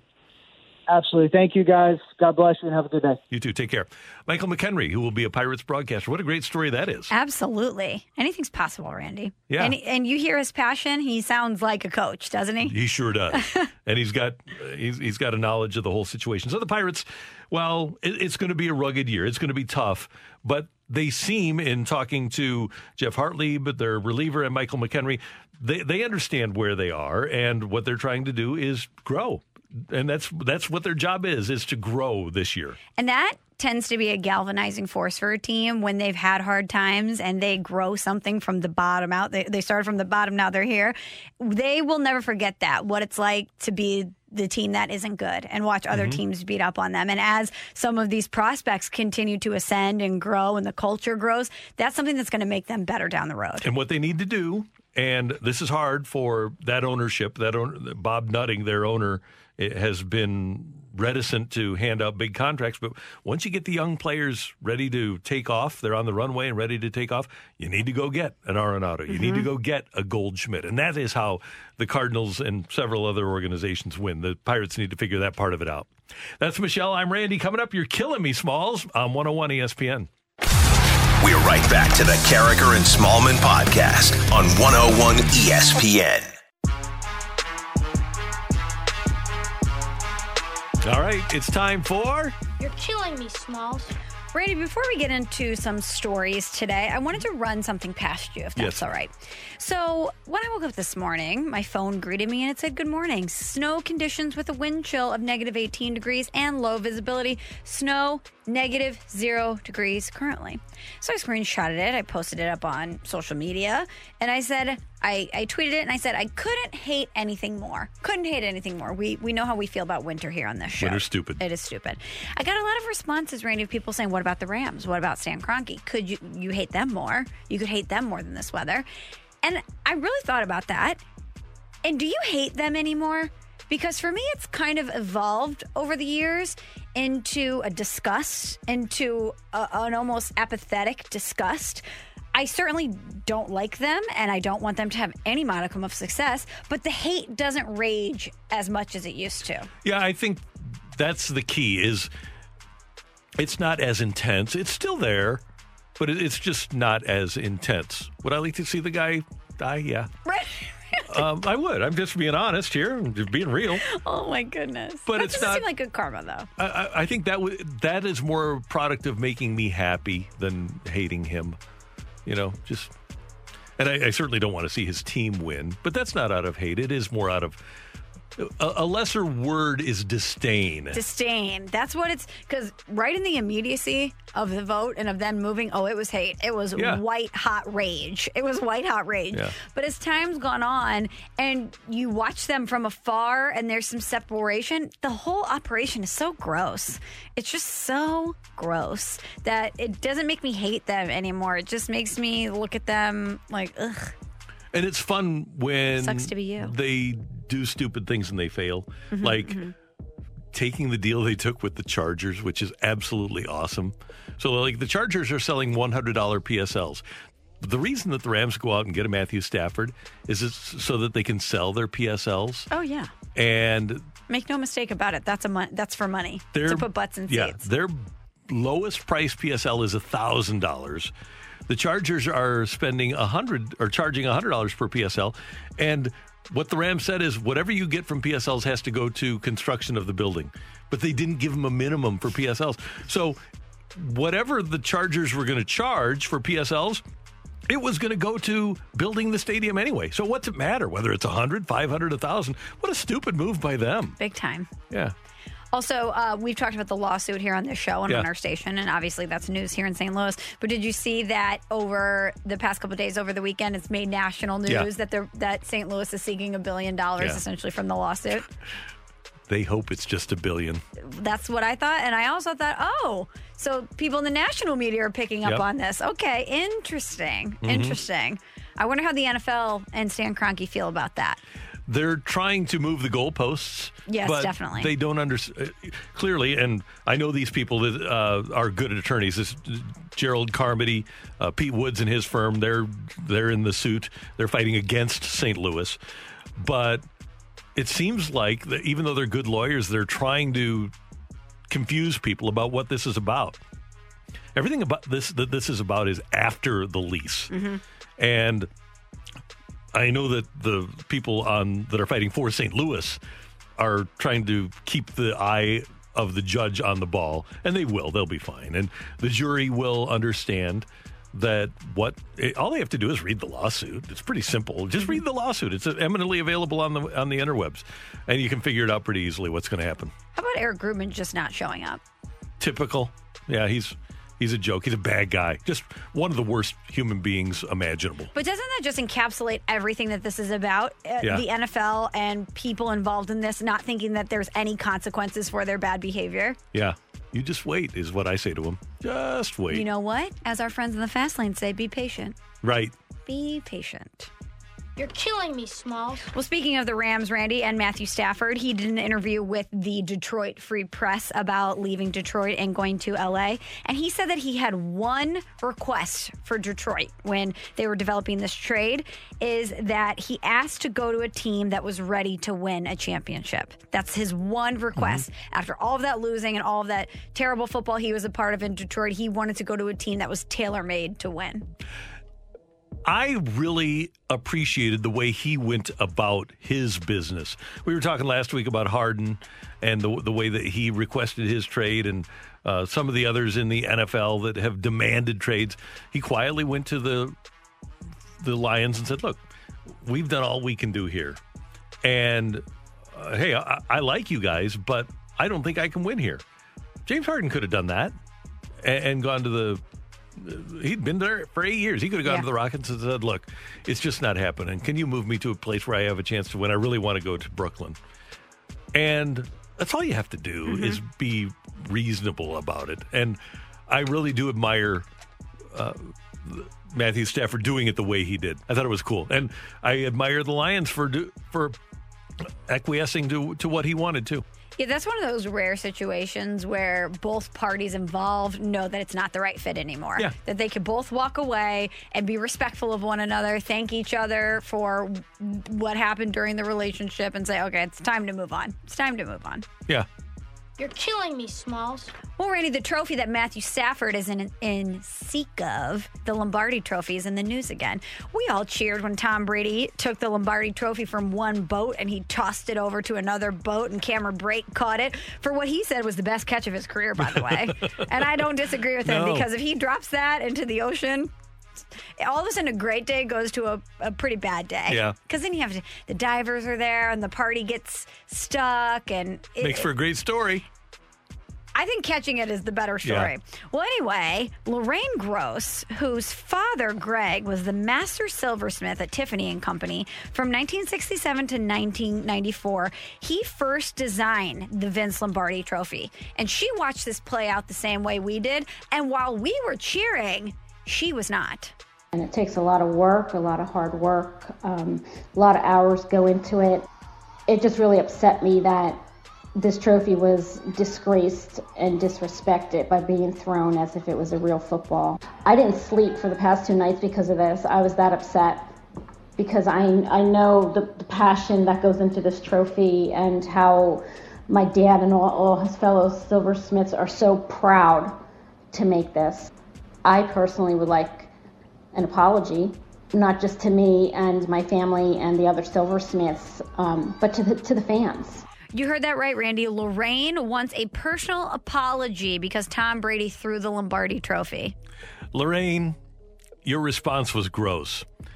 Absolutely. Thank you, guys. God bless you and have a good day. You too. Take care. Michael McKenry, who will be a Pirates broadcaster. What a great story that is. Absolutely. Anything's possible, Randy. Yeah. And, and you hear his passion. He sounds like a coach, doesn't he? He sure does. and he's got he's, he's got a knowledge of the whole situation. So the Pirates, well, it, it's going to be a rugged year. It's going to be tough, but they seem in talking to Geoff Hartlieb, their reliever, and Michael McKenry, they, they understand where they are and what they're trying to do is grow and that's that's what their job is is to grow this year. And that tends to be a galvanizing force for a team when they've had hard times and they grow something from the bottom out. They, they started from the bottom, now they're here. They will never forget that, what it's like to be the team that isn't good and watch other mm-hmm. teams beat up on them. And as some of these prospects continue to ascend and grow and the culture grows, that's something that's going to make them better down the road. And what they need to do, and this is hard for that ownership, that owner, Bob Nutting, their owner, has been reticent to hand out big contracts. But once you get the young players ready to take off, they're on the runway and ready to take off, you need to go get an Arenado. You mm-hmm. need to mm-hmm. go get a Goldschmidt. And that is how the Cardinals and several other organizations win. The Pirates need to figure that part of it out. That's Michelle. I'm Randy. Coming up, you're killing me, Smalls, on 101 ESPN. We're right back to the Karraker and Smallman podcast on 101 ESPN. All right, it's time for. You're killing me, Smalls. Randy, before we get into some stories today, I wanted to run something past you, if that's Yes. all right. So, when I woke up this morning, my phone greeted me and it said, Good morning. Snow conditions with a wind chill of negative 18 degrees and low visibility. Snow, negative zero degrees currently. So, I screenshotted it. I posted it up on social media and I said, I, I tweeted it and I said, I couldn't hate anything more. Couldn't hate anything more. We, we know how we feel about winter here on this show. Winter's stupid. It is stupid. I got a lot of responses, Randy, of people saying, "What about the Rams? What about Stan Kroenke? Could you you hate them more? You could hate them more than this weather." And I really thought about that. And do you hate them anymore? Because for me, it's kind of evolved over the years into a disgust, into a, an almost apathetic disgust. I certainly don't like them and I don't want them to have any modicum of success, but the hate doesn't rage as much as it used to. Yeah, I think that's the key. Is it's not as intense. It's still there, but it's just not as intense. Would I like to see the guy die? Yeah. Right. um, I would. I'm just being honest here, just being real. Oh my goodness! But that it's doesn't not- seem like good karma, though. I, I, I think that w- that is more product of making me happy than hating him. You know, just and I, I certainly don't want to see his team win, but that's not out of hate. It is more out of a, a lesser word is disdain. Disdain. That's what it's because right in the immediacy of the vote and of them moving, oh, it was hate. It was Yeah. white hot rage. It was white hot rage. Yeah. But as time's gone on and you watch them from afar and there's some separation, the whole operation is so gross. It's just so gross that it doesn't make me hate them anymore. It just makes me look at them like, ugh. And it's fun when Sucks to be you. they do stupid things and they fail. Mhm, like mhm. taking the deal they took with the Chargers, which is absolutely awesome. So, like, the Chargers are selling $100 PSLs. The reason that the Rams go out and get a Matthew Stafford is it's so that they can sell their PSLs. Oh, yeah. And Make no mistake about it. That's a mon- that's for money to put butts in yeah, seats. their lowest price PSL is thousand dollars. The Chargers are spending a hundred or charging a hundred dollars per PSL, and what the Rams said is whatever you get from PSLs has to go to construction of the building, but they didn't give them a minimum for PSLs. So whatever the Chargers were going to charge for PSLs. It was going to go to building the stadium anyway. So what's it matter whether it's 100, 500, 1,000? What a stupid move by them. Big time. Yeah. Also, uh, we've talked about the lawsuit here on this show and Yeah. on our station, and obviously that's news here in St. Louis. But did you see that over the past couple of days, over the weekend, it's made national news Yeah. that they're, that St. Louis is seeking a billion dollars Yeah. essentially from the lawsuit? They hope it's just a billion. That's what I thought, and I also thought, oh, so people in the national media are picking up Yep. on this. Okay, interesting, Mhm. interesting. I wonder how the NFL and Stan Kroenke feel about that. They're trying to move the goalposts. Yes, but definitely. They don't understand clearly, and I know these people that uh, are good attorneys. This Gerald Carmody, uh, Pete Woods, and his firm. They're they're in the suit. They're fighting against St. Louis, but it seems like that even though they're good lawyers, they're trying to confuse people about what this is about. Everything about this that this is about is after the lease, and I know that the people on that are fighting for St. Louis are trying to keep the eye of the judge on the ball, and they will. They'll be fine, and the jury will understand that what it, all they have to do is read the lawsuit. It's pretty simple. Just read the lawsuit. It's eminently available on the on the interwebs, and you can figure it out pretty easily what's going to happen. How about Eric Grubman just not showing up? Typical. Yeah, he's he's a joke. He's a bad guy. Just one of the worst human beings imaginable. But doesn't that just encapsulate everything that this is about? Uh, Yeah. The NFL and people involved in this not thinking that there's any consequences for their bad behavior. Yeah. You just wait, is what I say to him. Just wait. You know what? As our friends in the fast lane say, be patient. right. Be patient. You're killing me, Smalls. Well, speaking of the Rams, Randy and Matthew Stafford, he did an interview with the Detroit Free Press about leaving Detroit and going to LA. And he said that he had one request for Detroit when they were developing this trade is that he asked to go to a team that was ready to win a championship. That's his one request. Mm-hmm. After all of that losing and all of that terrible football he was a part of in Detroit, he wanted to go to a team that was tailor made to win. I really appreciated the way he went about his business. We were talking last week about Harden and the the way that he requested his trade and uh, some of the others in the NFL that have demanded trades. He quietly went to the the Lions and said, "Look, we've done all we can do here, and uh, hey, I, I like you guys, but I don't think I can win here." James Harden could have done that and, and gone to the he'd been there for eight years. He could have gone Yeah. to the Rockets and said, "Look, it's just not happening. Can you move me to a place where I have a chance to win? I really want to go to Brooklyn." And that's all you have to do Mm-hmm. is be reasonable about it. And I really do admire uh, Matthew Stafford doing it the way he did. I thought it was cool, and I admire the Lions for do, for acquiescing to to what he wanted to. Yeah, that's one of those rare situations where both parties involved know that it's not the right fit anymore. Yeah. That they could both walk away and be respectful of one another, thank each other for what happened during the relationship, and say, okay, it's time to move on. It's time to move on. Yeah. You're killing me, Smalls. Well, Randy, the trophy that Matthew Stafford is in, in seek of, the Lombardi Trophy, is in the news again. We all cheered when Tom Brady took the Lombardi Trophy from one boat and he tossed it over to another boat, and Cameron Brake caught it for what he said was the best catch of his career, by the way. and I don't disagree with him No. because if he drops that into the ocean, all of a sudden a great day goes to a, a pretty bad day. Yeah. Because then you have to, the divers are there and the party gets stuck and it, Makes for a great story. I think catching it is the better Yeah. story. Well, anyway, Lorraine Grohs, whose father Greg was the master silversmith at Tiffany and Company from 1967 to 1994, he first designed the Vince Lombardi Trophy, and she watched this play out the same way we did. And while we were cheering, she was not. And it takes a lot of work, a lot of hard work, um, a lot of hours go into it. It just really upset me that this trophy was disgraced and disrespected by being thrown as if it was a real football. I didn't sleep for the past two nights because of this. I was that upset because I, I know the, the passion that goes into this trophy and how my dad and all, all his fellow silversmiths are so proud to make this. I personally would like an apology, not just to me and my family and the other silversmiths, um, but to the, to the fans. You heard that right, Randy. Lorraine wants a personal apology because Tom Brady threw the Lombardi Trophy. Lorraine, your response was gross. no,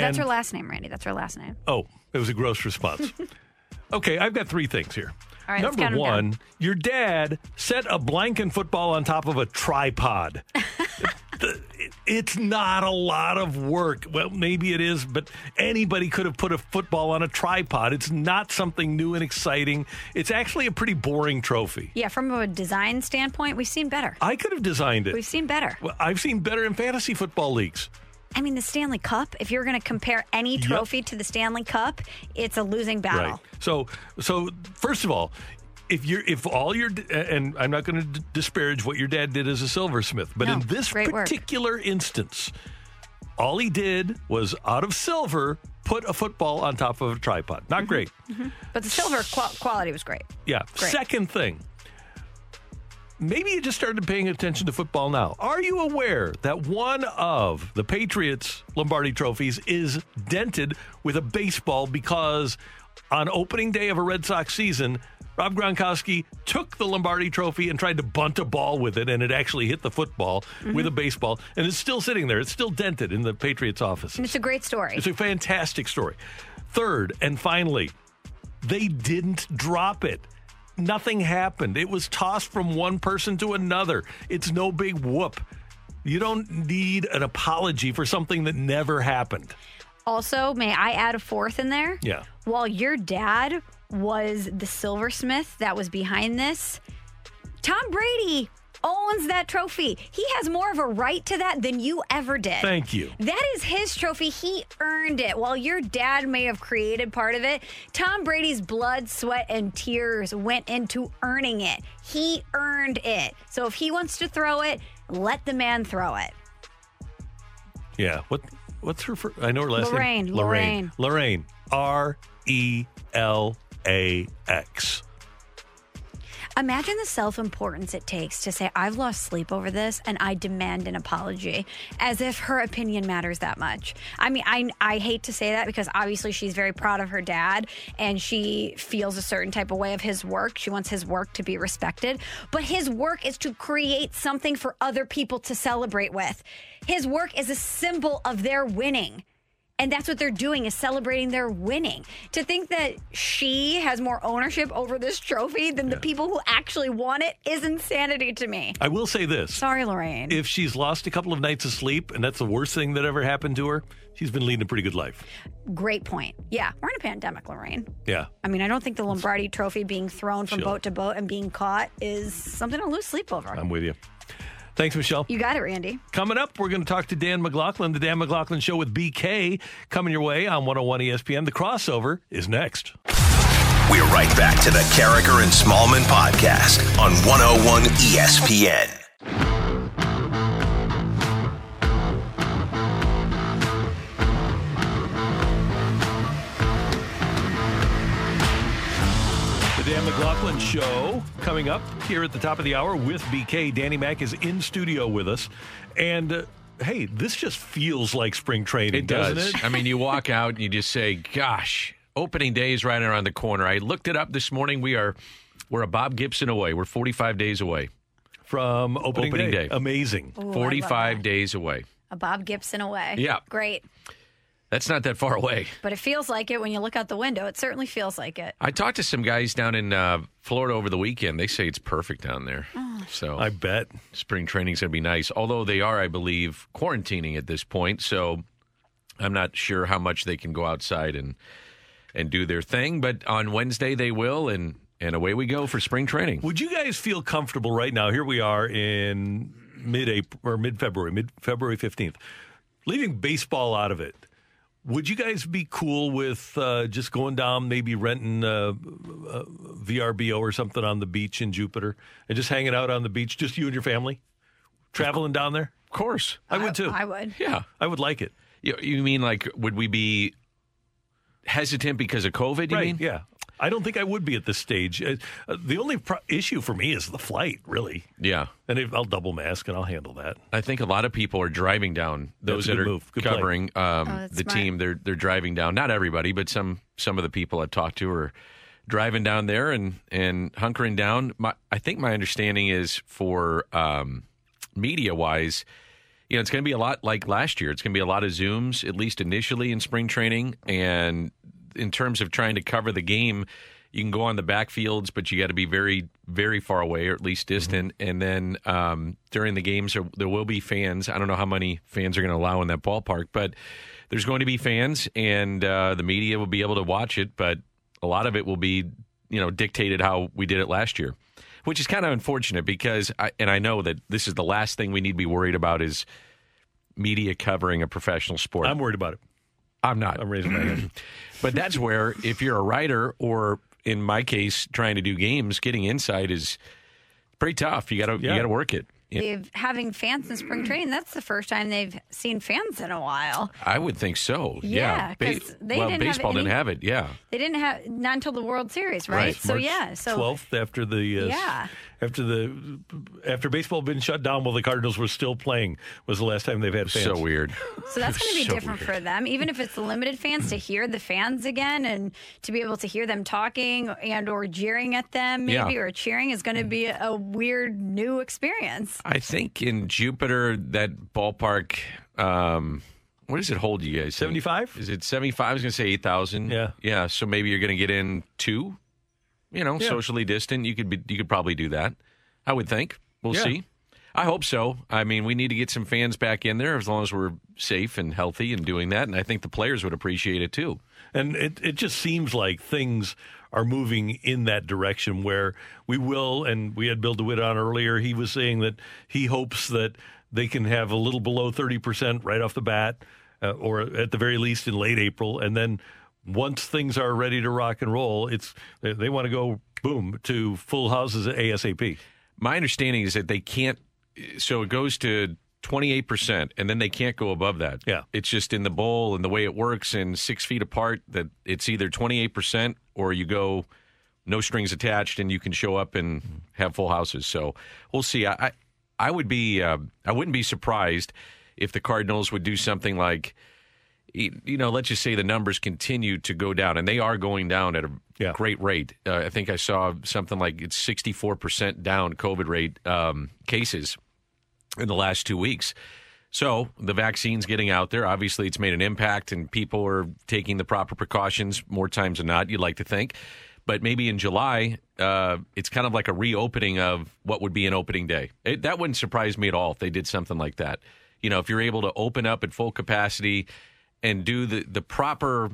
that's And- her last name, Randy. That's her last name. Oh, it was a gross response. okay, I've got three things here. All right, let's Number count 'em one, down. your dad set a blanket football on top of a tripod. The- it's not a lot of work. Well, maybe it is, but anybody could have put a football on a tripod. It's not something new and exciting. It's actually a pretty boring trophy. Yeah, from a design standpoint, we've seen better. I could have designed it. We've seen better. Well, I've seen better in fantasy football leagues. I mean, the Stanley Cup, if you're going to compare any Yep. trophy to the Stanley Cup, it's a losing battle. Right. So, so first of all, if you're if all your and I'm not going to d- disparage what your dad did as a silversmith, but No, in this great work. particular instance, all he did was out of silver put a football on top of a tripod. Not mm-hmm. great. Mm-hmm. But the silver qua- quality was great. Yeah. Great. Second thing. Maybe you just started paying attention to football now. Are you aware that one of the Patriots Lombardi trophies is dented with a baseball because on opening day of a Red Sox season, Rob Gronkowski took the Lombardi trophy and tried to bunt a ball with it, and it actually hit the football mm-hmm. with a baseball, and it's still sitting there. It's still dented in the Patriots office. And it's a great story. It's a fantastic story. Third, and finally, they didn't drop it. Nothing happened. It was tossed from one person to another. It's no big whoop. You don't need an apology for something that never happened. Also, may I add a fourth in there? Yeah. While your dad was the silversmith that was behind this, Tom Brady owns that trophy. He has more of a right to that than you ever did. Thank you. That is his trophy. He earned it. While your dad may have created part of it, Tom Brady's blood, sweat, and tears went into earning it. He earned it. So if he wants to throw it, let the man throw it. Yeah. What? What's her? Fir- I know her last Lorraine, name. Lorraine. Lorraine. R E L A X. Imagine the self importance it takes to say, I've lost sleep over this and I demand an apology, as if her opinion matters that much. I mean, I, I hate to say that because obviously she's very proud of her dad and she feels a certain type of way of his work. She wants his work to be respected, but his work is to create something for other people to celebrate with. His work is a symbol of their winning. And that's what they're doing is celebrating their winning. To think that she has more ownership over this trophy than the people who actually won it is insanity to me. I will say this. Sorry, Lorraine. If she's lost a couple of nights of sleep and that's the worst thing that ever happened to her, she's been leading a pretty good life. Great point. Yeah, we're in a pandemic, Lorraine. Yeah. I mean, I don't think the Lombardi trophy being thrown from Chill. boat to boat and being caught is something to lose sleep over. I'm with you. Thanks, Michelle. You got it, Randy. Coming up, we're going to talk to Dan McLaughlin, the Dan McLaughlin Show with BK, coming your way on 101 ESPN. The crossover is next. We're right back to the Karraker and Smallman podcast on 101 ESPN. Dan McLaughlin Show coming up here at the top of the hour with BK. Danny Mack is in studio with us. And uh, hey, this just feels like spring training, It does. doesn't it? I mean, you walk out and you just say, "Gosh, opening day is right around the corner." I looked it up this morning. We are we're a Bob Gibson away. We're 45 days away from opening, opening day. day. Amazing. Ooh, 45 days away. A Bob Gibson away. Yeah. Great. That's not that far away. But it feels like it when you look out the window. It certainly feels like it. I talked to some guys down in uh, Florida over the weekend. They say it's perfect down there. Oh. So I bet spring training's going to be nice. Although they are, I believe, quarantining at this point. So I'm not sure how much they can go outside and and do their thing. But on Wednesday they will, and and away we go for spring training. Would you guys feel comfortable right now? Here we are in mid April or mid February, mid February 15th. Leaving baseball out of it. Would you guys be cool with uh, just going down, maybe renting uh, uh, VRBO or something on the beach in Jupiter and just hanging out on the beach, just you and your family? Traveling down there? Of course. I would too. I would. Yeah, I would like it. You, you mean like would we be hesitant because of COVID? You right, mean? yeah. I don't think I would be at this stage. Uh, uh, the only pro- issue for me is the flight, really. Yeah. And if, I'll double mask and I'll handle that. I think a lot of people are driving down. Those that are move. Covering um, Oh, the smart. team, they're they're driving down. Not everybody, but some some of the people I've talked to are driving down there and and hunkering down. My, I think my understanding is for um, media wise, you know, it's going to be a lot like last year. It's going to be a lot of zooms, at least initially in spring training, and in terms of trying to cover the game. You can go on the backfields, but you got to be very, very far away, or at least distant. And then um, during the games, there, there will be fans. I don't know how many fans are going to allow in that ballpark, but there's going to be fans, and uh, the media will be able to watch it. But a lot of it will be, you know, dictated how we did it last year, which is kind of unfortunate because, I, and I know that this is the last thing we need to be worried about is media covering a professional sport. I'm worried about it. I'm not. I'm raising my hand. But that's where, if you're a writer, or in my case, trying to do games, getting insight is pretty tough. You got to Yeah. you got to work it. Yeah. They've having fans in spring training. That's the first time they've seen fans in a while. I would think so. Yeah, Ba- 'cause they well, didn't have baseball didn't any- have it. Yeah. They didn't have not until the World Series, right? So March yeah, so 12th after the uh, Yeah. After the after baseball had been shut down while the Cardinals were still playing was the last time they've had fans. So weird. So that's going to be So different weird. for them, even if it's limited fans to hear the fans again and to be able to hear them talking and or jeering at them, maybe Yeah. or cheering is going to be a weird new experience. I think in Jupiter, that ballpark, um, what does it hold you guys? 75? Is it 75? I was going to say 8,000. Yeah. Yeah. So maybe you're going to get in two, you know, Yeah. socially distant. You could be, you could probably do that. I would think. We'll Yeah. see. I hope so. I mean, we need to get some fans back in there as long as we're safe and healthy and doing that. And I think the players would appreciate it too. And it, it just seems like things are moving in that direction where we will. And we had Bill DeWitt on earlier. He was saying that he hopes that they can have a little below thirty percent right off the bat, uh, or at the very least in late April, and then once things are ready to rock and roll, it's they, they want to go boom to full houses ASAP. My understanding is that they can't. So it goes to 28%, and then they can't go above that. Yeah. It's just in the bowl and the way it works and six feet apart that it's either 28% or you go no strings attached and you can show up and have full houses. So we'll see. I, I, I would be, uh, I wouldn't be surprised if the Cardinals would do something like, you know, let's just say the numbers continue to go down, and they are going down at a great rate. Uh, I think I saw something like it's 64% down COVID rate um, cases in the last two weeks. So the vaccine's getting out there. Obviously, it's made an impact, and people are taking the proper precautions more times than not. You'd like to think, but maybe in July, uh, it's kind of like a reopening of what would be an opening day. It, that wouldn't surprise me at all if they did something like that. You know, if you're able to open up at full capacity and do the the proper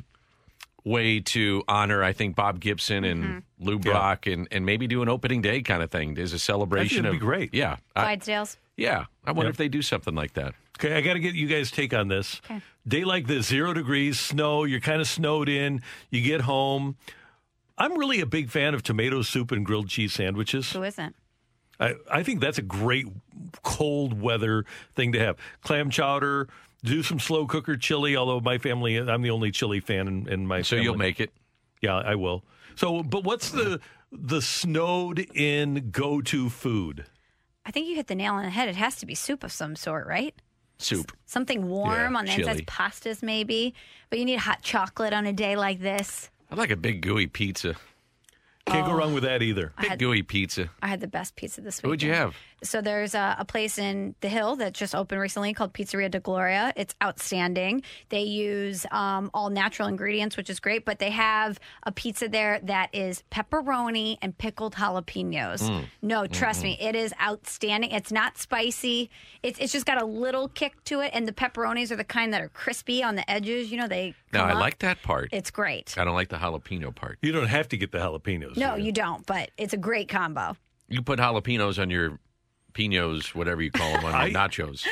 way to honor, I think Bob Gibson and Mm-hmm. Lou Brock, and and maybe do an opening day kind of thing as a celebration. that'd of be great. Yeah, I, Clydesdales. yeah. I wonder Yep. if they do something like that. Okay, I got to get you guys' take on this. Day like this, zero degrees, snow, you're kind of snowed in, you get home. I'm really a big fan of tomato soup and grilled cheese sandwiches. Who isn't? I, I think that's a great cold weather thing to have. Clam chowder, do some slow cooker chili, although my family, I'm the only chili fan in, in my So family. you'll make it. Yeah, I will. So, but what's the the snowed in go to food? I think you hit the nail on the head. It has to be soup of some sort, right? Soup. Something warm Yeah, on the inside, pastas maybe. But you need hot chocolate on a day like this. I like a big gooey pizza. Can't go Oh. wrong with that either. Big had- gooey pizza. I had the best pizza this week. What'd you have? So there's a, a place in the Hill that just opened recently called Pizzeria Da Gloria. It's outstanding. They use um, all natural ingredients, which is great. But they have a pizza there that is pepperoni and pickled jalapenos. Mm. No, trust me, it is outstanding. It's not spicy. It's it's just got a little kick to it, and the pepperonis are the kind that are crispy on the edges. You know, they. No, I up. like that part. It's great. I don't like the jalapeno part. You don't have to get the jalapenos. No, you don't. But it's a great combo. You put jalapenos on your pinos, whatever you call them, on I- nachos.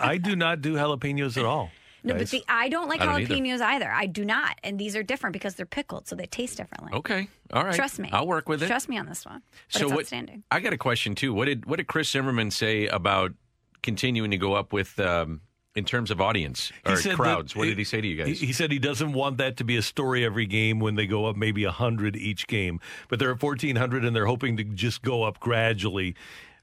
I do not do jalapenos at all. No, but Nice. see, I don't like I don't jalapenos either. I do not, and these are different because they're pickled, so they taste differently. Okay, all right. Trust me. I'll work with it. Trust me on this one. But so it's what? outstanding. I got a question too. What did what did Chris Zimmerman say about continuing to go up with um, in terms of audience or crowds? What it- did he say to you guys? He, he said he doesn't want that to be a story every game when they go up maybe 100 each game. But they're at 1,400 and they're hoping to just go up gradually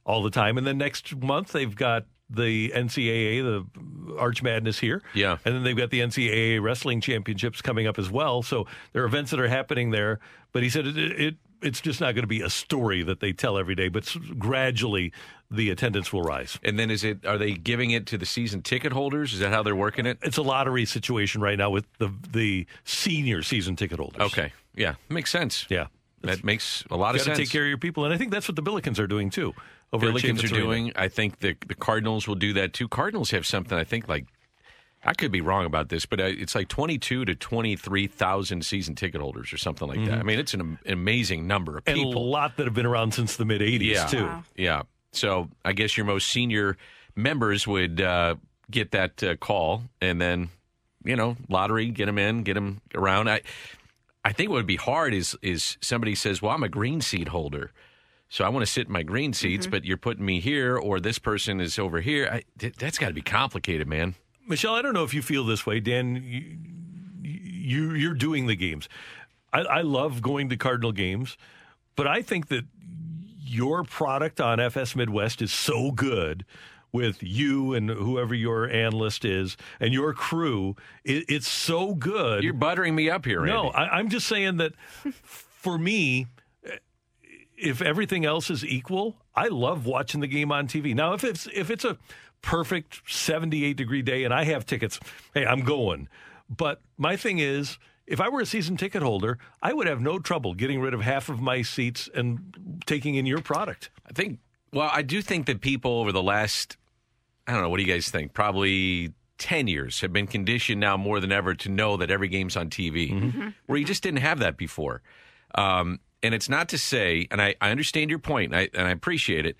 all the time. And then next month they've got the NCAA, the Arch Madness here. Yeah. And then they've got the NCAA Wrestling Championships coming up as well. So there are events that are happening there. But he said it, it it's just not going to be a story that they tell every day, but gradually the attendance will rise. And then is it? Are they giving it to the season ticket holders? Is that how they're working it? It's a lottery situation right now with the the senior season ticket holders. Okay, yeah, makes sense. Yeah, that makes a lot of Got to sense. take care of your people, and I think that's what the Billikens are doing too. Over at Billikens are doing. I think the the Cardinals will do that too. Cardinals have something. I think like I could be wrong about this, but uh, it's like twenty two to twenty three thousand season ticket holders or something like that. Mhm. I mean, it's an, am- amazing number of people. and a lot that have been around since the mid '80s yeah, too. Yeah. So I guess your most senior members would uh, get that uh, call, and then you know lottery, get them in, get them around. I I think what would be hard is is somebody says, "Well, I'm a green seat holder." So I want to sit in my green seats, mm-hmm. but you're putting me here, or this person is over here. I, th- that's got to be complicated, man. Michelle, I don't know if you feel this way, Dan. You, you you're doing the games. I, I love going to Cardinal games, but I think that your product on FS Midwest is so good with you and whoever your analyst is and your crew. It, it's so good. You're buttering me up here, No, I, I'm just saying that for me, if everything else is equal, I love watching the game on TV. Now, if it's if it's a perfect 78 degree day and I have tickets, hey, I'm going. But my thing is, if I were a season ticket holder, I would have no trouble getting rid of half of my seats and taking in your product. I think. Well, I do think that people over the last, I don't know, what do you guys think? Probably 10 years have been conditioned now more than ever to know that every game's on TV, where you just didn't have that before. Um, and it's not to say, and I, I understand your point, and I, and I appreciate it.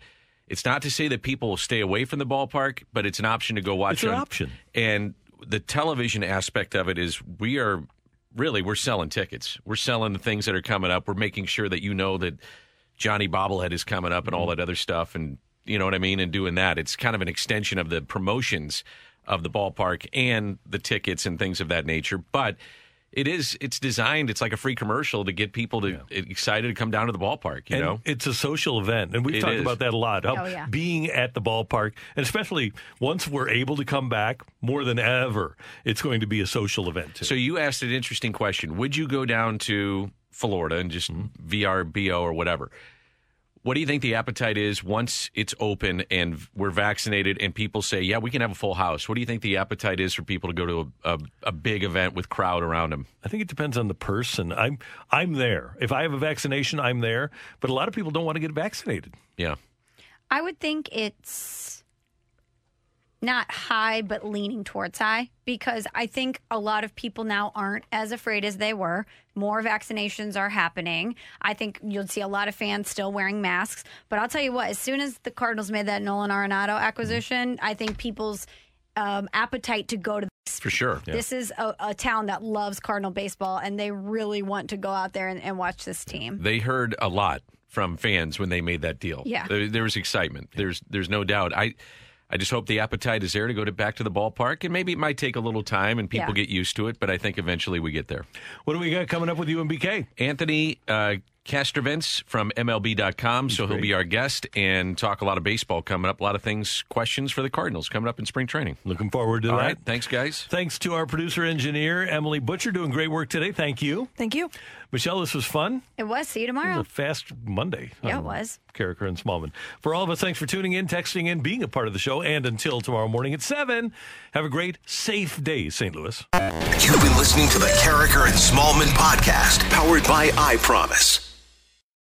It's not to say that people will stay away from the ballpark, but it's an option to go watch It's an option. And the television aspect of it is we are really we're selling tickets. We're selling the things that are coming up. We're making sure that you know that Johnny Bobblehead is coming up and all that other stuff and you know what I mean and doing that. It's kind of an extension of the promotions of the ballpark and the tickets and things of that nature. But it is it's designed it's like a free commercial to get people to excited to come down to the ballpark, you and know. it's a social event, and we've It talked is. about that a lot. Oh, yeah. Being at the ballpark, and especially once we're able to come back more than ever, it's going to be a social event too. So you asked an interesting question. Would you go down to Florida and just Mm-hmm. VRBO or whatever? What do you think the appetite is once it's open and we're vaccinated and people say, yeah, we can have a full house? What do you think the appetite is for people to go to a, a, a big event with crowd around them? I think it depends on the person. I'm I'm there. If I have a vaccination, I'm there. But a lot of people don't want to get vaccinated. Yeah. I would think it's not high, but leaning towards high because I think a lot of people now aren't as afraid as they were. More vaccinations are happening. I think you'll see a lot of fans still wearing masks. But I'll tell you what, as soon as the Cardinals made that Nolan Arenado acquisition, I think people's um, appetite to go to For sure. this is a, a town that loves Cardinal baseball, and they really want to go out there and, and watch this team. They heard a lot from fans when they made that deal. Yeah. There, there was excitement. There's there's no doubt. I I just hope the appetite is there to go to back to the ballpark, and maybe it might take a little time and people Yeah. get used to it, but I think eventually we get there. What do we got coming up with you and BK? Anthony uh, Castrovince from MLB.com, so he'll be our guest and talk a lot of baseball coming up. A lot of things, questions for the Cardinals coming up in spring training. Looking forward to All that. right, thanks, guys. Thanks to our producer engineer Emily Butcher doing great work today. Thank you. Thank you. Michelle, this was fun. It was. See you It tomorrow. was a fast Monday. Yeah, it was. Karraker and Smallman. For all of us, thanks for tuning in, texting in, being a part of the show. And until tomorrow morning at 7, have a great, safe day, St. Louis. You've been listening to the Karraker and Smallman podcast, powered by I Promise.